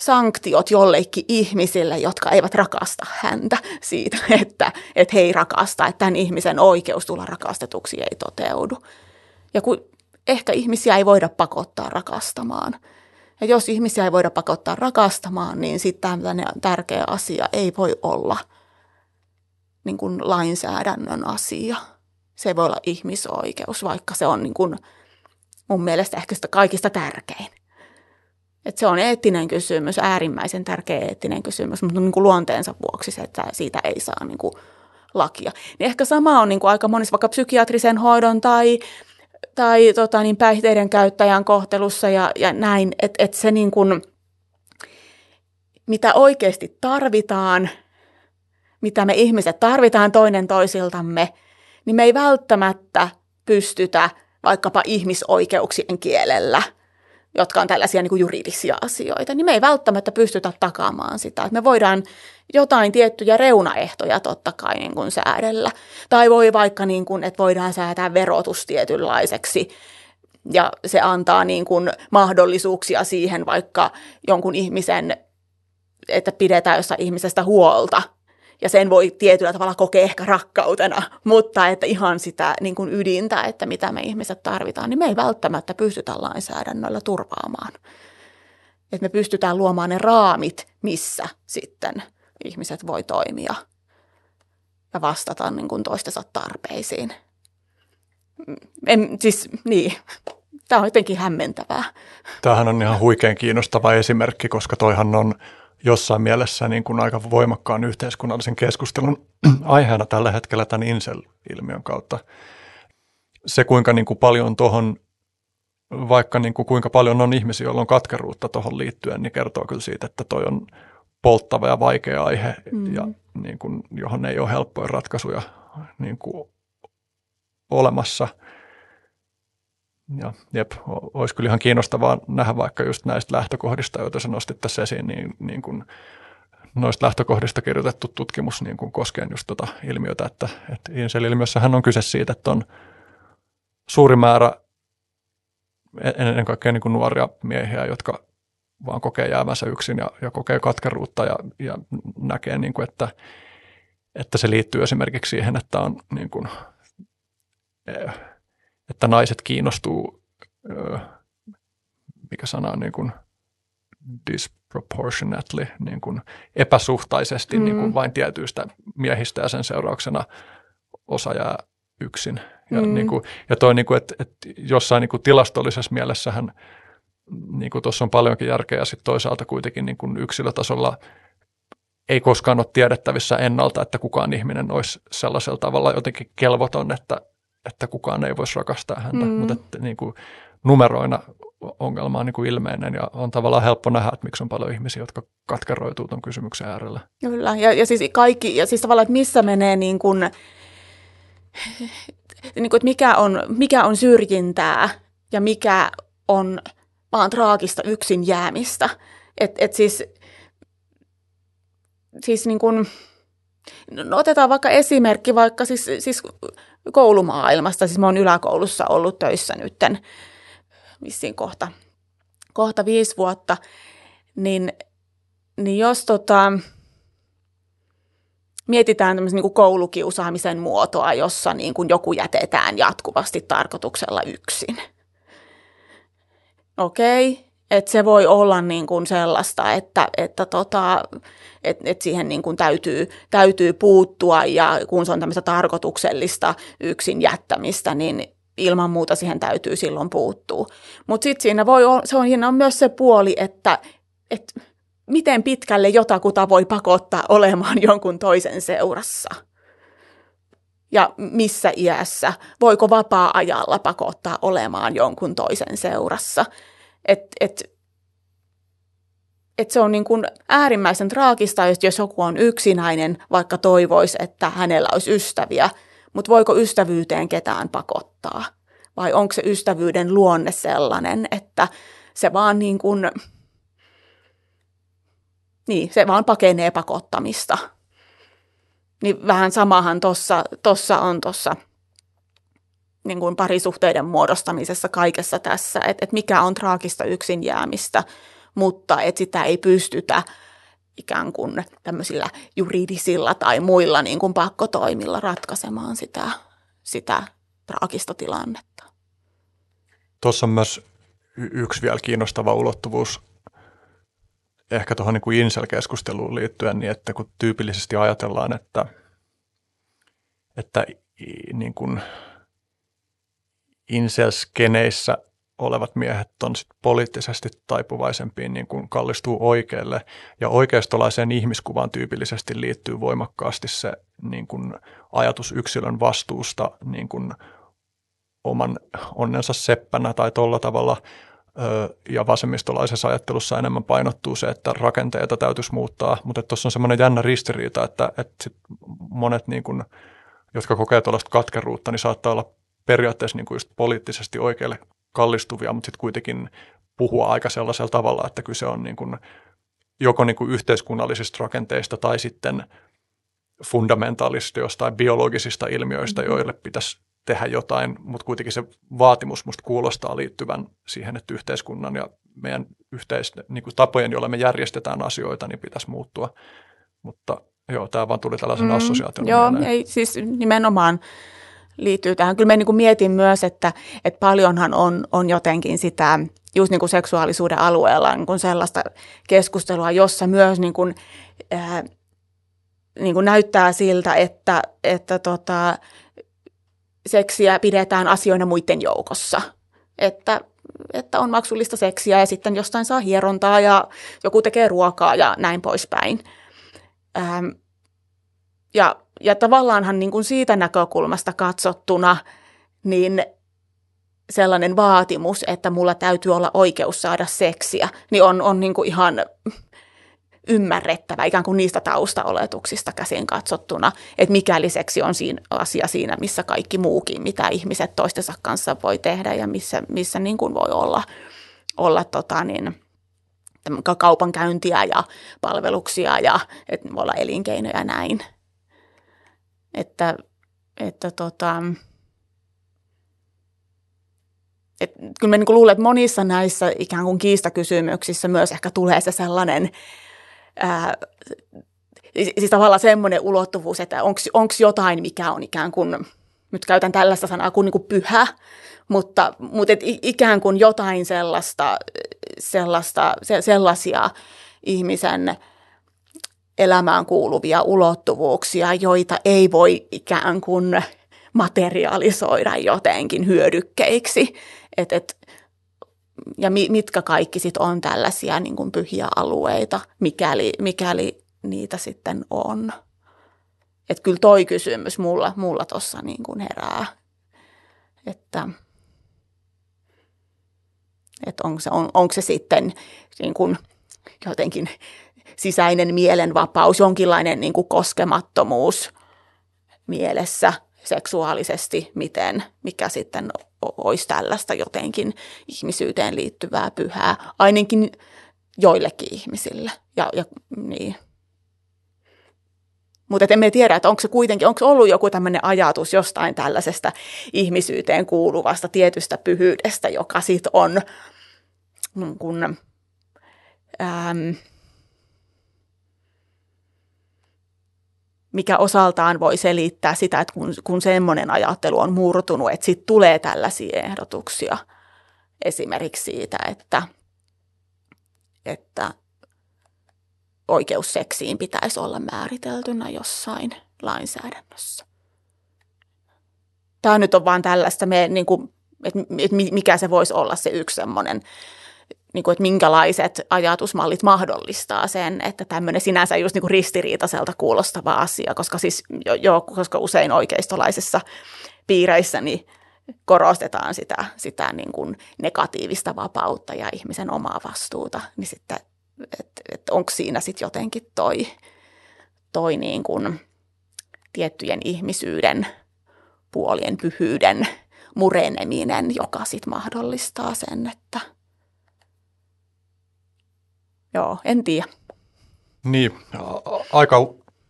sanktiot jollekin ihmisille, jotka eivät rakasta häntä siitä, [LAUGHS] että, että he ei rakasta, että tämän ihmisen oikeus tulla rakastetuksi ei toteudu. Ja kun ehkä ihmisiä ei voida pakottaa rakastamaan. Ja jos ihmisiä ei voida pakottaa rakastamaan, niin sitten tämmöinen tärkeä asia ei voi olla niin kuin lainsäädännön asia. Se voi olla ihmisoikeus, vaikka se on niin kuin mun mielestä ehkä sitä kaikista tärkein. Et se on eettinen kysymys, äärimmäisen tärkeä eettinen kysymys, mutta niin kuin luonteensa vuoksi se, että siitä ei saa niin kuin lakia. Niin ehkä sama on niin kuin aika monissa vaikka psykiatrisen hoidon tai tai tota, niin päihteiden käyttäjän kohtelussa ja, ja näin, että et se niin kuin, mitä oikeasti tarvitaan, mitä me ihmiset tarvitaan toinen toisiltamme, niin me ei välttämättä pystytä vaikkapa ihmisoikeuksien kielellä – jotka on tällaisia niin kuin juridisia asioita, niin me ei välttämättä pystytä takaamaan sitä. Että me voidaan jotain tiettyjä reunaehtoja totta kai niin kuin säädellä. Tai voi vaikka, niin kuin, että voidaan säätää verotus tietynlaiseksi ja se antaa niin kuin mahdollisuuksia siihen vaikka jonkun ihmisen, että pidetään jossain ihmisestä huolta – ja sen voi tietyllä tavalla kokea ehkä rakkautena, mutta että ihan sitä niin kuin ydintä, että mitä me ihmiset tarvitaan, niin me ei välttämättä pystytä lainsäädännöllä turvaamaan. Että me pystytään luomaan ne raamit, missä sitten ihmiset voi toimia ja vastata niin kuin toistensa tarpeisiin. En, siis niin, tämä on jotenkin hämmentävää. Tämähän on ihan huikein kiinnostava esimerkki, koska toihan on jossain mielessä niin kuin aika voimakkaan yhteiskunnallisen keskustelun [CLEARS THROAT] aiheena tällä hetkellä tämän Insel-ilmiön kautta. Se, kuinka niin kuin paljon tuohon, vaikka niin kuin kuinka paljon on ihmisiä, joilla on katkeruutta tuohon liittyen, niin kertoo kyllä siitä, että toi on polttava ja vaikea aihe, mm. ja niin kuin, johon ei ole helppoja ratkaisuja niin kuin, olemassa – ja jep, olisi kyllä ihan kiinnostavaa nähdä vaikka just näistä lähtökohdista, joita sä nostit tässä esiin, niin, niin kuin noista lähtökohdista kirjoitettu tutkimus niin kuin koskien just tota ilmiötä, että, että Insel-ilmiössähän on kyse siitä, että on suuri määrä e-, ennen kaikkea niin kuin nuoria miehiä, jotka vaan kokee jäävänsä yksin ja, ja kokee katkeruutta ja, ja näkee, niin kuin, että, että se liittyy esimerkiksi siihen, että on niin kuin, eh, että naiset kiinnostuu, mikä sana on niin kuin disproportionately, niin kuin epäsuhtaisesti mm. niin kuin vain tietyistä miehistä ja sen seurauksena osa jää yksin. Ja, mm. niin kuin, ja toi, niin kuin, että, että jossain niin kuin tilastollisessa mielessähän niin kuin tuossa on paljonkin järkeä ja sitten toisaalta kuitenkin niin kuin yksilötasolla ei koskaan ole tiedettävissä ennalta, että kukaan ihminen olisi sellaisella tavalla jotenkin kelvoton, että, että kukaan ei voisi rakastaa häntä, mm. mutta että niin kuin numeroina ongelma on niin kuin ilmeinen ja on tavallaan helppo nähdä, että miksi on paljon ihmisiä, jotka katkeroituu tuon kysymyksen äärellä. Kyllä, ja, ja siis kaikki, ja siis tavallaan, että missä menee niin kuin, niin kuin, että mikä on, mikä on syrjintää ja mikä on vaan traagista yksin jäämistä. Että et siis, siis niin kuin, no otetaan vaikka esimerkki vaikka siis, siis koulumaailmasta. Siis mä oon yläkoulussa ollut töissä nytten vissiin kohta, kohta viisi vuotta. Niin, niin jos tota, mietitään tämmöisen niin koulukiusaamisen muotoa, jossa niin kuin joku jätetään jatkuvasti tarkoituksella yksin. Okei, että se voi olla niin kuin sellaista, että, että tota, et, et siihen niin kuin täytyy, täytyy puuttua ja kun se on tämmöistä tarkoituksellista yksin jättämistä, niin ilman muuta siihen täytyy silloin puuttua. Mutta sitten siinä voi se on, siinä on myös se puoli, että, että miten pitkälle jotakuta voi pakottaa olemaan jonkun toisen seurassa. Ja missä iässä, voiko vapaa-ajalla pakottaa olemaan jonkun toisen seurassa. Et, et että se on niin kuin äärimmäisen traagista, jos joku on yksinäinen, vaikka toivoisi, että hänellä olisi ystäviä, mutta voiko ystävyyteen ketään pakottaa? Vai onko se ystävyyden luonne sellainen, että se vaan niin kuin, niin, se vaan pakenee pakottamista. Niin vähän samahan tuossa tossa on tuossa niin kuin parisuhteiden muodostamisessa kaikessa tässä, että, että mikä on traagista yksin jäämistä – mutta että sitä ei pystytä ikään kuin tämmöisillä juridisilla tai muilla niin kuin pakkotoimilla ratkaisemaan sitä, sitä traagista tilannetta. Tuossa on myös yksi vielä kiinnostava ulottuvuus ehkä tuohon niin Insel-keskusteluun liittyen, niin että kun tyypillisesti ajatellaan, että, että niin kuin Insel-skeneissä olevat miehet on sit poliittisesti taipuvaisempiin niin kuin kallistuu oikealle. Ja oikeistolaiseen ihmiskuvaan tyypillisesti liittyy voimakkaasti se niin kuin ajatus yksilön vastuusta niin kuin oman onnensa seppänä tai tuolla tavalla. Ja vasemmistolaisessa ajattelussa enemmän painottuu se, että rakenteita täytyisi muuttaa. Mutta tuossa on semmoinen jännä ristiriita, että, että sit monet, niin kuin, jotka kokee tuollaista katkeruutta, niin saattaa olla periaatteessa niin kuin just poliittisesti oikealle kallistuvia, mutta sitten kuitenkin puhua aika sellaisella tavalla, että kyse on niin kuin joko niin kuin yhteiskunnallisista rakenteista tai sitten fundamentaalisista jostain biologisista ilmiöistä, mm-hmm. joille pitäisi tehdä jotain, mutta kuitenkin se vaatimus musta kuulostaa liittyvän siihen, että yhteiskunnan ja meidän yhteis, niin kuin tapojen, joilla me järjestetään asioita, niin pitäisi muuttua. Mutta joo, tämä vaan tuli tällaisen mm, assosiaation. Joo, ei, siis nimenomaan liittyy tähän. Kyllä me niin kuin mietin myös, että, että paljonhan on, on jotenkin sitä just niin kuin seksuaalisuuden alueella niin kuin sellaista keskustelua, jossa myös niin kuin, ää, niin kuin näyttää siltä, että, että tota, seksiä pidetään asioina muiden joukossa. Että että on maksullista seksiä ja sitten jostain saa hierontaa ja joku tekee ruokaa ja näin poispäin. Ähm, ja, ja tavallaanhan niin kuin siitä näkökulmasta katsottuna, niin sellainen vaatimus, että mulla täytyy olla oikeus saada seksiä, niin on, on niin kuin ihan ymmärrettävä ikään kuin niistä taustaoletuksista käsin katsottuna, että mikäli seksi on siinä asia siinä, missä kaikki muukin, mitä ihmiset toistensa kanssa voi tehdä ja missä, missä niin kuin voi olla, olla tota niin, kaupankäyntiä ja palveluksia ja että voi olla elinkeinoja ja näin. Että, että tota, et kyllä mä niin luulen, että monissa näissä ikään kuin kiistakysymyksissä myös ehkä tulee se sellainen, ää, siis tavallaan semmoinen ulottuvuus, että onko jotain, mikä on ikään kuin, nyt käytän tällaista sanaa kuin, niin kuin pyhä, mutta, mutta et ikään kuin jotain sellaista, sellaista, sellaisia ihmisen elämään kuuluvia ulottuvuuksia, joita ei voi ikään kuin materialisoida jotenkin hyödykkeiksi. Et, et, ja mi, mitkä kaikki sitten on tällaisia niin kuin pyhiä alueita, mikäli, mikäli niitä sitten on. Että kyllä toi kysymys mulla, mulla tuossa niin kuin herää, että, että onko, se, on, onko se sitten niin kuin jotenkin sisäinen mielenvapaus, jonkinlainen niin kuin koskemattomuus mielessä – seksuaalisesti, miten, mikä sitten olisi tällaista jotenkin ihmisyyteen liittyvää pyhää, ainakin joillekin ihmisille. Ja, ja, niin. Mutta emme tiedä, että onko se kuitenkin, onko ollut joku tämmöinen ajatus jostain tällaisesta ihmisyyteen kuuluvasta tietystä pyhyydestä, joka sitten on niin kun, ähm, mikä osaltaan voi selittää sitä, että kun, kun semmoinen ajattelu on murtunut, että sitten tulee tällaisia ehdotuksia esimerkiksi siitä, että, että oikeus seksiin pitäisi olla määriteltynä jossain lainsäädännössä. Tämä nyt on vain tällaista, me, niin kuin, että mikä se voisi olla se yksi semmoinen niin kuin, että minkälaiset ajatusmallit mahdollistaa sen, että tämmöinen sinänsä just niin kuin ristiriitaiselta kuulostava asia, koska siis jo, jo koska usein oikeistolaisissa piireissä niin korostetaan sitä, sitä niin kuin negatiivista vapautta ja ihmisen omaa vastuuta, niin sitten, että et onko siinä sitten jotenkin toi, toi niin kuin tiettyjen ihmisyyden puolien pyhyyden mureneminen, joka sitten mahdollistaa sen, että – Joo, en tiedä. Niin, aika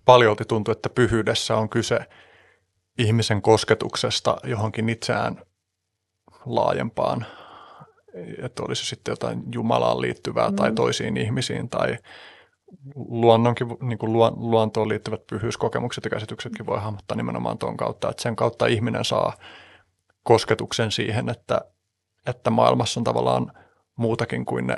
paljon tuntuu, että pyhyydessä on kyse ihmisen kosketuksesta johonkin itseään laajempaan, että olisi sitten jotain Jumalaan liittyvää mm. tai toisiin ihmisiin tai luonnonkin, niin kuin luontoon liittyvät pyhyyskokemukset ja käsityksetkin voi hahmottaa nimenomaan tuon kautta, että sen kautta ihminen saa kosketuksen siihen, että, että maailmassa on tavallaan muutakin kuin ne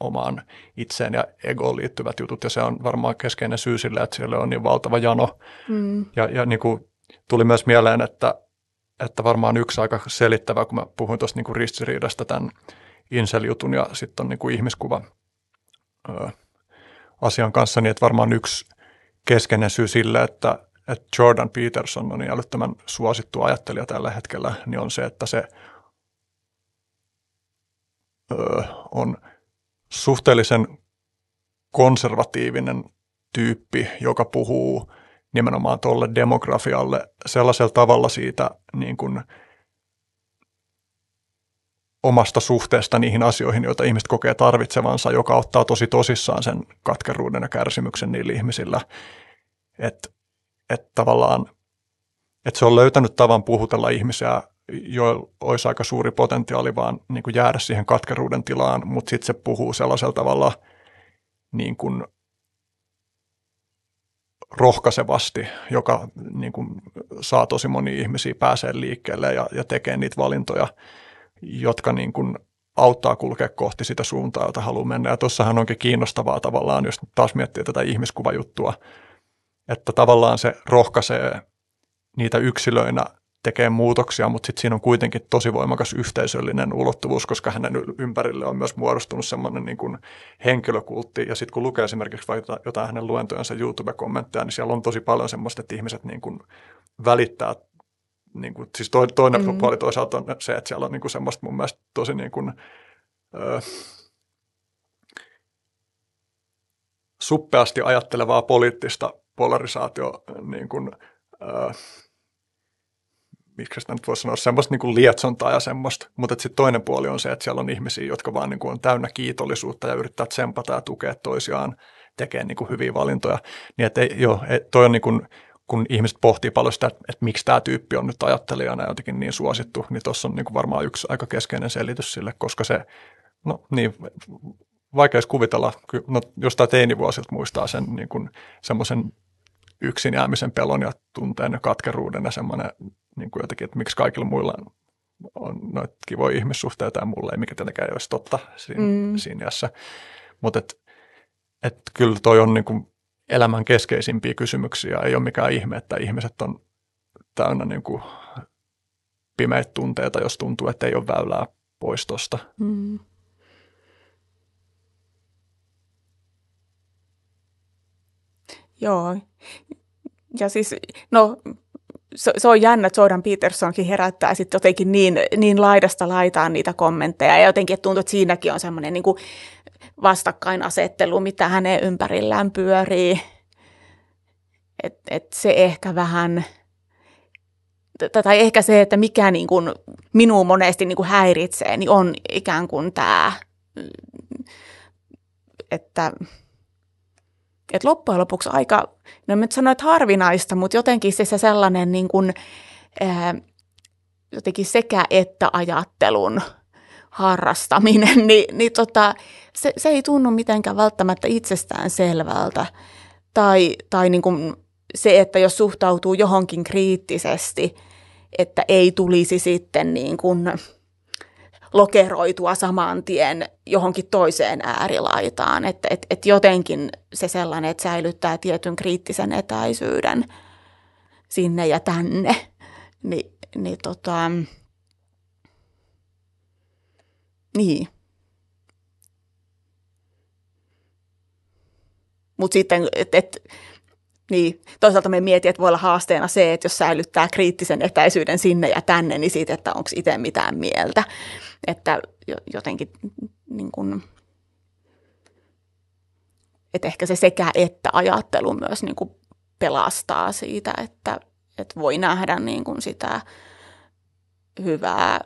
omaan itseen ja egoon liittyvät jutut, ja se on varmaan keskeinen syy sille, että siellä on niin valtava jano. Mm. Ja, ja niin kuin tuli myös mieleen, että, että varmaan yksi aika selittävä, kun mä puhuin tuosta niin kuin ristiriidasta tämän Insel-jutun ja sitten on niin kuin ihmiskuva ö, asian kanssa, niin että varmaan yksi keskeinen syy sille, että, että Jordan Peterson on niin älyttömän suosittu ajattelija tällä hetkellä, niin on se, että se ö, on – suhteellisen konservatiivinen tyyppi, joka puhuu nimenomaan tuolle demografialle sellaisella tavalla siitä niin kuin omasta suhteesta niihin asioihin, joita ihmiset kokee tarvitsevansa, joka ottaa tosi tosissaan sen katkeruuden ja kärsimyksen niillä ihmisillä. Että et tavallaan, että se on löytänyt tavan puhutella ihmisiä joilla olisi aika suuri potentiaali vaan niin kuin jäädä siihen katkeruuden tilaan, mutta sitten se puhuu sellaisella tavalla niin kuin rohkaisevasti, joka niin kuin saa tosi moni ihmisiä pääsee liikkeelle ja, ja tekee niitä valintoja, jotka niin kuin auttaa kulkea kohti sitä suuntaa, jota haluaa mennä. Ja tuossahan onkin kiinnostavaa tavallaan, jos taas miettii tätä ihmiskuvajuttua, että tavallaan se rohkaisee niitä yksilöinä tekee muutoksia, mutta sitten siinä on kuitenkin tosi voimakas yhteisöllinen ulottuvuus, koska hänen ympärille on myös muodostunut semmoinen niin kuin henkilökultti. Ja sitten kun lukee esimerkiksi vaikka jotain hänen luentojensa YouTube-kommentteja, niin siellä on tosi paljon semmoista, että ihmiset niin kuin välittää niin kuin, siis toinen mm. puoli toisaalta on se, että siellä on niin kuin semmoista mun mielestä tosi niin kuin, ö, suppeasti ajattelevaa poliittista polarisaatio niin kuin, ö, miksi sitä nyt voisi sanoa, semmoista niin kuin lietsontaa ja semmoista, mutta sitten toinen puoli on se, että siellä on ihmisiä, jotka vaan niin kuin on täynnä kiitollisuutta ja yrittää tsempata ja tukea toisiaan, tekee niin kuin hyviä valintoja. Niin että ei, joo, toi on niin kuin, kun ihmiset pohtii paljon sitä, että, että miksi tämä tyyppi on nyt ajattelijana jotenkin niin suosittu, niin tuossa on niin kuin varmaan yksi aika keskeinen selitys sille, koska se, no niin, vaikea kuvitella, no jostain teinivuosilta muistaa sen niin kuin semmoisen yksin jäämisen pelon ja tunteen ja katkeruuden ja semmoinen niin kuin jotenkin, että miksi kaikilla muilla on noita kivoja ihmissuhteita ja mulle ei mikä tietenkään ei olisi totta siinä, mm. siinä iässä. Mutta et, et kyllä toi on niin kuin elämän keskeisimpiä kysymyksiä. Ei ole mikään ihme, että ihmiset on täynnä niin kuin pimeitä tunteita, jos tuntuu, että ei ole väylää pois tuosta. Mm. Joo. Ja siis, no se, se on jännä, että Jordan Petersonkin herättää sitten jotenkin niin, niin laidasta laitaan niitä kommentteja. Ja jotenkin että tuntuu, että siinäkin on semmoinen niin vastakkainasettelu, mitä hänen ympärillään pyörii. Et, et se ehkä vähän, tai ehkä se, että mikä niin kuin minua monesti niin kuin häiritsee, niin on ikään kuin tämä, että, että loppujen lopuksi aika, no nyt sanoin, että harvinaista, mutta jotenkin se, se sellainen niin kuin, ää, jotenkin sekä että ajattelun harrastaminen, [LAUGHS] niin, niin tota, se, se ei tunnu mitenkään välttämättä itsestään selvältä. Tai, tai niin kuin se, että jos suhtautuu johonkin kriittisesti, että ei tulisi sitten niin kuin lokeroitua saman tien johonkin toiseen äärilaitaan. Että et, et jotenkin se sellainen, että säilyttää tietyn kriittisen etäisyyden sinne ja tänne, [LAUGHS] niin, niin tota, niin. Mutta sitten, että et, niin, toisaalta me mietin, että voi olla haasteena se, että jos säilyttää kriittisen etäisyyden sinne ja tänne, niin siitä, että onko itse mitään mieltä. Että jotenkin niin kun, että ehkä se sekä että ajattelu myös niin kuin pelastaa siitä, että, että voi nähdä niin kuin sitä hyvää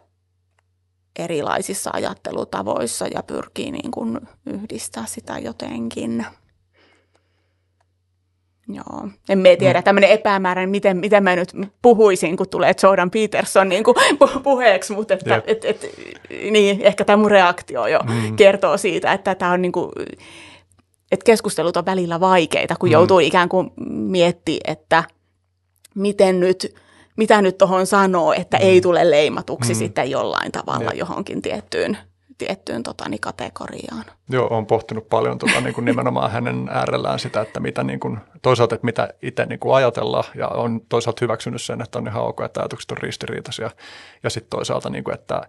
erilaisissa ajattelutavoissa ja pyrkii niin kuin yhdistää sitä jotenkin. Joo, en me tiedä, mm. tämmöinen epämääräinen, miten, miten mä nyt puhuisin, kun tulee Jordan Peterson niin kuin [LAUGHS] puheeksi, mutta että, et, et, niin, ehkä tämä mun reaktio jo mm. kertoo siitä, että tämä on niin kuin, että keskustelut on välillä vaikeita, kun mm. joutuu ikään kuin miettimään, että miten nyt, mitä nyt tuohon sanoo, että mm. ei tule leimatuksi mm. sitten jollain tavalla ja. johonkin tiettyyn tiettyyn tota, niin kategoriaan. Joo, olen pohtinut paljon tota, niin kuin nimenomaan hänen äärellään sitä, että mitä niin kuin, toisaalta, että mitä itse niin kuin ajatellaan ja on toisaalta hyväksynyt sen, että on ihan ok, että ajatukset on ristiriitaisia ja sitten toisaalta, niin kuin, että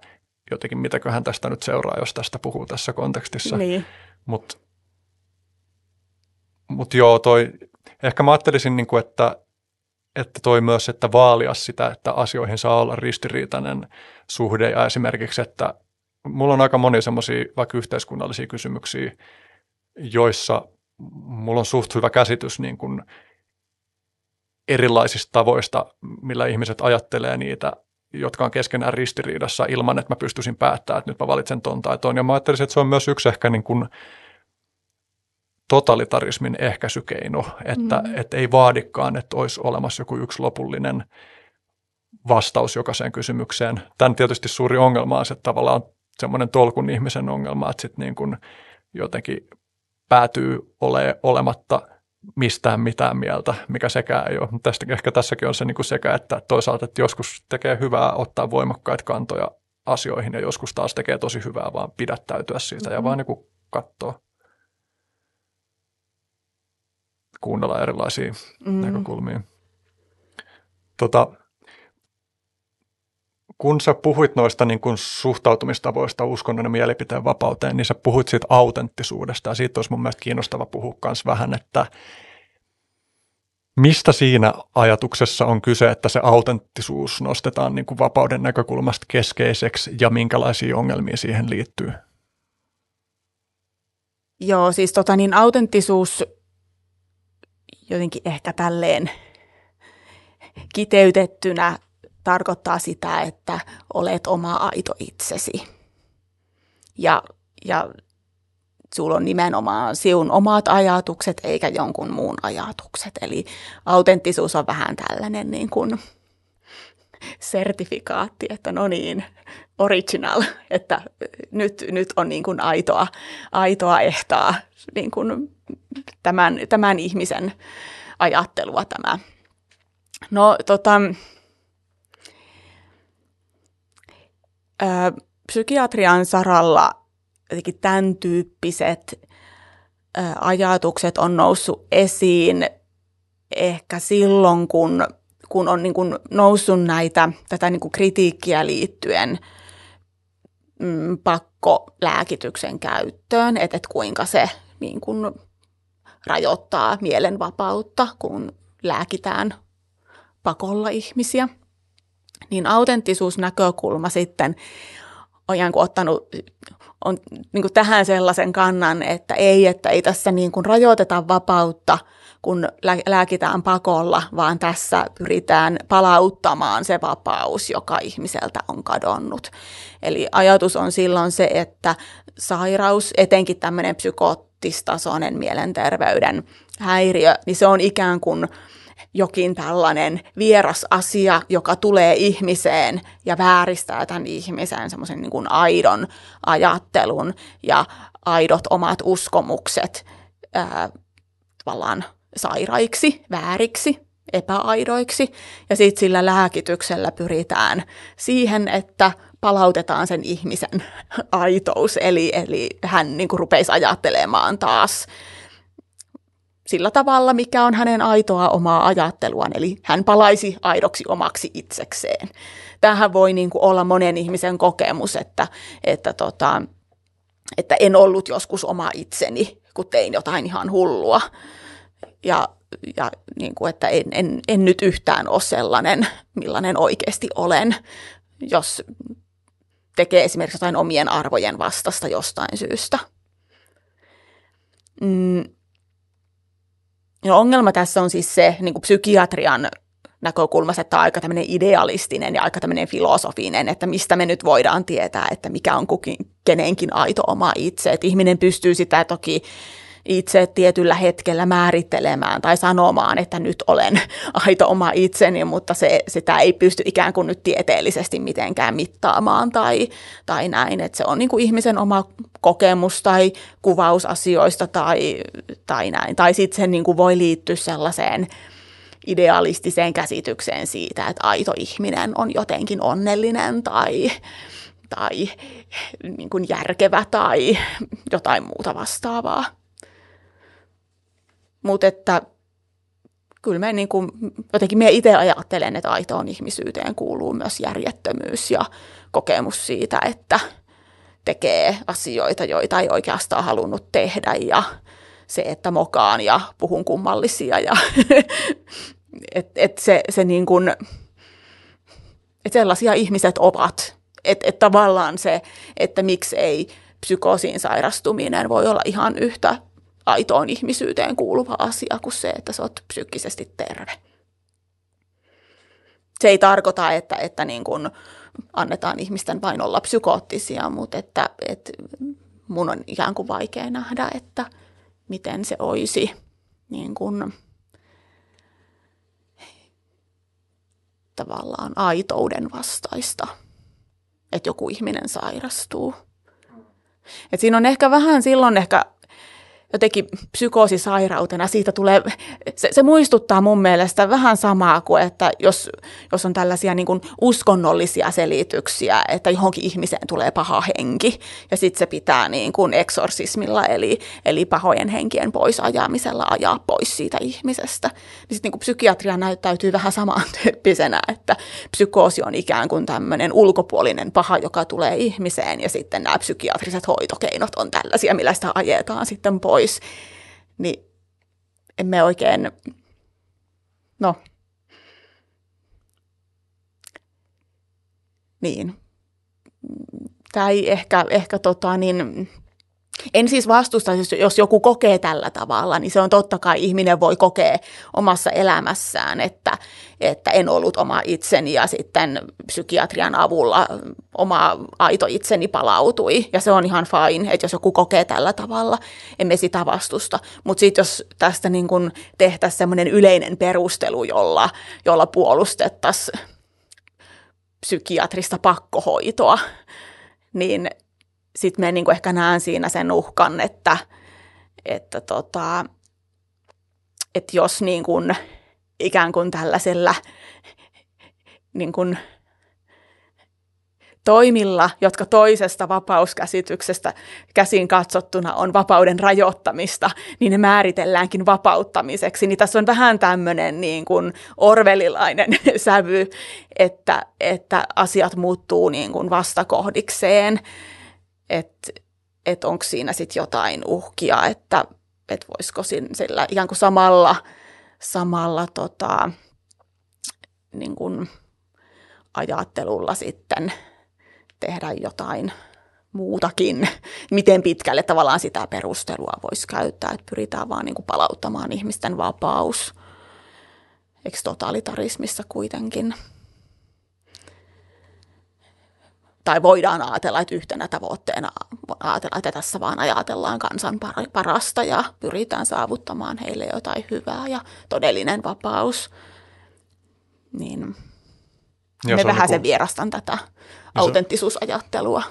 jotenkin mitäköhän tästä nyt seuraa, jos tästä puhuu tässä kontekstissa. Niin. Mutta mut joo, toi, ehkä mä ajattelisin, niin kuin, että, että toi myös, että vaalia sitä, että asioihin saa olla ristiriitainen suhde ja esimerkiksi, että mulla on aika moni semmoisia vaikka yhteiskunnallisia kysymyksiä, joissa mulla on suht hyvä käsitys niin kuin erilaisista tavoista, millä ihmiset ajattelee niitä, jotka on keskenään ristiriidassa ilman, että mä pystyisin päättämään, että nyt mä valitsen ton tai ton. Ja mä ajattelisin, että se on myös yksi ehkä niin kuin totalitarismin ehkäisykeino, että, mm. että ei vaadikaan, että olisi olemassa joku yksi lopullinen vastaus jokaiseen kysymykseen. Tämän tietysti suuri ongelma on se, että tavallaan semmoinen tolkun ihmisen ongelma, että sitten niin kuin jotenkin päätyy ole, olematta mistään mitään mieltä, mikä sekä ei ole. Tästä, ehkä tässäkin on se niin kuin sekä, että toisaalta että joskus tekee hyvää ottaa voimakkaita kantoja asioihin ja joskus taas tekee tosi hyvää vaan pidättäytyä siitä mm-hmm. ja vaan niin katsoa, kuunnella erilaisia mm-hmm. näkökulmia. Tota, kun sä puhuit noista niin kun suhtautumistavoista uskonnon ja mielipiteen vapauteen, niin sä puhuit siitä autenttisuudesta ja siitä olisi mun mielestä kiinnostava puhua myös vähän, että mistä siinä ajatuksessa on kyse, että se autenttisuus nostetaan niin kuin vapauden näkökulmasta keskeiseksi ja minkälaisia ongelmia siihen liittyy? Joo, siis tota niin autenttisuus jotenkin ehkä tälleen kiteytettynä tarkoittaa sitä, että olet oma aito itsesi. Ja, ja sulla on nimenomaan sinun omat ajatukset eikä jonkun muun ajatukset. Eli autenttisuus on vähän tällainen niin kuin sertifikaatti, että no niin, original, että nyt, nyt on niin kuin aitoa, aitoa ehtaa niin kuin tämän, tämän ihmisen ajattelua tämä. No tota, ää, psykiatrian saralla jotenkin tämän tyyppiset ää, ajatukset on noussut esiin ehkä silloin, kun, kun on niin kuin noussut näitä, tätä niin kuin kritiikkiä liittyen mm, pakkolääkityksen käyttöön, että, että kuinka se niin kuin rajoittaa mielenvapautta, kun lääkitään pakolla ihmisiä. Niin autenttisuusnäkökulma sitten on ottanut on niin kuin tähän sellaisen kannan, että ei, että ei tässä niin kuin rajoiteta vapautta, kun lääkitään pakolla, vaan tässä pyritään palauttamaan se vapaus, joka ihmiseltä on kadonnut. Eli ajatus on silloin se, että sairaus, etenkin tämmöinen psykoottistasoinen mielenterveyden häiriö, niin se on ikään kuin jokin tällainen vieras asia, joka tulee ihmiseen ja vääristää tämän ihmisen semmoisen niin kuin aidon ajattelun ja aidot omat uskomukset ää, tavallaan sairaiksi, vääriksi, epäaidoiksi. Ja sitten sillä lääkityksellä pyritään siihen, että palautetaan sen ihmisen [LAUGHS] aitous, eli, eli hän niin kuin rupeisi ajattelemaan taas sillä tavalla, mikä on hänen aitoa omaa ajatteluaan, eli hän palaisi aidoksi omaksi itsekseen. Tämähän voi niin kuin olla monen ihmisen kokemus, että, että, tota, että en ollut joskus oma itseni, kun tein jotain ihan hullua. Ja, ja niin kuin, että en, en, en nyt yhtään ole sellainen, millainen oikeasti olen, jos tekee esimerkiksi jotain omien arvojen vastasta jostain syystä. Mm, No ongelma tässä on siis se niin kuin psykiatrian näkökulmasta, että on aika tämmöinen idealistinen ja aika tämmöinen filosofinen, että mistä me nyt voidaan tietää, että mikä on kukin, kenenkin aito oma itse. Että ihminen pystyy sitä toki itse tietyllä hetkellä määrittelemään tai sanomaan, että nyt olen [LAUGHS] aito oma itseni, mutta se, sitä ei pysty ikään kuin nyt tieteellisesti mitenkään mittaamaan tai, tai näin. Että se on niin kuin ihmisen oma kokemus tai kuvaus asioista tai, tai näin. Tai sitten se niin kuin voi liittyä sellaiseen idealistiseen käsitykseen siitä, että aito ihminen on jotenkin onnellinen tai, tai niin kuin järkevä tai jotain muuta vastaavaa. Mutta että kyllä me niin kuin, jotenkin me itse ajattelen, että aitoon ihmisyyteen kuuluu myös järjettömyys ja kokemus siitä, että tekee asioita, joita ei oikeastaan halunnut tehdä ja se, että mokaan ja puhun kummallisia ja [LAUGHS] että et se, se niin kuin, että sellaisia ihmiset ovat. Että et tavallaan se, että miksi ei psykoosiin sairastuminen voi olla ihan yhtä aitoon ihmisyyteen kuuluva asia kuin se, että sä oot psyykkisesti terve. Se ei tarkoita, että, että niin kuin annetaan ihmisten vain olla psykoottisia, mutta että, että mun on ikään kuin vaikea nähdä, että miten se olisi niin kuin, tavallaan aitouden vastaista, että joku ihminen sairastuu. Et siinä on ehkä vähän silloin ehkä jotenkin psykoosisairautena siitä tulee, se, se muistuttaa mun mielestä vähän samaa kuin, että jos, jos on tällaisia niin kuin uskonnollisia selityksiä, että johonkin ihmiseen tulee paha henki ja sitten se pitää niin kuin eksorsismilla eli, eli pahojen henkien pois ajamisella ajaa pois siitä ihmisestä. Niin sitten niin psykiatria näyttäytyy vähän samantyyppisenä, että psykoosi on ikään kuin tämmöinen ulkopuolinen paha, joka tulee ihmiseen ja sitten nämä psykiatriset hoitokeinot on tällaisia, millä sitä ajetaan sitten pois pois, niin emme oikein, no, niin, ei ehkä, ehkä tota, niin, en siis vastusta, jos joku kokee tällä tavalla, niin se on totta kai ihminen voi kokea omassa elämässään, että, että en ollut oma itseni ja sitten psykiatrian avulla oma aito itseni palautui. Ja se on ihan fine, että jos joku kokee tällä tavalla, emme sitä vastusta. Mutta sitten jos tästä niin kun tehtäisiin semmoinen yleinen perustelu, jolla, jolla puolustettaisiin psykiatrista pakkohoitoa, niin – sitten mä niin ehkä näen siinä sen uhkan, että, että, tota, että jos niin kuin, ikään kuin tällaisella niin kuin toimilla, jotka toisesta vapauskäsityksestä käsin katsottuna on vapauden rajoittamista, niin ne määritelläänkin vapauttamiseksi. Niin tässä on vähän tämmöinen niin kuin orvelilainen [LAUGHS] sävy, että, että asiat muuttuu niin kuin vastakohdikseen että et onko siinä sitten jotain uhkia, että et voisiko sillä ikään kuin samalla, samalla tota, niin kuin ajattelulla sitten tehdä jotain muutakin. Miten pitkälle tavallaan sitä perustelua voisi käyttää, että pyritään vaan niin kuin palauttamaan ihmisten vapaus. Eikö totalitarismissa kuitenkin? Tai voidaan ajatella, että yhtenä tavoitteena ajatella, että tässä vaan ajatellaan kansan parasta ja pyritään saavuttamaan heille jotain hyvää ja todellinen vapaus. Niin ja me vähän niin kuin... vierastan tätä autenttisuusajattelua.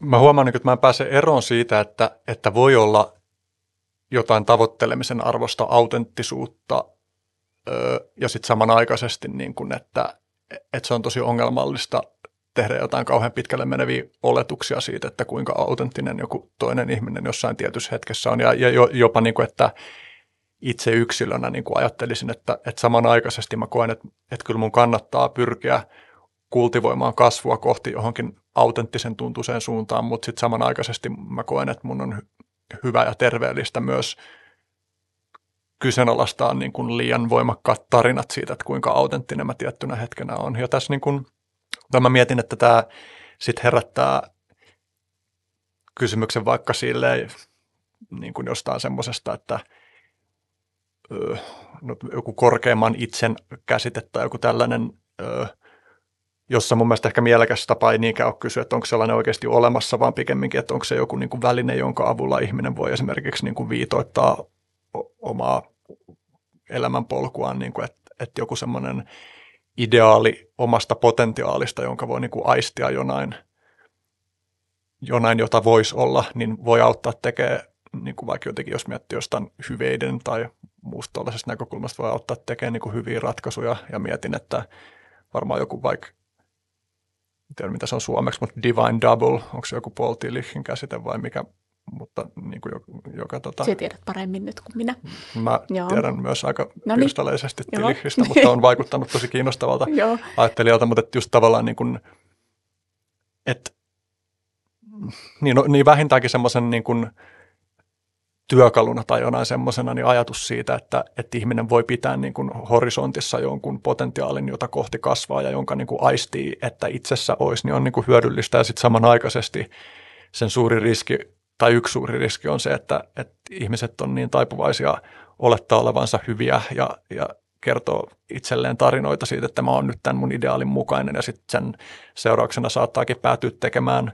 Mä huomaan, että mä en pääse eroon siitä, että, että voi olla jotain tavoittelemisen arvosta autenttisuutta ja sitten samanaikaisesti, niin kuin, että, että se on tosi ongelmallista tehdä jotain kauhean pitkälle meneviä oletuksia siitä, että kuinka autenttinen joku toinen ihminen jossain tietyssä hetkessä on. Ja, ja jopa niin kuin, että itse yksilönä niin kuin ajattelisin, että, että samanaikaisesti mä koen, että, että kyllä mun kannattaa pyrkiä kultivoimaan kasvua kohti johonkin autenttisen tuntuiseen suuntaan, mutta sitten samanaikaisesti mä koen, että mun on hyvä ja terveellistä myös – kyseenalaistaa niin kuin liian voimakkaat tarinat siitä, että kuinka autenttinen mä tiettynä hetkenä on. Ja tässä niin kuin, mä mietin, että tämä sitten herättää kysymyksen vaikka silleen niin kuin jostain semmoisesta, että no, joku korkeamman itsen käsite tai joku tällainen, jossa mun mielestä ehkä mielekäs tapa ei niinkään ole kysyä, että onko sellainen oikeasti olemassa, vaan pikemminkin, että onko se joku niin kuin väline, jonka avulla ihminen voi esimerkiksi niin kuin viitoittaa omaa elämänpolkuaan, niin kuin, että, että joku semmoinen ideaali omasta potentiaalista, jonka voi niin kuin aistia jonain, jonain, jota voisi olla, niin voi auttaa tekemään, niin kuin vaikka jotenkin jos miettii jostain hyveiden tai muusta tuollaisesta näkökulmasta, voi auttaa tekemään niin kuin hyviä ratkaisuja. Ja mietin, että varmaan joku vaikka en tiedä mitä se on suomeksi, mutta divine double, onko se joku Paul Tillichin käsite vai mikä mutta niin kuin joka... Tota, Sinä tiedät paremmin nyt kuin minä. Mä Joo. tiedän myös aika no niin. pirstaleisesti Tilihistä, mutta on vaikuttanut tosi kiinnostavalta [LAUGHS] ajattelijalta, mutta että just tavallaan niin kuin, että niin, no, niin vähintäänkin semmoisen niin kuin työkaluna tai jonain semmoisena niin ajatus siitä, että, että ihminen voi pitää niin kuin horisontissa jonkun potentiaalin, jota kohti kasvaa ja jonka niin kuin aistii, että itsessä olisi, niin on niin kuin hyödyllistä ja sitten samanaikaisesti sen suuri riski tai yksi suuri riski on se, että, että ihmiset on niin taipuvaisia olettaa olevansa hyviä ja, ja kertoo itselleen tarinoita siitä, että mä oon nyt tämän mun ideaalin mukainen ja sitten sen seurauksena saattaakin päätyä tekemään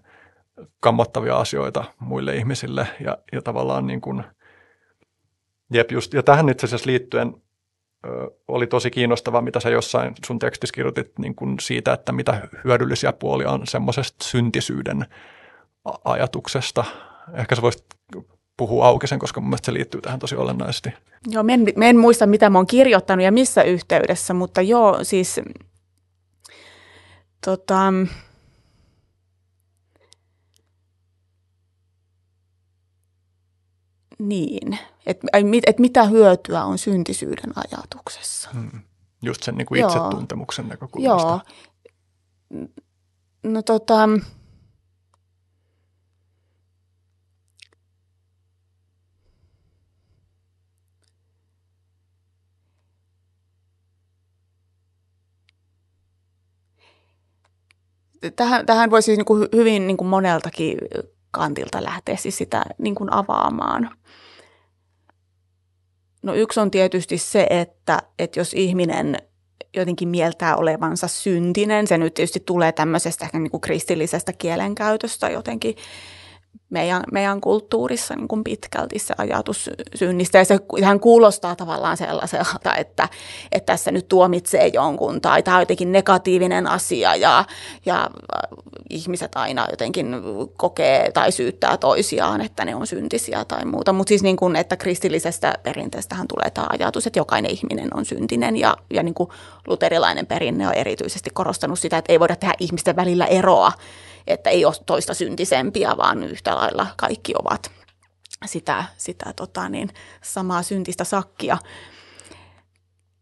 kammottavia asioita muille ihmisille ja, ja tavallaan niin kuin, jep just, ja tähän itse asiassa liittyen ö, oli tosi kiinnostavaa, mitä sä jossain sun tekstissä kirjoitit niin kuin siitä, että mitä hyödyllisiä puolia on semmoisesta syntisyyden ajatuksesta – Ehkä sä voisit puhua auki sen, koska mun mielestä se liittyy tähän tosi olennaisesti. Joo, mä en, mä en muista, mitä mä oon kirjoittanut ja missä yhteydessä, mutta joo, siis tota, niin, että et mitä hyötyä on syntisyyden ajatuksessa. Hmm. Just sen niin kuin itsetuntemuksen Joo. näkökulmasta. Joo. No tota, tähän, tähän voisi niin kuin hyvin niin kuin moneltakin kantilta lähteä siis sitä niin kuin avaamaan. No yksi on tietysti se, että, että jos ihminen jotenkin mieltää olevansa syntinen, se nyt tietysti tulee tämmöisestä niin kuin kristillisestä kielenkäytöstä jotenkin meidän, meidän kulttuurissa niin kuin pitkälti se ajatus synnistä. Ja se ihan kuulostaa tavallaan sellaiselta, että, että tässä nyt tuomitsee jonkun tai tämä on jotenkin negatiivinen asia ja, ja äh, ihmiset aina jotenkin kokee tai syyttää toisiaan, että ne on syntisiä tai muuta. Mutta siis niin kuin, että kristillisestä perinteestähän tulee tämä ajatus, että jokainen ihminen on syntinen ja, ja niin kuin luterilainen perinne on erityisesti korostanut sitä, että ei voida tehdä ihmisten välillä eroa että ei ole toista syntisempiä, vaan yhtä lailla kaikki ovat sitä, sitä tota niin, samaa syntistä sakkia.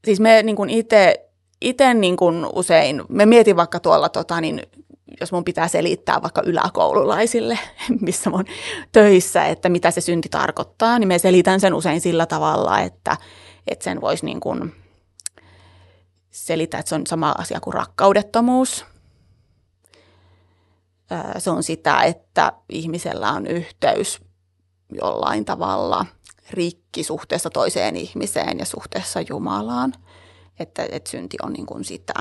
Siis me niin itse itse niin kuin usein, me mietin vaikka tuolla, tota, niin, jos mun pitää selittää vaikka yläkoululaisille, [LAUGHS] missä mun töissä, että mitä se synti tarkoittaa, niin me selitän sen usein sillä tavalla, että, että sen voisi niin kuin selittää, että se on sama asia kuin rakkaudettomuus se on sitä, että ihmisellä on yhteys jollain tavalla rikki suhteessa toiseen ihmiseen ja suhteessa Jumalaan. Että, että synti on niin kuin sitä.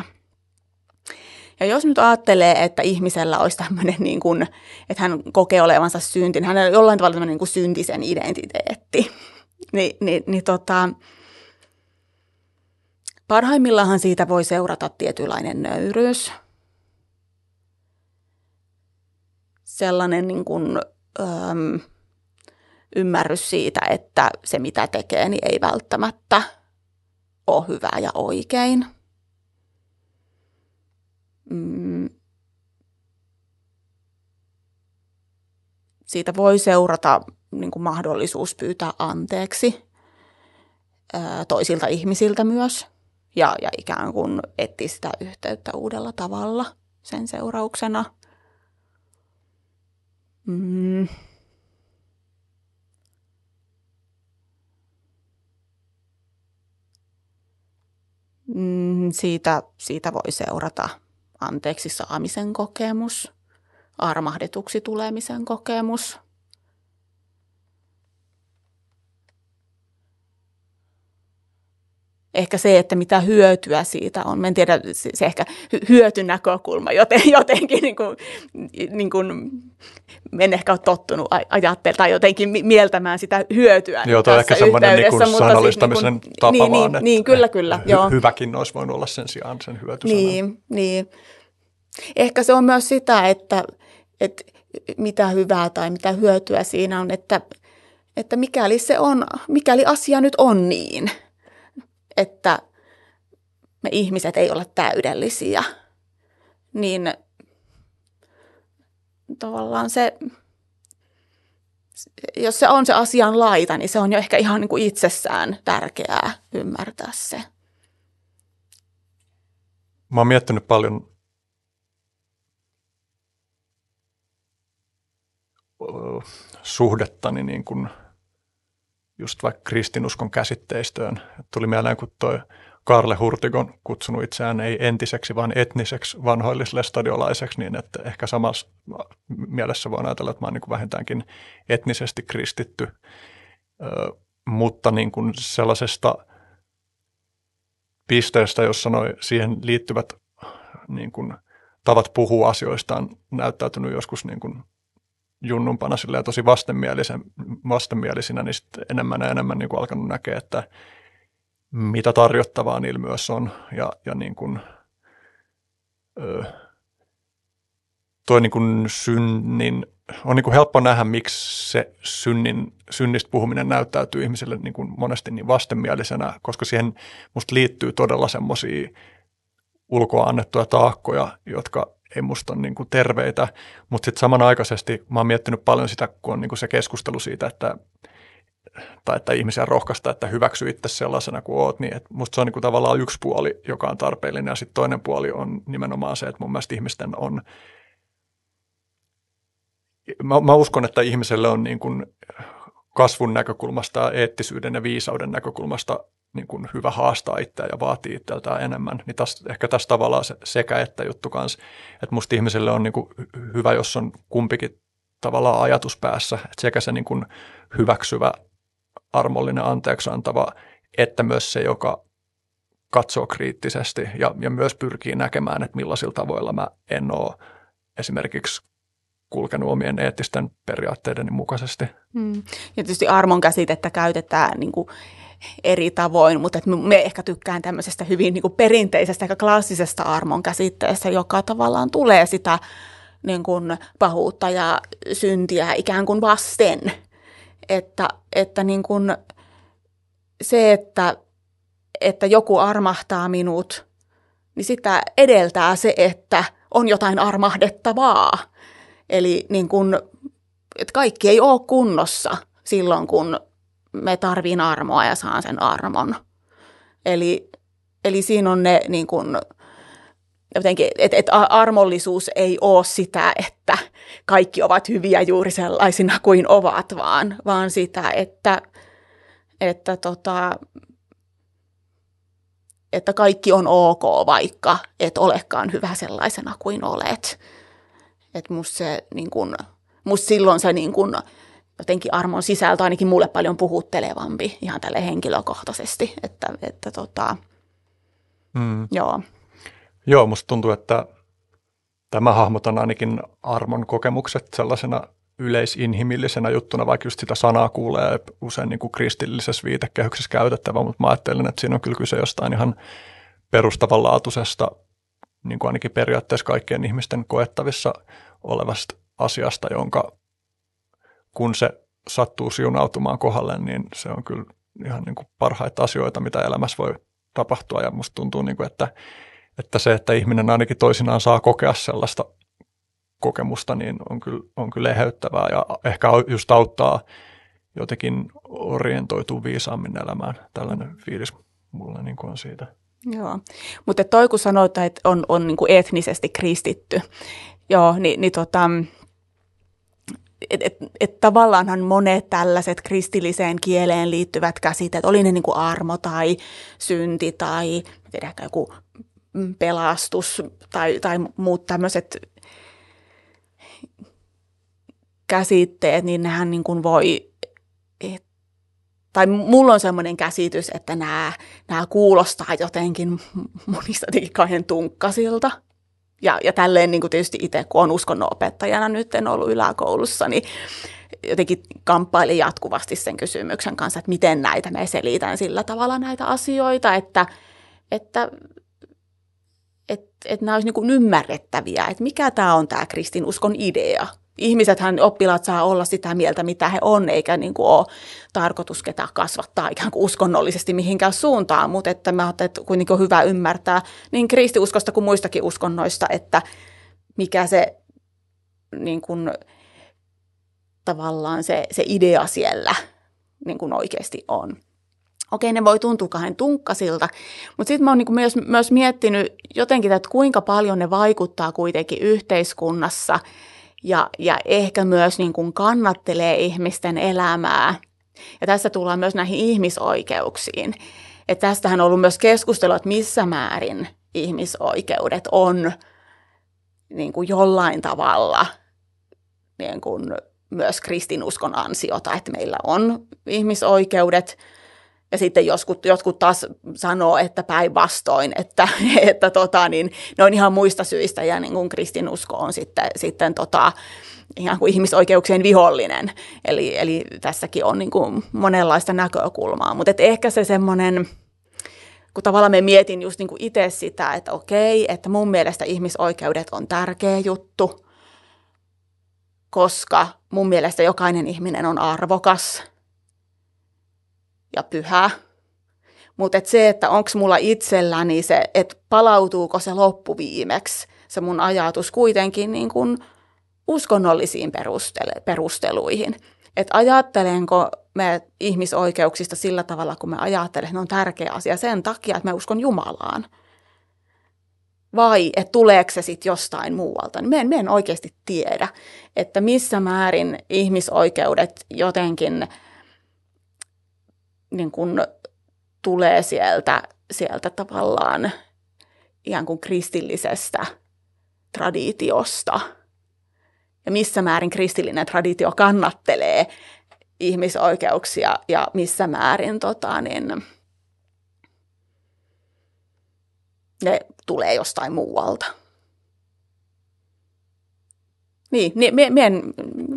Ja jos nyt ajattelee, että ihmisellä olisi tämmöinen, niin kuin, että hän kokee olevansa synti, niin hänellä on jollain tavalla tämmöinen niin kuin syntisen identiteetti, [LAUGHS] niin, niin, niin tota, parhaimmillaan siitä voi seurata tietynlainen nöyryys – sellainen niin kuin, äm, ymmärrys siitä, että se mitä tekee, niin ei välttämättä ole hyvää ja oikein. Mm. Siitä voi seurata niin kuin mahdollisuus pyytää anteeksi toisilta ihmisiltä myös ja, ja ikään kuin etsiä sitä yhteyttä uudella tavalla sen seurauksena – Mm. Mm, siitä, siitä voi seurata anteeksi saamisen kokemus, armahdetuksi tulemisen kokemus, ehkä se, että mitä hyötyä siitä on. Mä en tiedä, se ehkä hyötynäkökulma joten, [LAUGHS] jotenkin niin kuin, niin kuin, en ehkä ole tottunut ajattelemaan tai jotenkin mieltämään sitä hyötyä Joo, toi ehkä semmoinen niin kuin sanallistamisen siis, niin kuin, tapa niin, vaan, niin, niin, kyllä, kyllä. Hy- joo. Hyväkin olisi voinut olla sen sijaan sen hyöty Niin, niin. Ehkä se on myös sitä, että, että mitä hyvää tai mitä hyötyä siinä on, että, että mikäli se on, mikäli asia nyt on niin – että me ihmiset ei ole täydellisiä, niin tavallaan se, jos se on se asian laita, niin se on jo ehkä ihan niin kuin itsessään tärkeää ymmärtää se. Mä oon miettinyt paljon suhdettani niin kuin – just vaikka kristinuskon käsitteistöön. Tuli mieleen, kun toi Karle Hurtigon kutsunut itseään ei entiseksi, vaan etniseksi vanhoillislestadiolaiseksi, niin että ehkä samassa mielessä voi ajatella, että mä oon niin vähintäänkin etnisesti kristitty, Ö, mutta niin kuin sellaisesta pisteestä, jossa noi siihen liittyvät niin kuin tavat puhua asioista on näyttäytynyt joskus niin kuin junnumpana tosi vastenmielisen, vastenmielisinä, niin sitten enemmän ja enemmän niin kuin alkanut näkeä, että mitä tarjottavaa niillä myös on. Ja, ja niin kuin, ö, toi niin kuin synnin on niin kuin helppo nähdä, miksi se synnin, synnistä puhuminen näyttäytyy ihmisille niin kuin monesti niin vastenmielisenä, koska siihen musta liittyy todella semmoisia ulkoa annettuja taakkoja, jotka ei musta niin kuin terveitä, mutta sitten samanaikaisesti mä oon miettinyt paljon sitä, kun on niin kuin se keskustelu siitä, että tai että ihmisiä rohkaista, että hyväksy itse sellaisena kuin oot, niin että musta se on niin kuin tavallaan yksi puoli, joka on tarpeellinen, ja sitten toinen puoli on nimenomaan se, että mun mielestä ihmisten on, mä, mä uskon, että ihmiselle on niin kuin kasvun näkökulmasta, eettisyyden ja viisauden näkökulmasta niin kuin hyvä haastaa itseään ja vaatii itseltään enemmän. Niin täs, ehkä tässä tavallaan se sekä että juttu kanssa, että musta ihmiselle on niin kuin hyvä, jos on kumpikin tavallaan ajatus päässä, että sekä se niin kuin hyväksyvä, armollinen, anteeksi antava, että myös se, joka katsoo kriittisesti ja, ja myös pyrkii näkemään, että millaisilla tavoilla mä en ole esimerkiksi kulkenut omien eettisten periaatteideni mukaisesti. Mm. Ja tietysti armon käsitettä käytetään niin kuin eri tavoin, mutta että me ehkä tykkään tämmöisestä hyvin niin kuin perinteisestä ja klassisesta armon käsitteestä, joka tavallaan tulee sitä niin kuin pahuutta ja syntiä ikään kuin vasten. Että, että niin kuin se, että, että joku armahtaa minut, niin sitä edeltää se, että on jotain armahdettavaa. Eli niin kuin, että kaikki ei ole kunnossa silloin, kun me tarviin armoa ja saan sen armon. Eli, eli siinä on ne niin kuin, jotenkin, että et armollisuus ei ole sitä, että kaikki ovat hyviä juuri sellaisina kuin ovat, vaan, vaan sitä, että, että, tota, että kaikki on ok, vaikka et olekaan hyvä sellaisena kuin olet. Että musta se niin kun, musta silloin se niin kun, jotenkin armon sisältö ainakin mulle paljon puhuttelevampi ihan tälle henkilökohtaisesti. Että, että tota, mm. joo. Joo, musta tuntuu, että tämä hahmotan ainakin armon kokemukset sellaisena yleisinhimillisenä juttuna, vaikka just sitä sanaa kuulee usein niin kuin kristillisessä viitekehyksessä käytettävä, mutta mä ajattelen, että siinä on kyllä kyse jostain ihan perustavanlaatuisesta, niin kuin ainakin periaatteessa kaikkien ihmisten koettavissa olevasta asiasta, jonka kun se sattuu siunautumaan kohdalle, niin se on kyllä ihan niin kuin parhaita asioita, mitä elämässä voi tapahtua. Ja musta tuntuu, niin kuin, että, että se, että ihminen ainakin toisinaan saa kokea sellaista kokemusta, niin on kyllä, on kyllä eheyttävää ja ehkä just auttaa jotenkin orientoituu viisaammin elämään. Tällainen fiilis mulla niin kuin on siitä. Joo, mutta toi kun sanoit, että on, on niin kuin etnisesti kristitty, joo, niin, niin tota, että et, et tavallaanhan monet tällaiset kristilliseen kieleen liittyvät käsitteet, oli ne niin kuin armo tai synti tai tiedä, joku pelastus tai, tai muut tämmöiset käsitteet, niin nehän niin kuin voi, et, tai mulla on semmoinen käsitys, että nämä, nämä kuulostaa jotenkin monista jotenkin tunkkasilta. Ja, ja tälleen niin kuin tietysti itse, kun olen uskonnonopettajana nyt en ollut yläkoulussa, niin jotenkin kamppailin jatkuvasti sen kysymyksen kanssa, että miten näitä me selitän sillä tavalla näitä asioita, että, että että että nämä olisivat niin ymmärrettäviä, että mikä tämä on tämä kristinuskon idea – ihmisethän, oppilaat saa olla sitä mieltä, mitä he on, eikä niin kuin ole tarkoitus ketään kasvattaa ikään kuin uskonnollisesti mihinkään suuntaan, mutta että mä ajattelin, että kuitenkin on hyvä ymmärtää niin kristiuskosta kuin muistakin uskonnoista, että mikä se niin kuin, tavallaan se, se idea siellä niin kuin oikeasti on. Okei, ne voi tuntua kahden tunkkasilta, mutta sitten mä oon niin myös, myös miettinyt jotenkin, että kuinka paljon ne vaikuttaa kuitenkin yhteiskunnassa – ja, ja ehkä myös niin kuin kannattelee ihmisten elämää. Ja tässä tullaan myös näihin ihmisoikeuksiin. Että tästähän on ollut myös keskustelua, että missä määrin ihmisoikeudet on niin kuin jollain tavalla niin kuin myös kristinuskon ansiota, että meillä on ihmisoikeudet – ja sitten jotkut, jotkut taas sanoo, että päinvastoin, että, [LAUGHS] että tota, niin, ne on ihan muista syistä ja niin kuin kristinusko on sitten, sitten tota, ihan kuin ihmisoikeuksien vihollinen. Eli, eli tässäkin on niin kuin monenlaista näkökulmaa, mutta ehkä se semmoinen, kun tavallaan me mietin just niin kuin itse sitä, että okei, että mun mielestä ihmisoikeudet on tärkeä juttu, koska mun mielestä jokainen ihminen on arvokas ja pyhä. Mutta et se, että onko mulla itselläni se, että palautuuko se loppuviimeksi, se mun ajatus kuitenkin niin kuin uskonnollisiin perusteluihin. Että ajattelenko me ihmisoikeuksista sillä tavalla, kun me ajattelen, että ne on tärkeä asia sen takia, että me uskon Jumalaan. Vai että tuleeko se sitten jostain muualta. Niin me en, me en oikeasti tiedä, että missä määrin ihmisoikeudet jotenkin niin kun tulee sieltä, sieltä tavallaan ihan kuin kristillisestä traditiosta. Ja missä määrin kristillinen traditio kannattelee ihmisoikeuksia ja missä määrin tota, niin, ne tulee jostain muualta. Niin, niin me, en,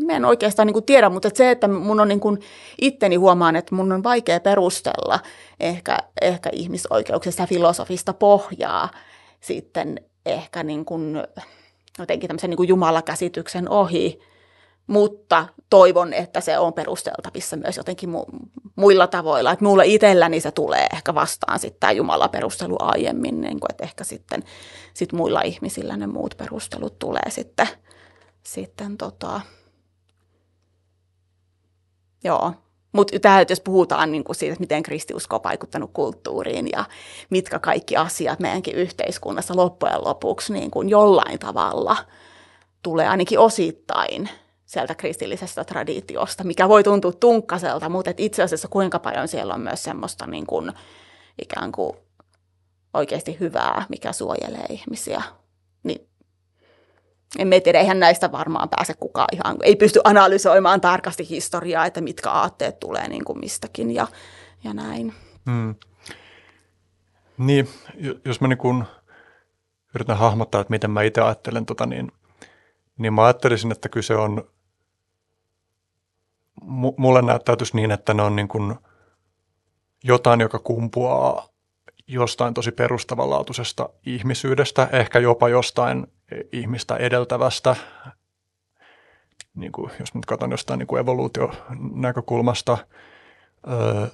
me en oikeastaan niin kuin tiedä, mutta se, että mun on niin kuin itteni huomaan, että mun on vaikea perustella ehkä, ehkä ihmisoikeuksista filosofista pohjaa sitten ehkä niin kuin, jotenkin tämmöisen niin kuin jumalakäsityksen ohi, mutta toivon, että se on perusteltavissa myös jotenkin mu- muilla tavoilla. Että mulla itselläni se tulee ehkä vastaan sitten tämä Jumala-perustelu aiemmin, niin kuin, että ehkä sitten sit muilla ihmisillä ne muut perustelut tulee sitten, sitten tota, joo. Mutta jos puhutaan niin kuin siitä, että miten kristiusko on vaikuttanut kulttuuriin ja mitkä kaikki asiat meidänkin yhteiskunnassa loppujen lopuksi niin kuin jollain tavalla tulee ainakin osittain sieltä kristillisestä traditiosta, mikä voi tuntua tunkkaselta, mutta et itse asiassa kuinka paljon siellä on myös semmoista niin kuin, ikään kuin oikeasti hyvää, mikä suojelee ihmisiä. Niin en tiedä, eihän näistä varmaan pääse kukaan ihan, ei pysty analysoimaan tarkasti historiaa, että mitkä aatteet tulee niin kuin mistäkin ja, ja näin. Hmm. Niin, jos mä niin kun yritän hahmottaa, että miten mä itse ajattelen tota, niin, niin mä ajattelisin, että kyse on mulle näyttäytyisi niin, että ne on niin kuin jotain, joka kumpuaa jostain tosi perustavanlaatuisesta ihmisyydestä, ehkä jopa jostain ihmistä edeltävästä, niin kuin, jos nyt katson jostain niin kuin evoluutionäkökulmasta, öö,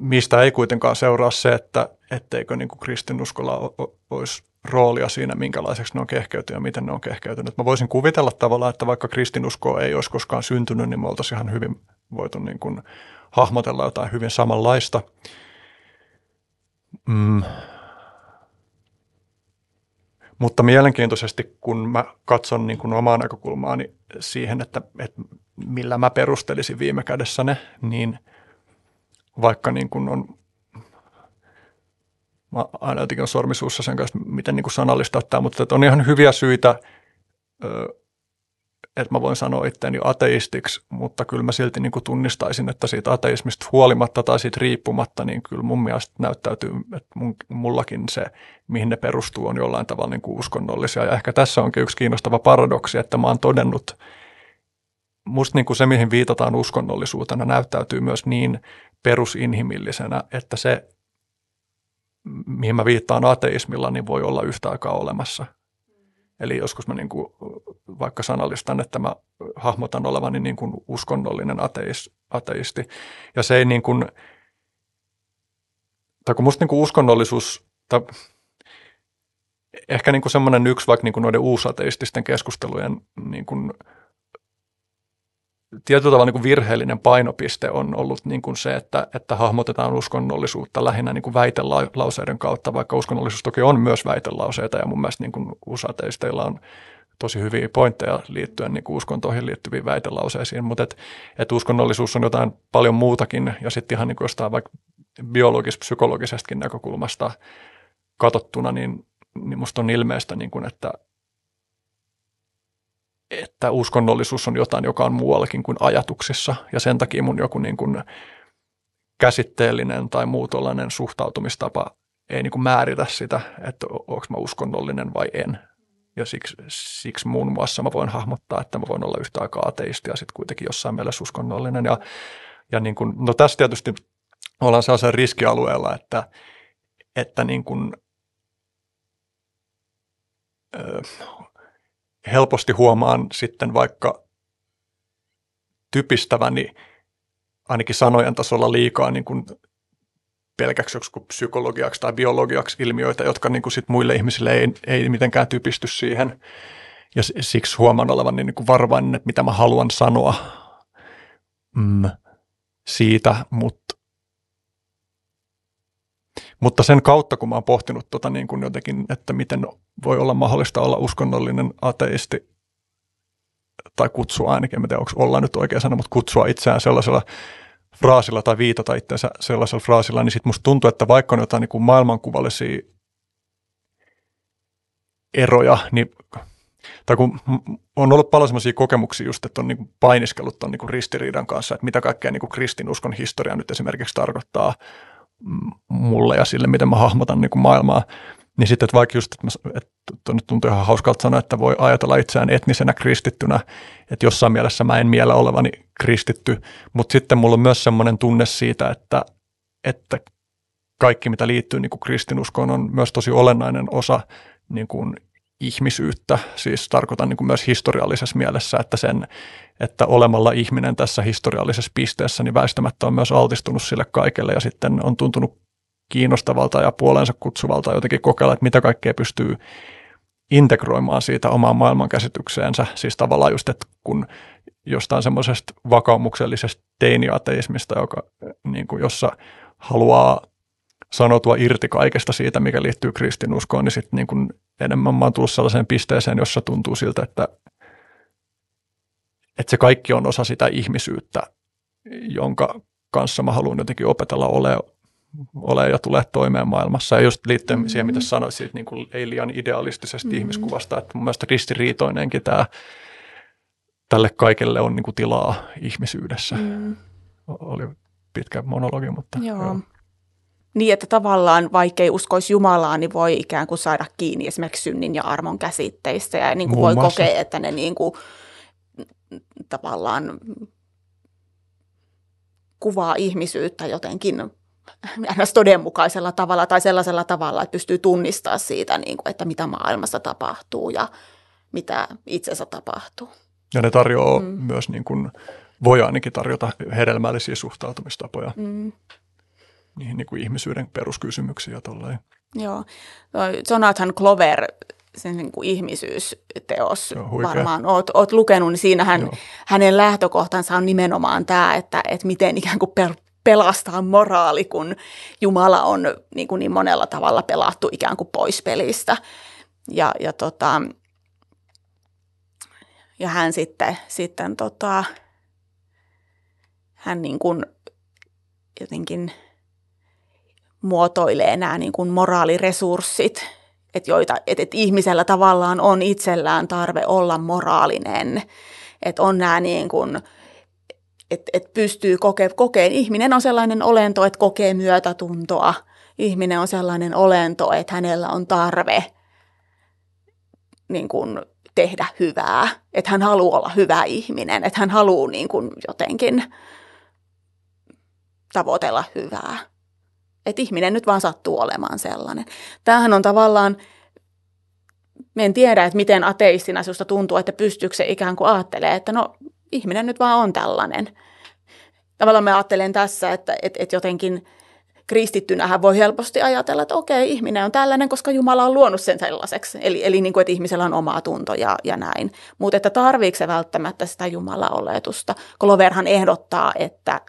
mistä ei kuitenkaan seuraa se, että etteikö niin kuin kristinuskolla olisi roolia siinä, minkälaiseksi ne on kehkeytynyt ja miten ne on kehkeytynyt. Mä voisin kuvitella tavallaan, että vaikka kristinusko ei olisi koskaan syntynyt, niin me oltaisiin ihan hyvin voitu niin kuin hahmotella jotain hyvin samanlaista. Mm. Mutta mielenkiintoisesti, kun mä katson niin kuin omaa näkökulmaani siihen, että, että millä mä perustelisin viime kädessä ne, niin vaikka niin kuin on mä aina jotenkin on sormisuussa sen kanssa, miten niin kuin sanallistaa tämä, mutta on ihan hyviä syitä, että mä voin sanoa itseäni ateistiksi, mutta kyllä mä silti niin kuin tunnistaisin, että siitä ateismista huolimatta tai siitä riippumatta, niin kyllä mun mielestä näyttäytyy, että mun, mullakin se, mihin ne perustuu, on jollain tavalla niin kuin uskonnollisia. Ja ehkä tässä onkin yksi kiinnostava paradoksi, että mä oon todennut, musta niin kuin se, mihin viitataan uskonnollisuutena, näyttäytyy myös niin perusinhimillisenä, että se mihin mä viittaan ateismilla, niin voi olla yhtä aikaa olemassa. Eli joskus mä niin kuin vaikka sanallistan, että mä hahmotan olevani niin kuin uskonnollinen ateis, ateisti. Ja se ei niin kuin, tai kun musta niin kuin uskonnollisuus, tai ehkä niin kuin semmoinen yksi vaikka niin kuin noiden uusateististen keskustelujen niin kuin tietyllä tavalla niin kuin virheellinen painopiste on ollut niin kuin se, että, että hahmotetaan uskonnollisuutta lähinnä niin kuin väitelauseiden kautta, vaikka uskonnollisuus toki on myös väitelauseita ja mun mielestä niin kuin usateisteilla on tosi hyviä pointteja liittyen niin kuin uskontoihin liittyviin väitelauseisiin, mutta et, et uskonnollisuus on jotain paljon muutakin ja sitten ihan niin kuin jostain vaikka biologis-psykologisestakin näkökulmasta katsottuna, niin, niin musta on ilmeistä, niin kuin, että, että uskonnollisuus on jotain, joka on muuallakin kuin ajatuksissa ja sen takia mun joku niin kuin käsitteellinen tai muu suhtautumistapa ei niin kuin määritä sitä, että onko mä uskonnollinen vai en. Ja siksi, siksi muun muassa mä voin hahmottaa, että mä voin olla yhtä aikaa ateisti ja sitten kuitenkin jossain mielessä uskonnollinen. Ja, ja niin kuin, no tässä tietysti ollaan sellaisen riskialueella, että, että niin kuin, helposti huomaan sitten vaikka typistäväni ainakin sanojen tasolla liikaa niin kuin pelkäksi psykologiaksi tai biologiaksi ilmiöitä, jotka niin kuin sit muille ihmisille ei, ei mitenkään typisty siihen. Ja siksi huomaan olevan niin kuin varovainen, että mitä mä haluan sanoa mm, siitä, mutta mutta sen kautta, kun mä oon pohtinut tota niin kuin jotenkin, että miten voi olla mahdollista olla uskonnollinen ateisti, tai kutsua ainakin, en tiedä onko olla nyt oikea sana, mutta kutsua itseään sellaisella fraasilla tai viitata itseensä sellaisella fraasilla, niin sitten musta tuntuu, että vaikka on jotain niin kuin maailmankuvallisia eroja, niin tai kun on ollut paljon sellaisia kokemuksia just, että on niin painiskellut ton niin ristiriidan kanssa, että mitä kaikkea niin kristinuskon historia nyt esimerkiksi tarkoittaa mulle ja sille, miten mä hahmotan niin kuin maailmaa. Niin sitten, että vaikka just, että, mä, että nyt tuntuu ihan hauskalta sanoa, että voi ajatella itseään etnisenä kristittynä, että jossain mielessä mä en miellä olevani kristitty, mutta sitten mulla on myös semmoinen tunne siitä, että, että kaikki mitä liittyy niin kuin kristinuskoon on myös tosi olennainen osa niin kuin ihmisyyttä, siis tarkoitan niin kuin myös historiallisessa mielessä, että sen, että olemalla ihminen tässä historiallisessa pisteessä, niin väistämättä on myös altistunut sille kaikelle ja sitten on tuntunut kiinnostavalta ja puolensa kutsuvalta jotenkin kokeilla, että mitä kaikkea pystyy integroimaan siitä omaan maailmankäsitykseensä. Siis tavallaan just, että kun jostain semmoisesta vakaumuksellisesta teiniateismista, joka, niin kuin, jossa haluaa sanotua irti kaikesta siitä, mikä liittyy kristinuskoon, niin sitten niin kuin enemmän mä oon tullut sellaiseen pisteeseen, jossa tuntuu siltä, että, että se kaikki on osa sitä ihmisyyttä, jonka kanssa mä haluan jotenkin opetella ole, ole ja tulee toimeen maailmassa. Ja just liittyen mm-hmm. siihen, mitä sanoit siitä niin kuin ei liian idealistisesta mm-hmm. ihmiskuvasta, että mun mielestä ristiriitoinenkin tämä tälle kaikelle on niin kuin tilaa ihmisyydessä. Mm. Oli pitkä monologi, mutta joo. joo. Niin, että tavallaan vaikka ei uskoisi Jumalaa, niin voi ikään kuin saada kiinni esimerkiksi synnin ja armon käsitteistä ja niin kuin voi muassa. kokea, että ne niin kuin, tavallaan kuvaa ihmisyyttä jotenkin ns. todenmukaisella tavalla tai sellaisella tavalla, että pystyy tunnistamaan siitä, niin kuin, että mitä maailmassa tapahtuu ja mitä itsensä tapahtuu. Ja ne tarjoaa mm. myös, niin kuin, voi ainakin tarjota hedelmällisiä suhtautumistapoja. Mm niihin niin kuin ihmisyyden peruskysymyksiä ja tolleen. Joo. Jonathan Clover, sen niin kuin ihmisyysteos varmaan oot, oot lukenut, niin siinähän Joo. hänen lähtökohtansa on nimenomaan tämä, että, että miten ikään kuin per, pelastaa moraali, kun Jumala on niin, kuin niin monella tavalla pelattu ikään kuin pois pelistä. Ja, ja, tota, ja hän sitten, sitten tota, hän niin kuin jotenkin – muotoilee nämä niin kuin moraaliresurssit, että, joita, että, että ihmisellä tavallaan on itsellään tarve olla moraalinen, että on nämä niin kuin, että, että pystyy kokeen. Ihminen on sellainen olento, että kokee myötätuntoa. Ihminen on sellainen olento, että hänellä on tarve niin kuin, tehdä hyvää, että hän haluaa olla hyvä ihminen, että hän haluaa niin kuin, jotenkin tavoitella hyvää. Että ihminen nyt vaan sattuu olemaan sellainen. Tämähän on tavallaan, me en tiedä, että miten ateistina sinusta tuntuu, että pystyykö se ikään kuin ajattelee, että no ihminen nyt vaan on tällainen. Tavallaan mä ajattelen tässä, että, että, että jotenkin kristittynähän voi helposti ajatella, että okei, ihminen on tällainen, koska Jumala on luonut sen sellaiseksi. Eli, eli niin kuin, että ihmisellä on omaa tunto ja, ja näin. Mutta että tarviiko se välttämättä sitä Jumala-oletusta? Kloverhan ehdottaa, että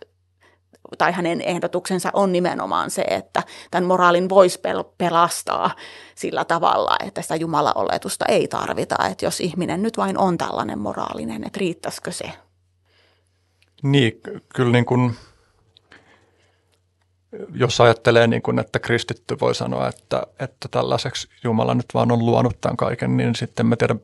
tai hänen ehdotuksensa on nimenomaan se, että tämän moraalin voisi pel- pelastaa sillä tavalla, että sitä Jumala-oletusta ei tarvita. Että jos ihminen nyt vain on tällainen moraalinen, että riittäisikö se? Niin, kyllä niin kuin, jos ajattelee niin kuin, että kristitty voi sanoa, että, että tällaiseksi Jumala nyt vaan on luonut tämän kaiken, niin sitten mä tiedän,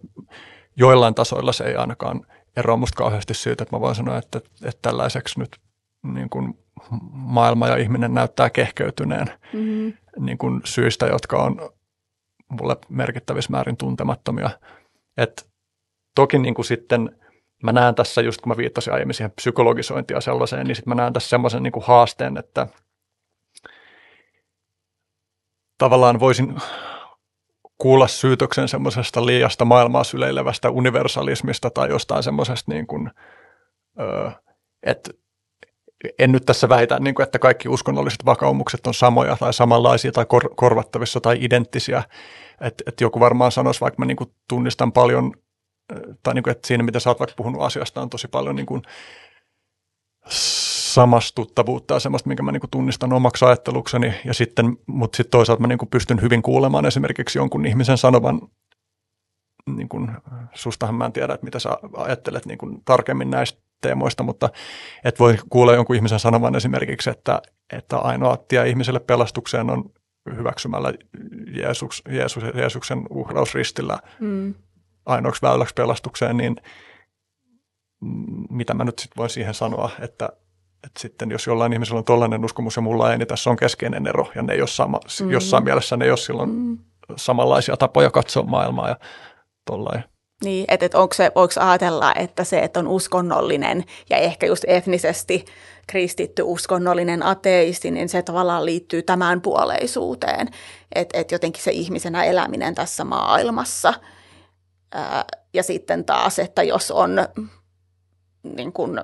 joillain tasoilla se ei ainakaan eroa musta kauheasti siitä, että mä voin sanoa, että, että tällaiseksi nyt niin kuin maailma ja ihminen näyttää kehkeytyneen mm-hmm. niin kuin syistä, jotka on mulle merkittävissä määrin tuntemattomia. Et toki niin kuin sitten mä näen tässä, just kun mä viittasin aiemmin siihen psykologisointia sellaiseen, niin sitten mä näen tässä semmoisen niin kuin haasteen, että tavallaan voisin kuulla syytöksen semmoisesta liiasta maailmaa syleilevästä universalismista tai jostain semmoisesta niin kuin, että en nyt tässä väitä, niin kuin, että kaikki uskonnolliset vakaumukset on samoja tai samanlaisia tai kor- korvattavissa tai identtisiä. Että et joku varmaan sanoisi, vaikka mä niin kuin tunnistan paljon, tai niin kuin, että siinä mitä sä oot vaikka puhunut asiasta on tosi paljon niin kuin samastuttavuutta ja semmoista, minkä mä niin kuin tunnistan omaksi ajattelukseni. Ja sitten, mutta sitten toisaalta mä niin kuin pystyn hyvin kuulemaan esimerkiksi jonkun ihmisen sanovan, niin kuin, sustahan mä en tiedä, että mitä sä ajattelet niin kuin tarkemmin näistä teemoista, mutta et voi kuulla jonkun ihmisen sanovan esimerkiksi, että, että ainoa tie ihmiselle pelastukseen on hyväksymällä Jeesus, Jeesus, Jeesuksen uhraus ristillä mm. ainoaksi väyläksi pelastukseen, niin mitä mä nyt sitten voin siihen sanoa, että, että sitten jos jollain ihmisellä on tollainen uskomus ja mulla ei, niin tässä on keskeinen ero ja ne ei ole sama, mm. jossain mielessä ne ei ole silloin mm. samanlaisia tapoja katsoa maailmaa ja tollain. Niin, että, että onko se, voiko ajatella, että se, että on uskonnollinen ja ehkä just etnisesti kristitty uskonnollinen ateisti, niin se tavallaan liittyy tämän puoleisuuteen, että, että jotenkin se ihmisenä eläminen tässä maailmassa. Ää, ja sitten taas, että jos on niin kuin,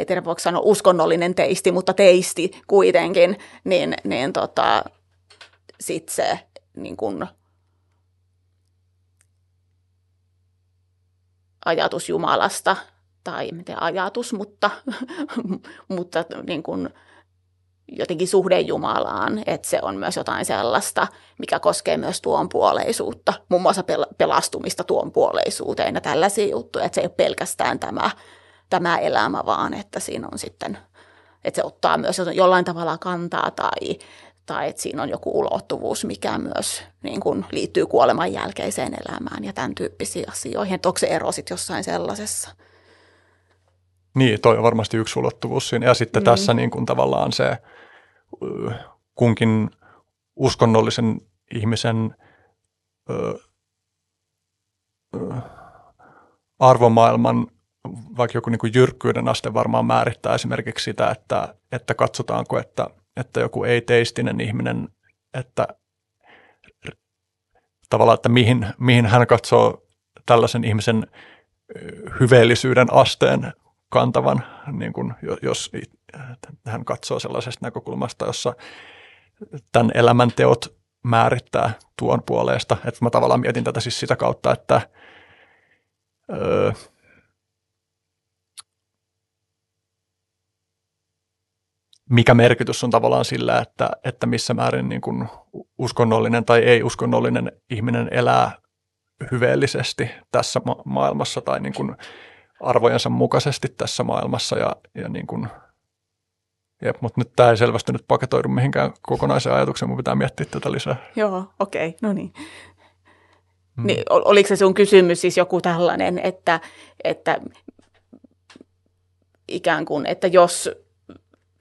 en tiedä voiko sanoa uskonnollinen teisti, mutta teisti kuitenkin, niin, niin tota, sitten se niin kuin, ajatus Jumalasta, tai miten ajatus, mutta, [LAUGHS] mutta niin kuin jotenkin suhde Jumalaan, että se on myös jotain sellaista, mikä koskee myös tuon puoleisuutta, muun muassa pelastumista tuon puoleisuuteen ja tällaisia juttuja, että se ei ole pelkästään tämä, tämä elämä, vaan että siinä on sitten, että se ottaa myös jollain tavalla kantaa tai, tai että siinä on joku ulottuvuus, mikä myös niin kuin liittyy kuoleman jälkeiseen elämään ja tämän tyyppisiin asioihin. Että onko se ero sitten jossain sellaisessa? Niin, toi on varmasti yksi ulottuvuus siinä. Ja sitten mm. tässä niin kuin tavallaan se kunkin uskonnollisen ihmisen ö, ö, arvomaailman vaikka joku niin kuin jyrkkyyden aste varmaan määrittää esimerkiksi sitä, että, että katsotaanko, että – että joku ei-teistinen ihminen, että tavallaan, että mihin, mihin hän katsoo tällaisen ihmisen hyveellisyyden asteen kantavan, niin kuin jos hän katsoo sellaisesta näkökulmasta, jossa tämän elämän teot määrittää tuon puolesta. Että mä tavallaan mietin tätä siis sitä kautta, että öö, mikä merkitys on tavallaan sillä, että, että missä määrin niin kuin uskonnollinen tai ei-uskonnollinen ihminen elää hyveellisesti tässä ma- maailmassa tai niin kuin arvojensa mukaisesti tässä maailmassa. Ja, ja niin kuin, jep, mutta nyt tämä ei selvästi nyt paketoidu mihinkään kokonaisen ajatuksen, mun pitää miettiä tätä lisää. Joo, okei, okay, no niin. Hmm. niin. Oliko se sun kysymys siis joku tällainen, että, että ikään kuin, että jos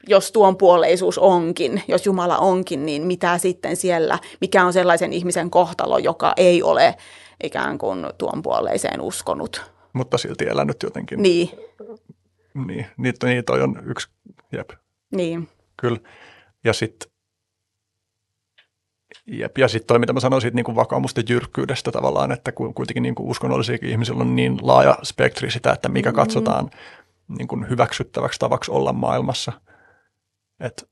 jos tuon puoleisuus onkin, jos Jumala onkin, niin mitä sitten siellä, mikä on sellaisen ihmisen kohtalo, joka ei ole ikään kuin tuon puoleiseen uskonut. Mutta silti elänyt jotenkin. Niin. Niin, niitä, niitä on yksi, jep. Niin. Kyllä. Ja sitten Jep. Ja sitten toi, mitä mä sanoin siitä niin kuin vakaumusten jyrkkyydestä tavallaan, että kuitenkin niin kuin uskonnollisiakin ihmisillä on niin laaja spektri sitä, että mikä mm-hmm. katsotaan niin kuin hyväksyttäväksi tavaksi olla maailmassa – että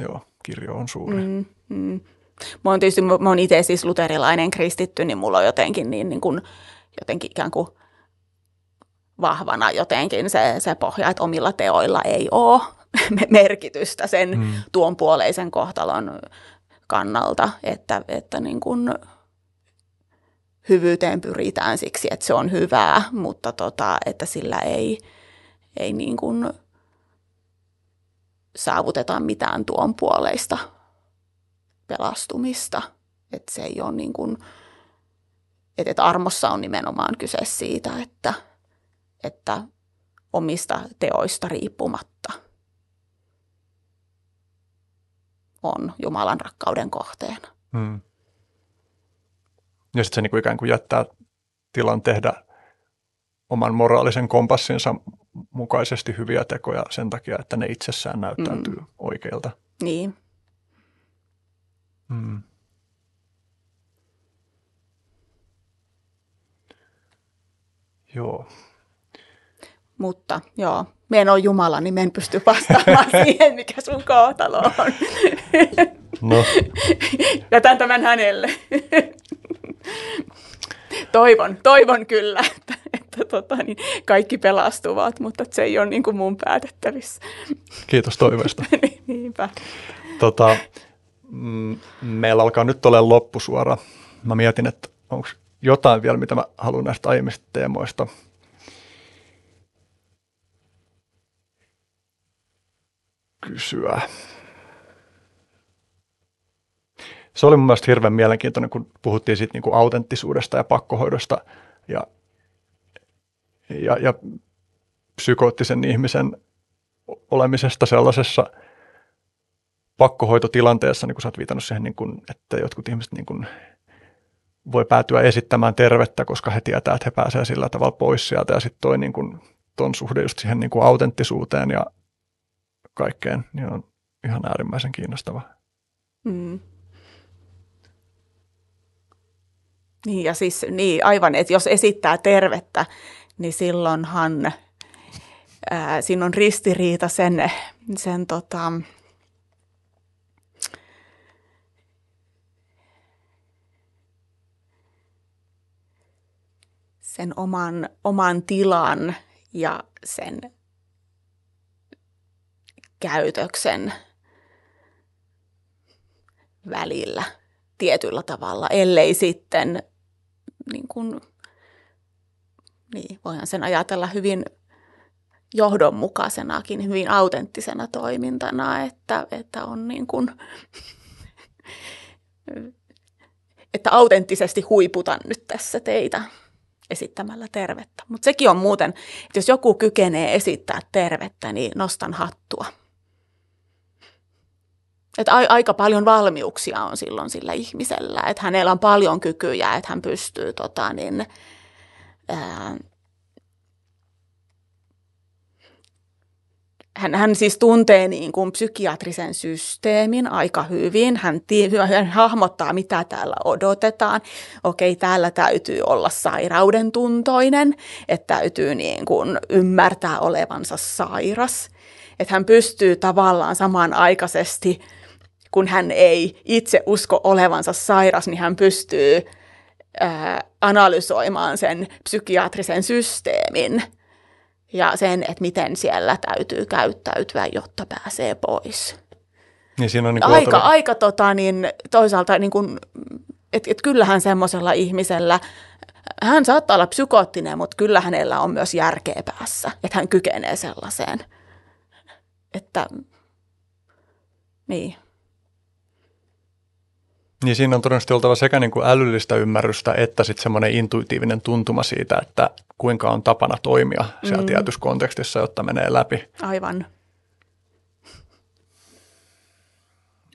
joo, kirjo on suuri. Mm, mm. Mä oon tietysti, mä oon itse siis luterilainen kristitty, niin mulla on jotenkin niin, niin kuin, jotenkin ikään kuin vahvana jotenkin se, se pohja, että omilla teoilla ei ole [LAUGHS] merkitystä sen mm. tuon puoleisen kohtalon kannalta, että, että niin kuin hyvyyteen pyritään siksi, että se on hyvää, mutta tota, että sillä ei, ei niin kuin saavuteta mitään tuon puoleista pelastumista. Että se ei ole niin kuin, että, että armossa on nimenomaan kyse siitä, että, että omista teoista riippumatta on Jumalan rakkauden kohteena. Hmm. Ja sitten se niin kuin ikään kuin jättää tilan tehdä oman moraalisen kompassinsa mukaisesti hyviä tekoja sen takia, että ne itsessään näyttäytyy mm. oikeilta. Niin. Mm. Joo. Mutta joo, me en ole Jumala, niin me en pysty vastaamaan [LAUGHS] siihen, mikä sun kohtalo on. No. [LAUGHS] Jätän tämän hänelle. toivon, toivon kyllä, että, että [LAUGHS] tota, niin kaikki pelastuvat, mutta se ei ole niin kuin mun päätettävissä. Kiitos toiveesta. [LAUGHS] Niinpä. Tota, mm, meillä alkaa nyt olla loppusuora. Mä mietin, että onko jotain vielä, mitä mä haluan näistä aiemmista teemoista kysyä. Se oli mun mielestä hirveän mielenkiintoinen, kun puhuttiin siitä niin kuin autenttisuudesta ja pakkohoidosta ja, ja, ja psykoottisen ihmisen olemisesta sellaisessa pakkohoitotilanteessa, niin kuin sä oot viitannut siihen, niin kuin, että jotkut ihmiset niin kuin voi päätyä esittämään tervettä, koska he tietää, että he pääsevät sillä tavalla pois sieltä. Ja sitten toi niin kuin, ton suhde just siihen niin kuin autenttisuuteen ja kaikkeen, niin on ihan äärimmäisen kiinnostava. Mm. Niin ja siis niin, aivan, että jos esittää tervettä, niin silloinhan ää, siinä on ristiriita sen, sen tota, sen oman, oman tilan ja sen käytöksen välillä tietyllä tavalla, ellei sitten, niin kuin, niin voihan sen ajatella hyvin johdonmukaisenakin, hyvin autenttisena toimintana, että, että on niin kuin, [LAUGHS] että autenttisesti huiputan nyt tässä teitä esittämällä tervettä. Mutta sekin on muuten, että jos joku kykenee esittää tervettä, niin nostan hattua. Että aika paljon valmiuksia on silloin sillä ihmisellä, että hänellä on paljon kykyjä, että hän pystyy tota, niin, hän, hän siis tuntee niin kuin psykiatrisen systeemin aika hyvin. Hän, tii, hän hahmottaa, mitä täällä odotetaan. Okei, täällä täytyy olla sairauden tuntoinen, että täytyy niin kuin ymmärtää olevansa sairas. Että hän pystyy tavallaan samanaikaisesti, kun hän ei itse usko olevansa sairas, niin hän pystyy ää, analysoimaan sen psykiatrisen systeemin – ja sen, että miten siellä täytyy käyttäytyä, jotta pääsee pois. Niin siinä on niin aika, oltava... aika tota, niin, toisaalta, niin kuin, että et kyllähän semmoisella ihmisellä, hän saattaa olla psykoottinen, mutta kyllä hänellä on myös järkeä päässä, että hän kykenee sellaiseen. Että, niin. Niin siinä on todennäköisesti oltava sekä niin kuin älyllistä ymmärrystä että sitten semmoinen intuitiivinen tuntuma siitä, että kuinka on tapana toimia siellä mm. tietyssä kontekstissa, jotta menee läpi. Aivan.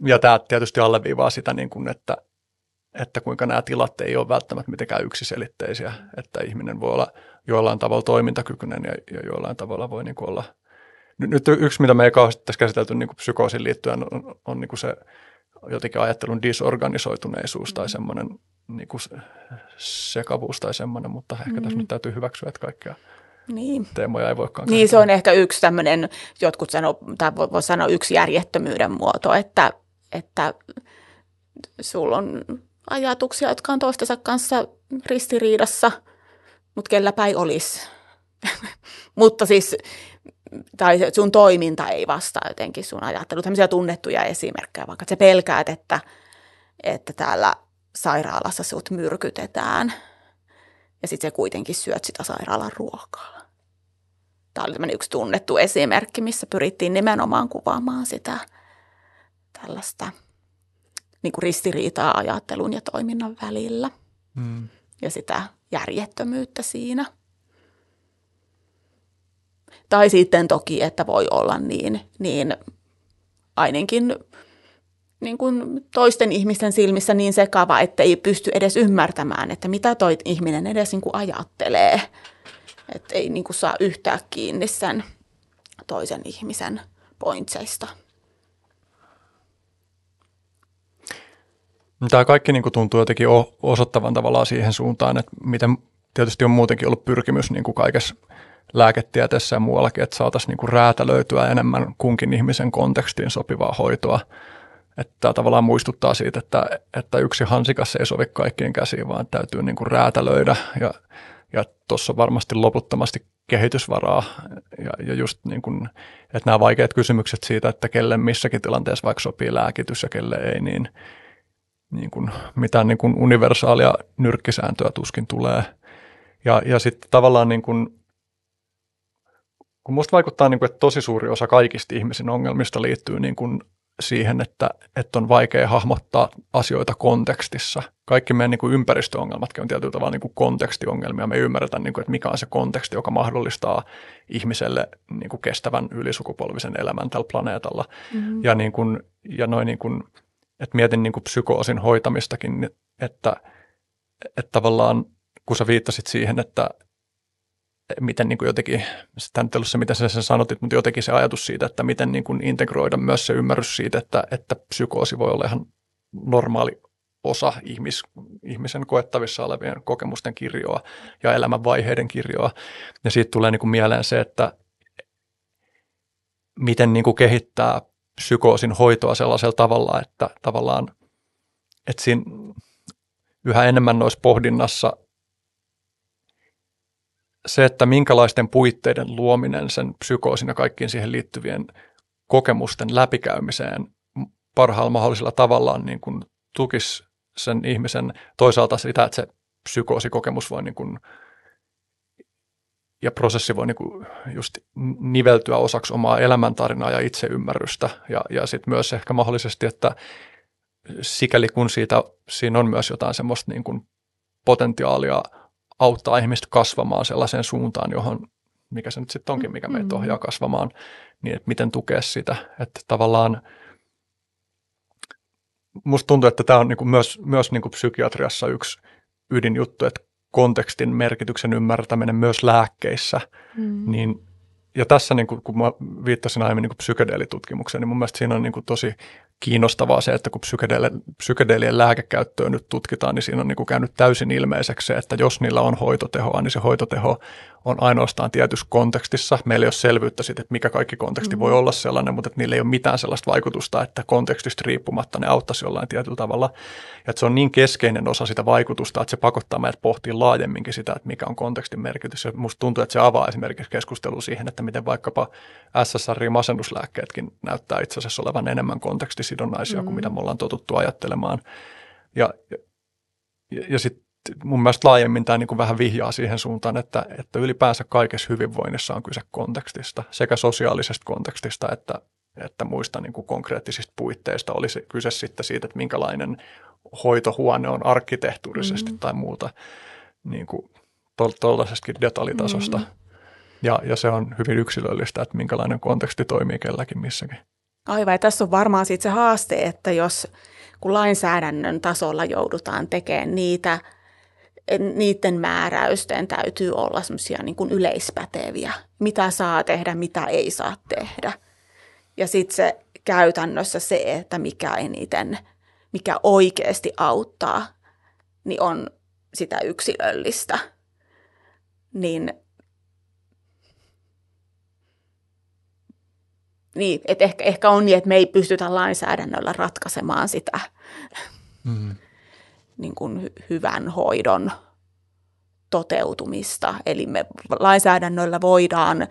Ja tämä tietysti alleviivaa sitä, niin kuin, että, että kuinka nämä tilat ei ole välttämättä mitenkään yksiselitteisiä, että ihminen voi olla jollain tavalla toimintakykyinen ja, ja jollain tavalla voi niin kuin olla. Nyt, yksi, mitä me ei kauheasti tässä käsitelty niin kuin psykoosin liittyen, on, on niin kuin se jotenkin ajattelun disorganisoituneisuus tai semmoinen niin kuin sekavuus tai semmoinen, mutta ehkä mm. tässä nyt täytyy hyväksyä, että kaikkea niin. teemoja ei voikaan Niin, se on ehkä yksi tämmöinen, jotkut sanoo, tai voi, voi sanoa yksi järjettömyyden muoto, että, että sulla on ajatuksia, jotka on toistensa kanssa ristiriidassa, mutta kelläpä ei olisi. [LAUGHS] mutta siis tai sun toiminta ei vastaa jotenkin sun ajattelu. Tämmöisiä tunnettuja esimerkkejä, vaikka sä pelkäät, että, että täällä sairaalassa sut myrkytetään ja sitten sä kuitenkin syöt sitä sairaalan ruokaa. Tämä oli tämmöinen yksi tunnettu esimerkki, missä pyrittiin nimenomaan kuvaamaan sitä tällaista niin kuin ristiriitaa ajattelun ja toiminnan välillä mm. ja sitä järjettömyyttä siinä – tai sitten toki, että voi olla niin, niin ainakin niin kuin toisten ihmisten silmissä niin sekava, että ei pysty edes ymmärtämään, että mitä toi ihminen edes niin kuin ajattelee. Että ei niin kuin saa yhtään kiinni sen toisen ihmisen pointseista. Tämä kaikki niin kuin tuntuu jotenkin osoittavan tavallaan siihen suuntaan, että miten tietysti on muutenkin ollut pyrkimys niin kuin kaikessa lääketieteessä ja muuallakin, että saataisiin niin kuin räätälöityä enemmän kunkin ihmisen kontekstiin sopivaa hoitoa. Että tavallaan muistuttaa siitä, että, että yksi hansikas ei sovi kaikkien käsiin, vaan täytyy niin kuin räätälöidä ja, ja tuossa on varmasti loputtomasti kehitysvaraa ja, ja just niin että nämä vaikeat kysymykset siitä, että kelle missäkin tilanteessa vaikka sopii lääkitys ja kelle ei, niin, niin mitään niin universaalia nyrkkisääntöä tuskin tulee. Ja, ja sitten tavallaan niin kuin, kun musta vaikuttaa, niin kuin, että tosi suuri osa kaikista ihmisen ongelmista liittyy niin kuin siihen, että, että on vaikea hahmottaa asioita kontekstissa. Kaikki meidän niin kuin ympäristöongelmatkin on tietyllä tavalla niin kuin kontekstiongelmia. Me ei ymmärretä, niin kuin, että mikä on se konteksti, joka mahdollistaa ihmiselle niin kuin kestävän ylisukupolvisen elämän tällä planeetalla. Mm-hmm. Ja, niin kuin, ja noin niin kuin, että mietin niin kuin psykoosin hoitamistakin, että, että tavallaan kun sä viittasit siihen, että, miten niin kuin jotenkin, sitä nyt ollut se, mitä sä sanotit, mutta jotenkin se ajatus siitä, että miten niin kuin integroida myös se ymmärrys siitä, että, että psykoosi voi olla ihan normaali osa ihmis, ihmisen koettavissa olevien kokemusten kirjoa ja elämänvaiheiden kirjoa. Ja siitä tulee niin kuin mieleen se, että miten niin kuin kehittää psykoosin hoitoa sellaisella tavalla, että tavallaan että siinä yhä enemmän noissa pohdinnassa se, että minkälaisten puitteiden luominen sen psykoosin ja kaikkiin siihen liittyvien kokemusten läpikäymiseen parhaalla mahdollisella tavalla niin kuin tukisi sen ihmisen toisaalta sitä, että se psykoosikokemus voi niin kuin, ja prosessi voi niin kuin just niveltyä osaksi omaa elämäntarinaa ja itseymmärrystä. Ja, ja sitten myös ehkä mahdollisesti, että sikäli kun siitä, siinä on myös jotain semmoista niin kuin potentiaalia – auttaa ihmistä kasvamaan sellaiseen suuntaan, johon, mikä se nyt sitten onkin, mikä meitä mm. ohjaa kasvamaan, niin että miten tukea sitä. Että tavallaan musta tuntuu, että tämä on niinku myös, myös niinku psykiatriassa yksi ydinjuttu, että kontekstin merkityksen ymmärtäminen myös lääkkeissä, mm. niin ja tässä, niin kuin, kun mä viittasin aiemmin niin psykedeelitutkimukseen, niin mun mielestä siinä on niin kuin tosi kiinnostavaa se, että kun psykedeelien lääkekäyttöä nyt tutkitaan, niin siinä on niin kuin käynyt täysin ilmeiseksi se, että jos niillä on hoitotehoa, niin se hoitoteho on ainoastaan tietyssä kontekstissa. Meillä ei ole selvyyttä siitä, että mikä kaikki konteksti mm. voi olla sellainen, mutta että niillä ei ole mitään sellaista vaikutusta, että kontekstista riippumatta ne auttaisi jollain tietyllä tavalla. Ja että se on niin keskeinen osa sitä vaikutusta, että se pakottaa meidät pohtimaan laajemminkin sitä, että mikä on kontekstin merkitys. Ja musta tuntuu, että se avaa esimerkiksi keskustelua siihen, että miten vaikkapa SSRI-masennuslääkkeetkin näyttää itse asiassa olevan enemmän kontekstisidonnaisia mm. kuin mitä me ollaan totuttu ajattelemaan. Ja, ja, ja sitten mun mielestä laajemmin tämä niin kuin vähän vihjaa siihen suuntaan, että, että ylipäänsä kaikessa hyvinvoinnissa on kyse kontekstista, sekä sosiaalisesta kontekstista että, että muista niin kuin konkreettisista puitteista. Olisi kyse sitten siitä, että minkälainen hoitohuone on arkkitehtuurisesti mm-hmm. tai muuta niin kuin tuollaisestakin detaljitasosta. Mm-hmm. Ja, ja se on hyvin yksilöllistä, että minkälainen konteksti toimii kelläkin missäkin. Aivan, ja tässä on varmaan sitten se haaste, että jos kun lainsäädännön tasolla joudutaan tekemään niitä, niiden määräysten täytyy olla semmoisia niin kuin yleispäteviä, mitä saa tehdä, mitä ei saa tehdä. Ja sitten se käytännössä se, että mikä eniten, mikä oikeasti auttaa, niin on sitä yksilöllistä. Niin niin, että ehkä, ehkä on niin, että me ei pystytä lainsäädännöllä ratkaisemaan sitä mm. niin kuin hy- hyvän hoidon toteutumista. Eli me lainsäädännöllä voidaan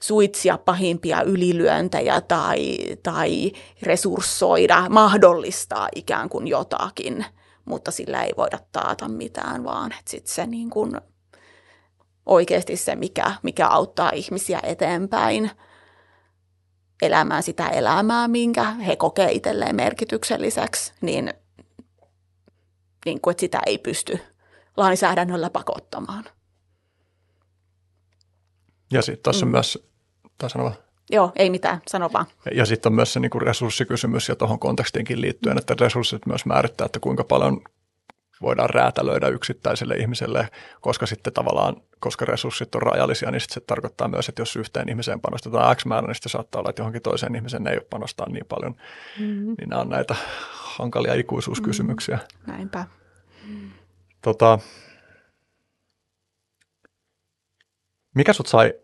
suitsia pahimpia ylilyöntejä tai, tai resurssoida, mahdollistaa ikään kuin jotakin, mutta sillä ei voida taata mitään, vaan että sit se niin kuin oikeasti se, mikä, mikä auttaa ihmisiä eteenpäin – elämään sitä elämää, minkä he kokee itselleen merkitykselliseksi, niin, niin kuin, että sitä ei pysty lainsäädännöllä pakottamaan. Ja sitten tuossa mm. myös, tai sanoa Joo, ei mitään, sano vaan. Ja sitten on myös se niin kuin resurssikysymys ja tuohon kontekstiinkin liittyen, että resurssit myös määrittää, että kuinka paljon voidaan räätälöidä yksittäiselle ihmiselle, koska sitten tavallaan, koska resurssit on rajallisia, niin sitten se tarkoittaa myös, että jos yhteen ihmiseen panostetaan X määrä, niin sitten saattaa olla, että johonkin toiseen ihmiseen ei ole panostaa niin paljon. Mm-hmm. Niin nämä on näitä hankalia ikuisuuskysymyksiä. Mm, näinpä. Tota, mikä sut sai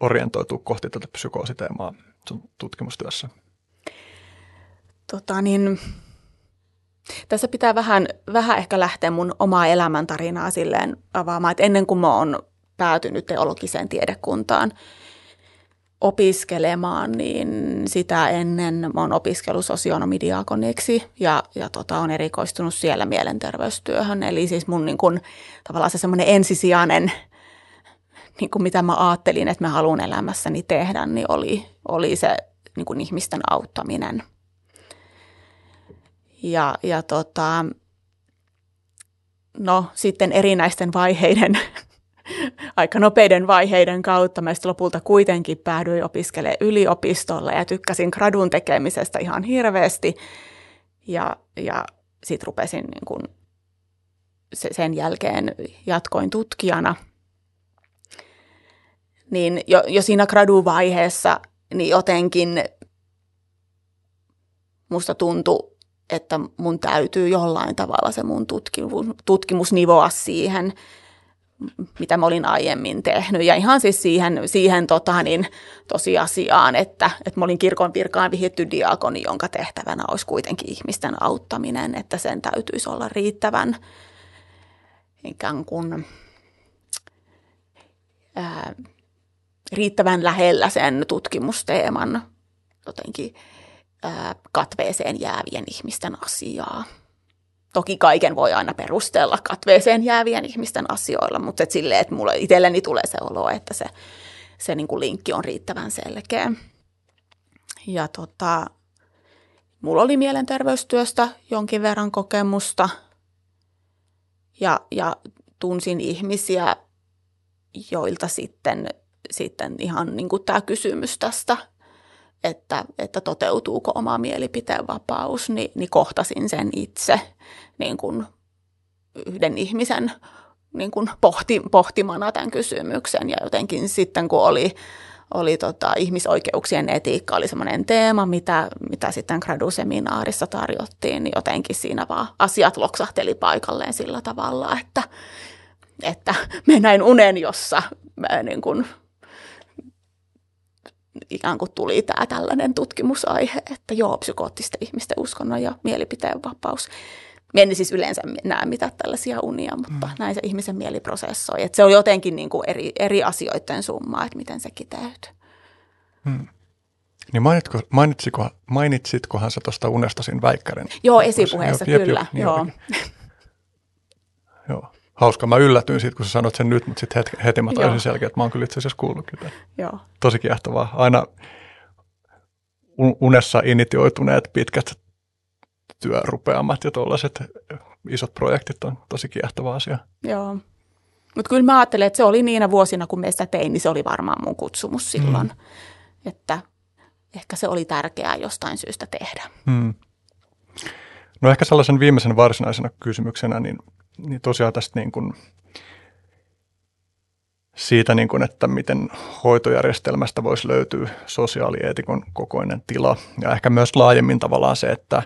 orientoitua kohti tätä psykoositeemaa sun tutkimustyössä? Tota niin, tässä pitää vähän, vähän ehkä lähteä mun omaa elämäntarinaa silleen avaamaan, että ennen kuin mä oon päätynyt teologiseen tiedekuntaan opiskelemaan, niin sitä ennen mä oon opiskellut sosionomidiakoniksi ja, ja tota, on erikoistunut siellä mielenterveystyöhön. Eli siis mun niin kun, tavallaan se semmoinen ensisijainen, niin kuin mitä mä ajattelin, että mä haluan elämässäni tehdä, niin oli, oli se niin kuin ihmisten auttaminen – ja, ja tota, no sitten erinäisten vaiheiden, [LAUGHS] aika nopeiden vaiheiden kautta mä lopulta kuitenkin päädyin opiskelemaan yliopistolla ja tykkäsin gradun tekemisestä ihan hirveästi. Ja, ja sitten rupesin niin kun sen jälkeen jatkoin tutkijana. Niin jo, jo siinä graduvaiheessa niin jotenkin musta tuntui että mun täytyy jollain tavalla se mun tutkimus, tutkimus nivoa siihen, mitä mä olin aiemmin tehnyt. Ja ihan siis siihen, siihen tota, niin, tosiasiaan, että, että mä olin kirkon virkaan vihitty diakoni, jonka tehtävänä olisi kuitenkin ihmisten auttaminen, että sen täytyisi olla riittävän ikään kuin ää, riittävän lähellä sen tutkimusteeman jotenkin – katveeseen jäävien ihmisten asiaa. Toki kaiken voi aina perustella katveeseen jäävien ihmisten asioilla, mutta et silleen, että mulle itselleni tulee se olo, että se, se niin kuin linkki on riittävän selkeä. Ja tota, mulla oli mielenterveystyöstä jonkin verran kokemusta ja, ja tunsin ihmisiä, joilta sitten, sitten ihan niin kuin tämä kysymys tästä – että, että toteutuuko oma mielipiteen vapaus, niin, niin kohtasin sen itse niin kuin yhden ihmisen niin kuin pohti, pohtimana tämän kysymyksen. Ja jotenkin sitten kun oli, oli tota, ihmisoikeuksien etiikka oli semmoinen teema, mitä, mitä sitten graduseminaarissa tarjottiin, niin jotenkin siinä vaan asiat loksahteli paikalleen sillä tavalla, että, että me näin unen, jossa mä niin kuin ikään kuin tuli tämä tällainen tutkimusaihe, että joo, psykoottisten ihmisten uskonnon ja mielipiteen vapaus. Me en siis yleensä näe mitä tällaisia unia, mutta mm. näin se ihmisen mieli prosessoi. Että se on jotenkin niin kuin eri, eri asioiden summa, että miten se kiteytyy. Mm. Niin mainitko, mainitsiko, mainitsitkohan sä tuosta unesta siinä väikkärin? Joo, esipuheessa joo, kyllä. Jep, joo. [LAUGHS] joo hauska. Mä yllätyin siitä, kun sä sanoit sen nyt, mutta sitten heti, heti mä taisin selkeä, että mä oon kyllä itse asiassa kuullutkin tämän. Joo. Tosi kiehtovaa. Aina unessa initioituneet pitkät työrupeamat ja tuollaiset isot projektit on tosi kiehtova asia. Joo. Mutta kyllä mä ajattelen, että se oli niinä vuosina, kun meistä tein, niin se oli varmaan mun kutsumus silloin. Mm. Että ehkä se oli tärkeää jostain syystä tehdä. Mm. No ehkä sellaisen viimeisen varsinaisena kysymyksenä, niin niin tosiaan tästä niin kuin siitä, niin kuin, että miten hoitojärjestelmästä voisi löytyä sosiaalieetikon kokoinen tila. Ja ehkä myös laajemmin tavallaan se, että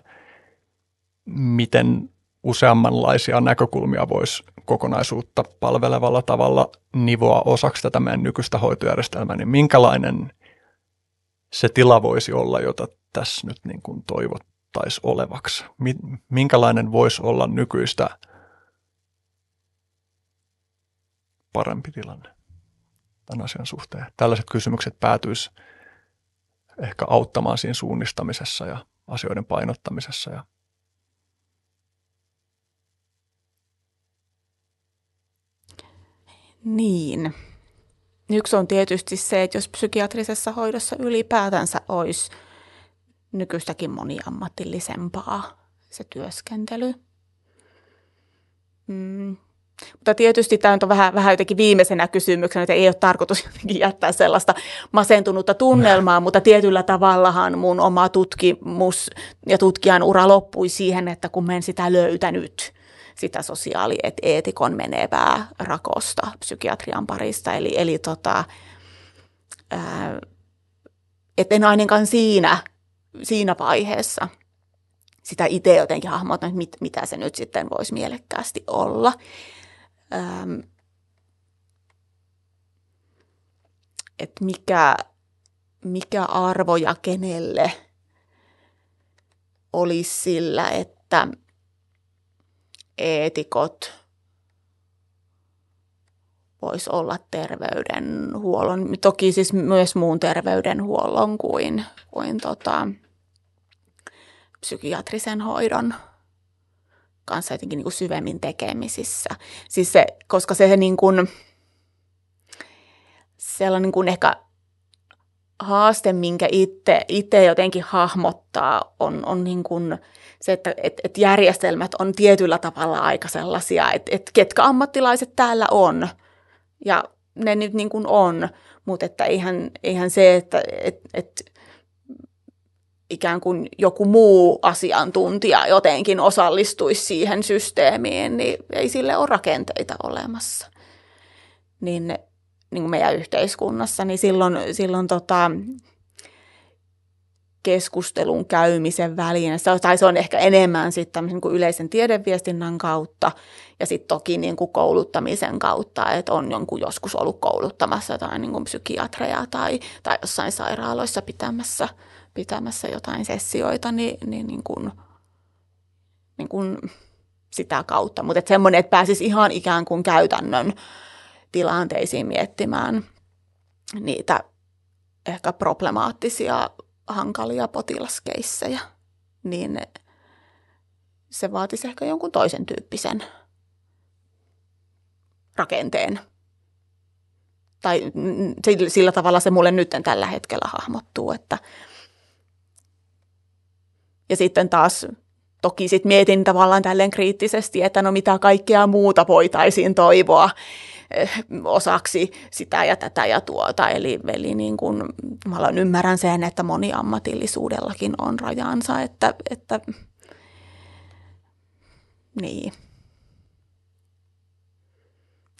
miten useammanlaisia näkökulmia voisi kokonaisuutta palvelevalla tavalla nivoa osaksi tätä meidän nykyistä hoitojärjestelmää, niin minkälainen se tila voisi olla, jota tässä nyt niin kuin toivottaisi olevaksi? Minkälainen voisi olla nykyistä – parempi tilanne tämän asian suhteen? Tällaiset kysymykset päätyisi ehkä auttamaan siinä suunnistamisessa ja asioiden painottamisessa. Ja niin. Yksi on tietysti se, että jos psykiatrisessa hoidossa ylipäätänsä olisi nykyistäkin moniammatillisempaa se työskentely. Mm. Mutta tietysti tämä on vähän, vähän jotenkin viimeisenä kysymyksenä, että ei ole tarkoitus [LAUGHS] jotenkin jättää sellaista masentunutta tunnelmaa, mutta tietyllä tavallahan mun oma tutkimus ja tutkijan ura loppui siihen, että kun mä en sitä löytänyt, sitä sosiaalieetikon menevää rakosta psykiatrian parista. Eli, eli tota, että en ainakaan siinä, siinä vaiheessa sitä itse jotenkin hahmottanut, että mit, mitä se nyt sitten voisi mielekkäästi olla. Että mikä, mikä arvo ja kenelle olisi sillä, että eetikot voisi olla terveydenhuollon, toki siis myös muun terveydenhuollon kuin, kuin tota, psykiatrisen hoidon kanssa jotenkin niin kuin syvemmin tekemisissä. Siis se, koska se niin kuin, sellainen niin kuin ehkä haaste, minkä itse, itse jotenkin hahmottaa, on, on niin kuin se, että et, et järjestelmät on tietyllä tavalla aika sellaisia, että et ketkä ammattilaiset täällä on. Ja ne nyt niin kuin on, mutta että eihän, eihän se, että et, et ikään kuin joku muu asiantuntija jotenkin osallistuisi siihen systeemiin, niin ei sille ole rakenteita olemassa. Niin niin kuin meidän yhteiskunnassa, niin silloin, silloin tota, keskustelun käymisen väline, tai se on ehkä enemmän sitten niin kuin yleisen tiedeviestinnän kautta ja sitten toki niin kuin kouluttamisen kautta, että on jonkun joskus ollut kouluttamassa tai niin kuin psykiatreja tai, tai jossain sairaaloissa pitämässä, pitämässä jotain sessioita, niin, niin, niin kuin, niin kuin sitä kautta. Mutta semmoinen, että pääsisi ihan ikään kuin käytännön tilanteisiin miettimään niitä ehkä problemaattisia, hankalia potilaskeissejä, niin se vaatisi ehkä jonkun toisen tyyppisen rakenteen. Tai sillä tavalla se mulle nyt tällä hetkellä hahmottuu, että ja sitten taas toki sit mietin tavallaan tälleen kriittisesti, että no mitä kaikkea muuta voitaisiin toivoa Eh, osaksi sitä ja tätä ja tuota. Eli, eli niin kuin, mä ymmärrän sen, että moniammatillisuudellakin on rajansa, että, että niin.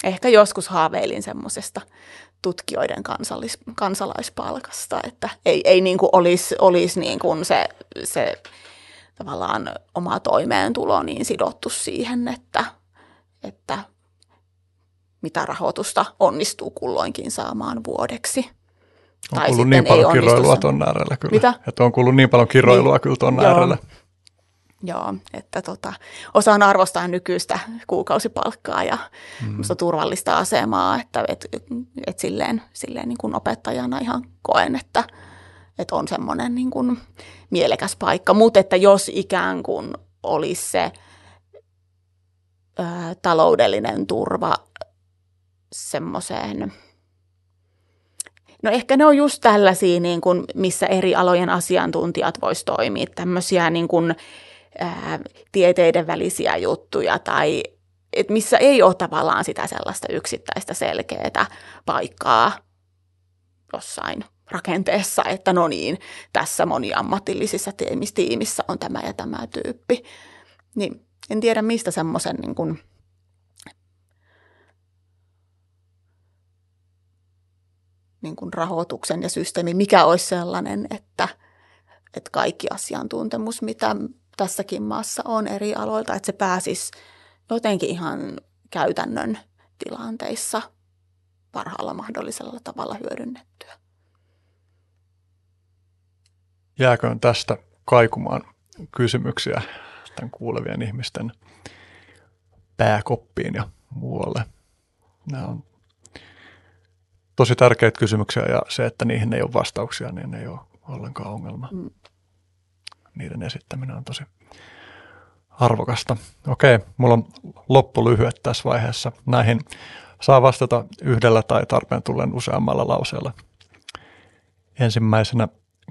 Ehkä joskus haaveilin semmoisesta tutkijoiden kansallis, kansalaispalkasta, että ei, ei niin kuin olisi, olisi niin kuin se, se tavallaan oma toimeentulo niin sidottu siihen, että, että mitä rahoitusta onnistuu kulloinkin saamaan vuodeksi. On tai kuullut niin paljon kiroilua tuon äärellä kyllä. Mitä? Että on kuullut niin paljon kiroilua niin, kyllä tuon äärellä. Joo, että tota, osaan arvostaa nykyistä kuukausipalkkaa ja mm. turvallista asemaa, että et, et silleen, silleen niin kuin opettajana ihan koen, että, että on semmoinen niin kuin mielekäs paikka. Mutta että jos ikään kuin olisi se ö, taloudellinen turva semmoiseen, no ehkä ne on just tällaisia, niin kuin, missä eri alojen asiantuntijat vois toimia, tämmöisiä niin kuin, ää, tieteiden välisiä juttuja tai et missä ei ole tavallaan sitä sellaista yksittäistä selkeää paikkaa jossain rakenteessa, että no niin, tässä moniammatillisissa tiimissä on tämä ja tämä tyyppi. Niin en tiedä, mistä semmoisen niin kuin niin kuin rahoituksen ja systeemi, mikä olisi sellainen, että, että kaikki asiantuntemus, mitä tässäkin maassa on eri aloilta, että se pääsisi jotenkin ihan käytännön tilanteissa parhaalla mahdollisella tavalla hyödynnettyä. Jääköön tästä kaikumaan kysymyksiä tämän kuulevien ihmisten pääkoppiin ja muualle. Nämä on tosi tärkeitä kysymyksiä ja se, että niihin ei ole vastauksia, niin ei ole ollenkaan ongelma. Mm. Niiden esittäminen on tosi arvokasta. Okei, mulla on loppu lyhyet tässä vaiheessa. Näihin saa vastata yhdellä tai tarpeen tullen useammalla lauseella. Ensimmäisenä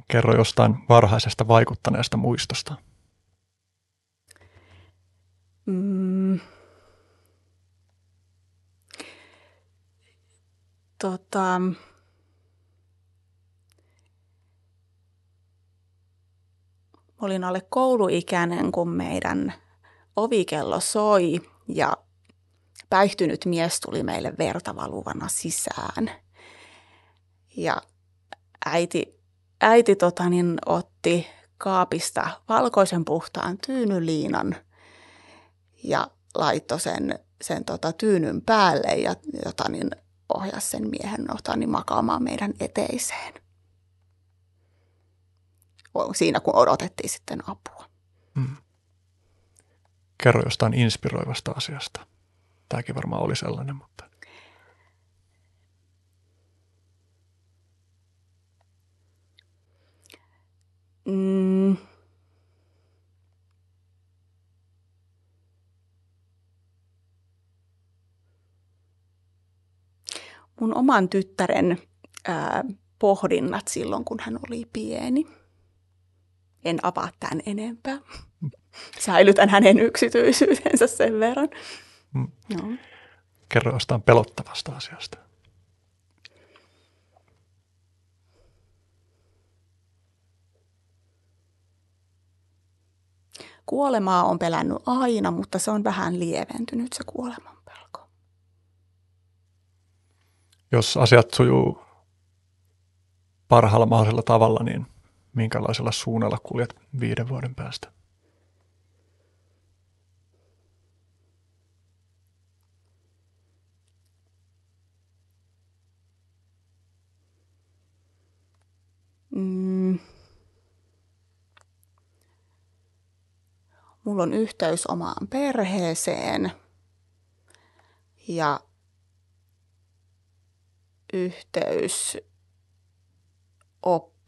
kerro jostain varhaisesta vaikuttaneesta muistosta. Mm. tota, olin alle kouluikäinen, kun meidän ovikello soi ja päihtynyt mies tuli meille verta valuvana sisään. Ja äiti, äiti tota, niin, otti kaapista valkoisen puhtaan tyynyliinan ja laittoi sen, sen tota, tyynyn päälle ja jota, niin, ohjasi sen miehen ota, niin makaamaan meidän eteiseen. Siinä kun odotettiin sitten apua. Hmm. Kerro jostain inspiroivasta asiasta. Tämäkin varmaan oli sellainen, mutta... Mm. Mun oman tyttären ää, pohdinnat silloin, kun hän oli pieni. En avaa tämän enempää. [LAUGHS] Säilytän hänen yksityisyytensä sen verran. Mm. No. Kerro jostain pelottavasta asiasta. Kuolemaa on pelännyt aina, mutta se on vähän lieventynyt se kuoleman pelko. Jos asiat sujuu parhaalla mahdollisella tavalla, niin minkälaisella suunnalla kuljet viiden vuoden päästä? Mm. Mulla on yhteys omaan perheeseen ja yhteys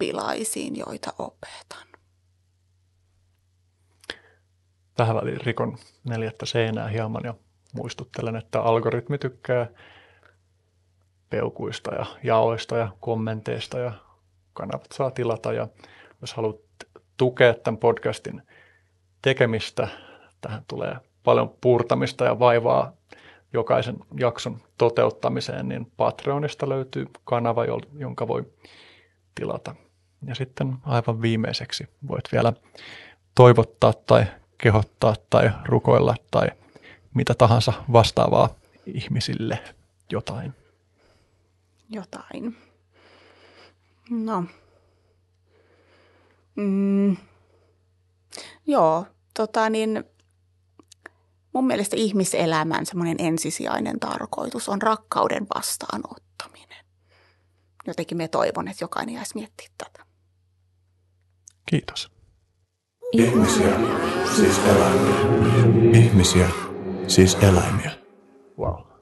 oppilaisiin, joita opetan. Tähän väliin rikon neljättä seinää hieman ja muistuttelen, että algoritmi tykkää peukuista ja jaoista ja kommenteista ja kanavat saa tilata ja jos haluat tukea tämän podcastin tekemistä, tähän tulee paljon puurtamista ja vaivaa jokaisen jakson toteuttamiseen, niin Patreonista löytyy kanava, jonka voi tilata. Ja sitten aivan viimeiseksi voit vielä toivottaa tai kehottaa tai rukoilla tai mitä tahansa vastaavaa ihmisille jotain. Jotain. No. Mm. Joo, tota niin, mun mielestä ihmiselämän semmoinen ensisijainen tarkoitus on rakkauden vastaanottaminen. Jotenkin me toivon, että jokainen jäisi miettiä tätä. Kiitos. Ihmisiä, siis eläimiä. Ihmisiä, siis eläimiä. Wow.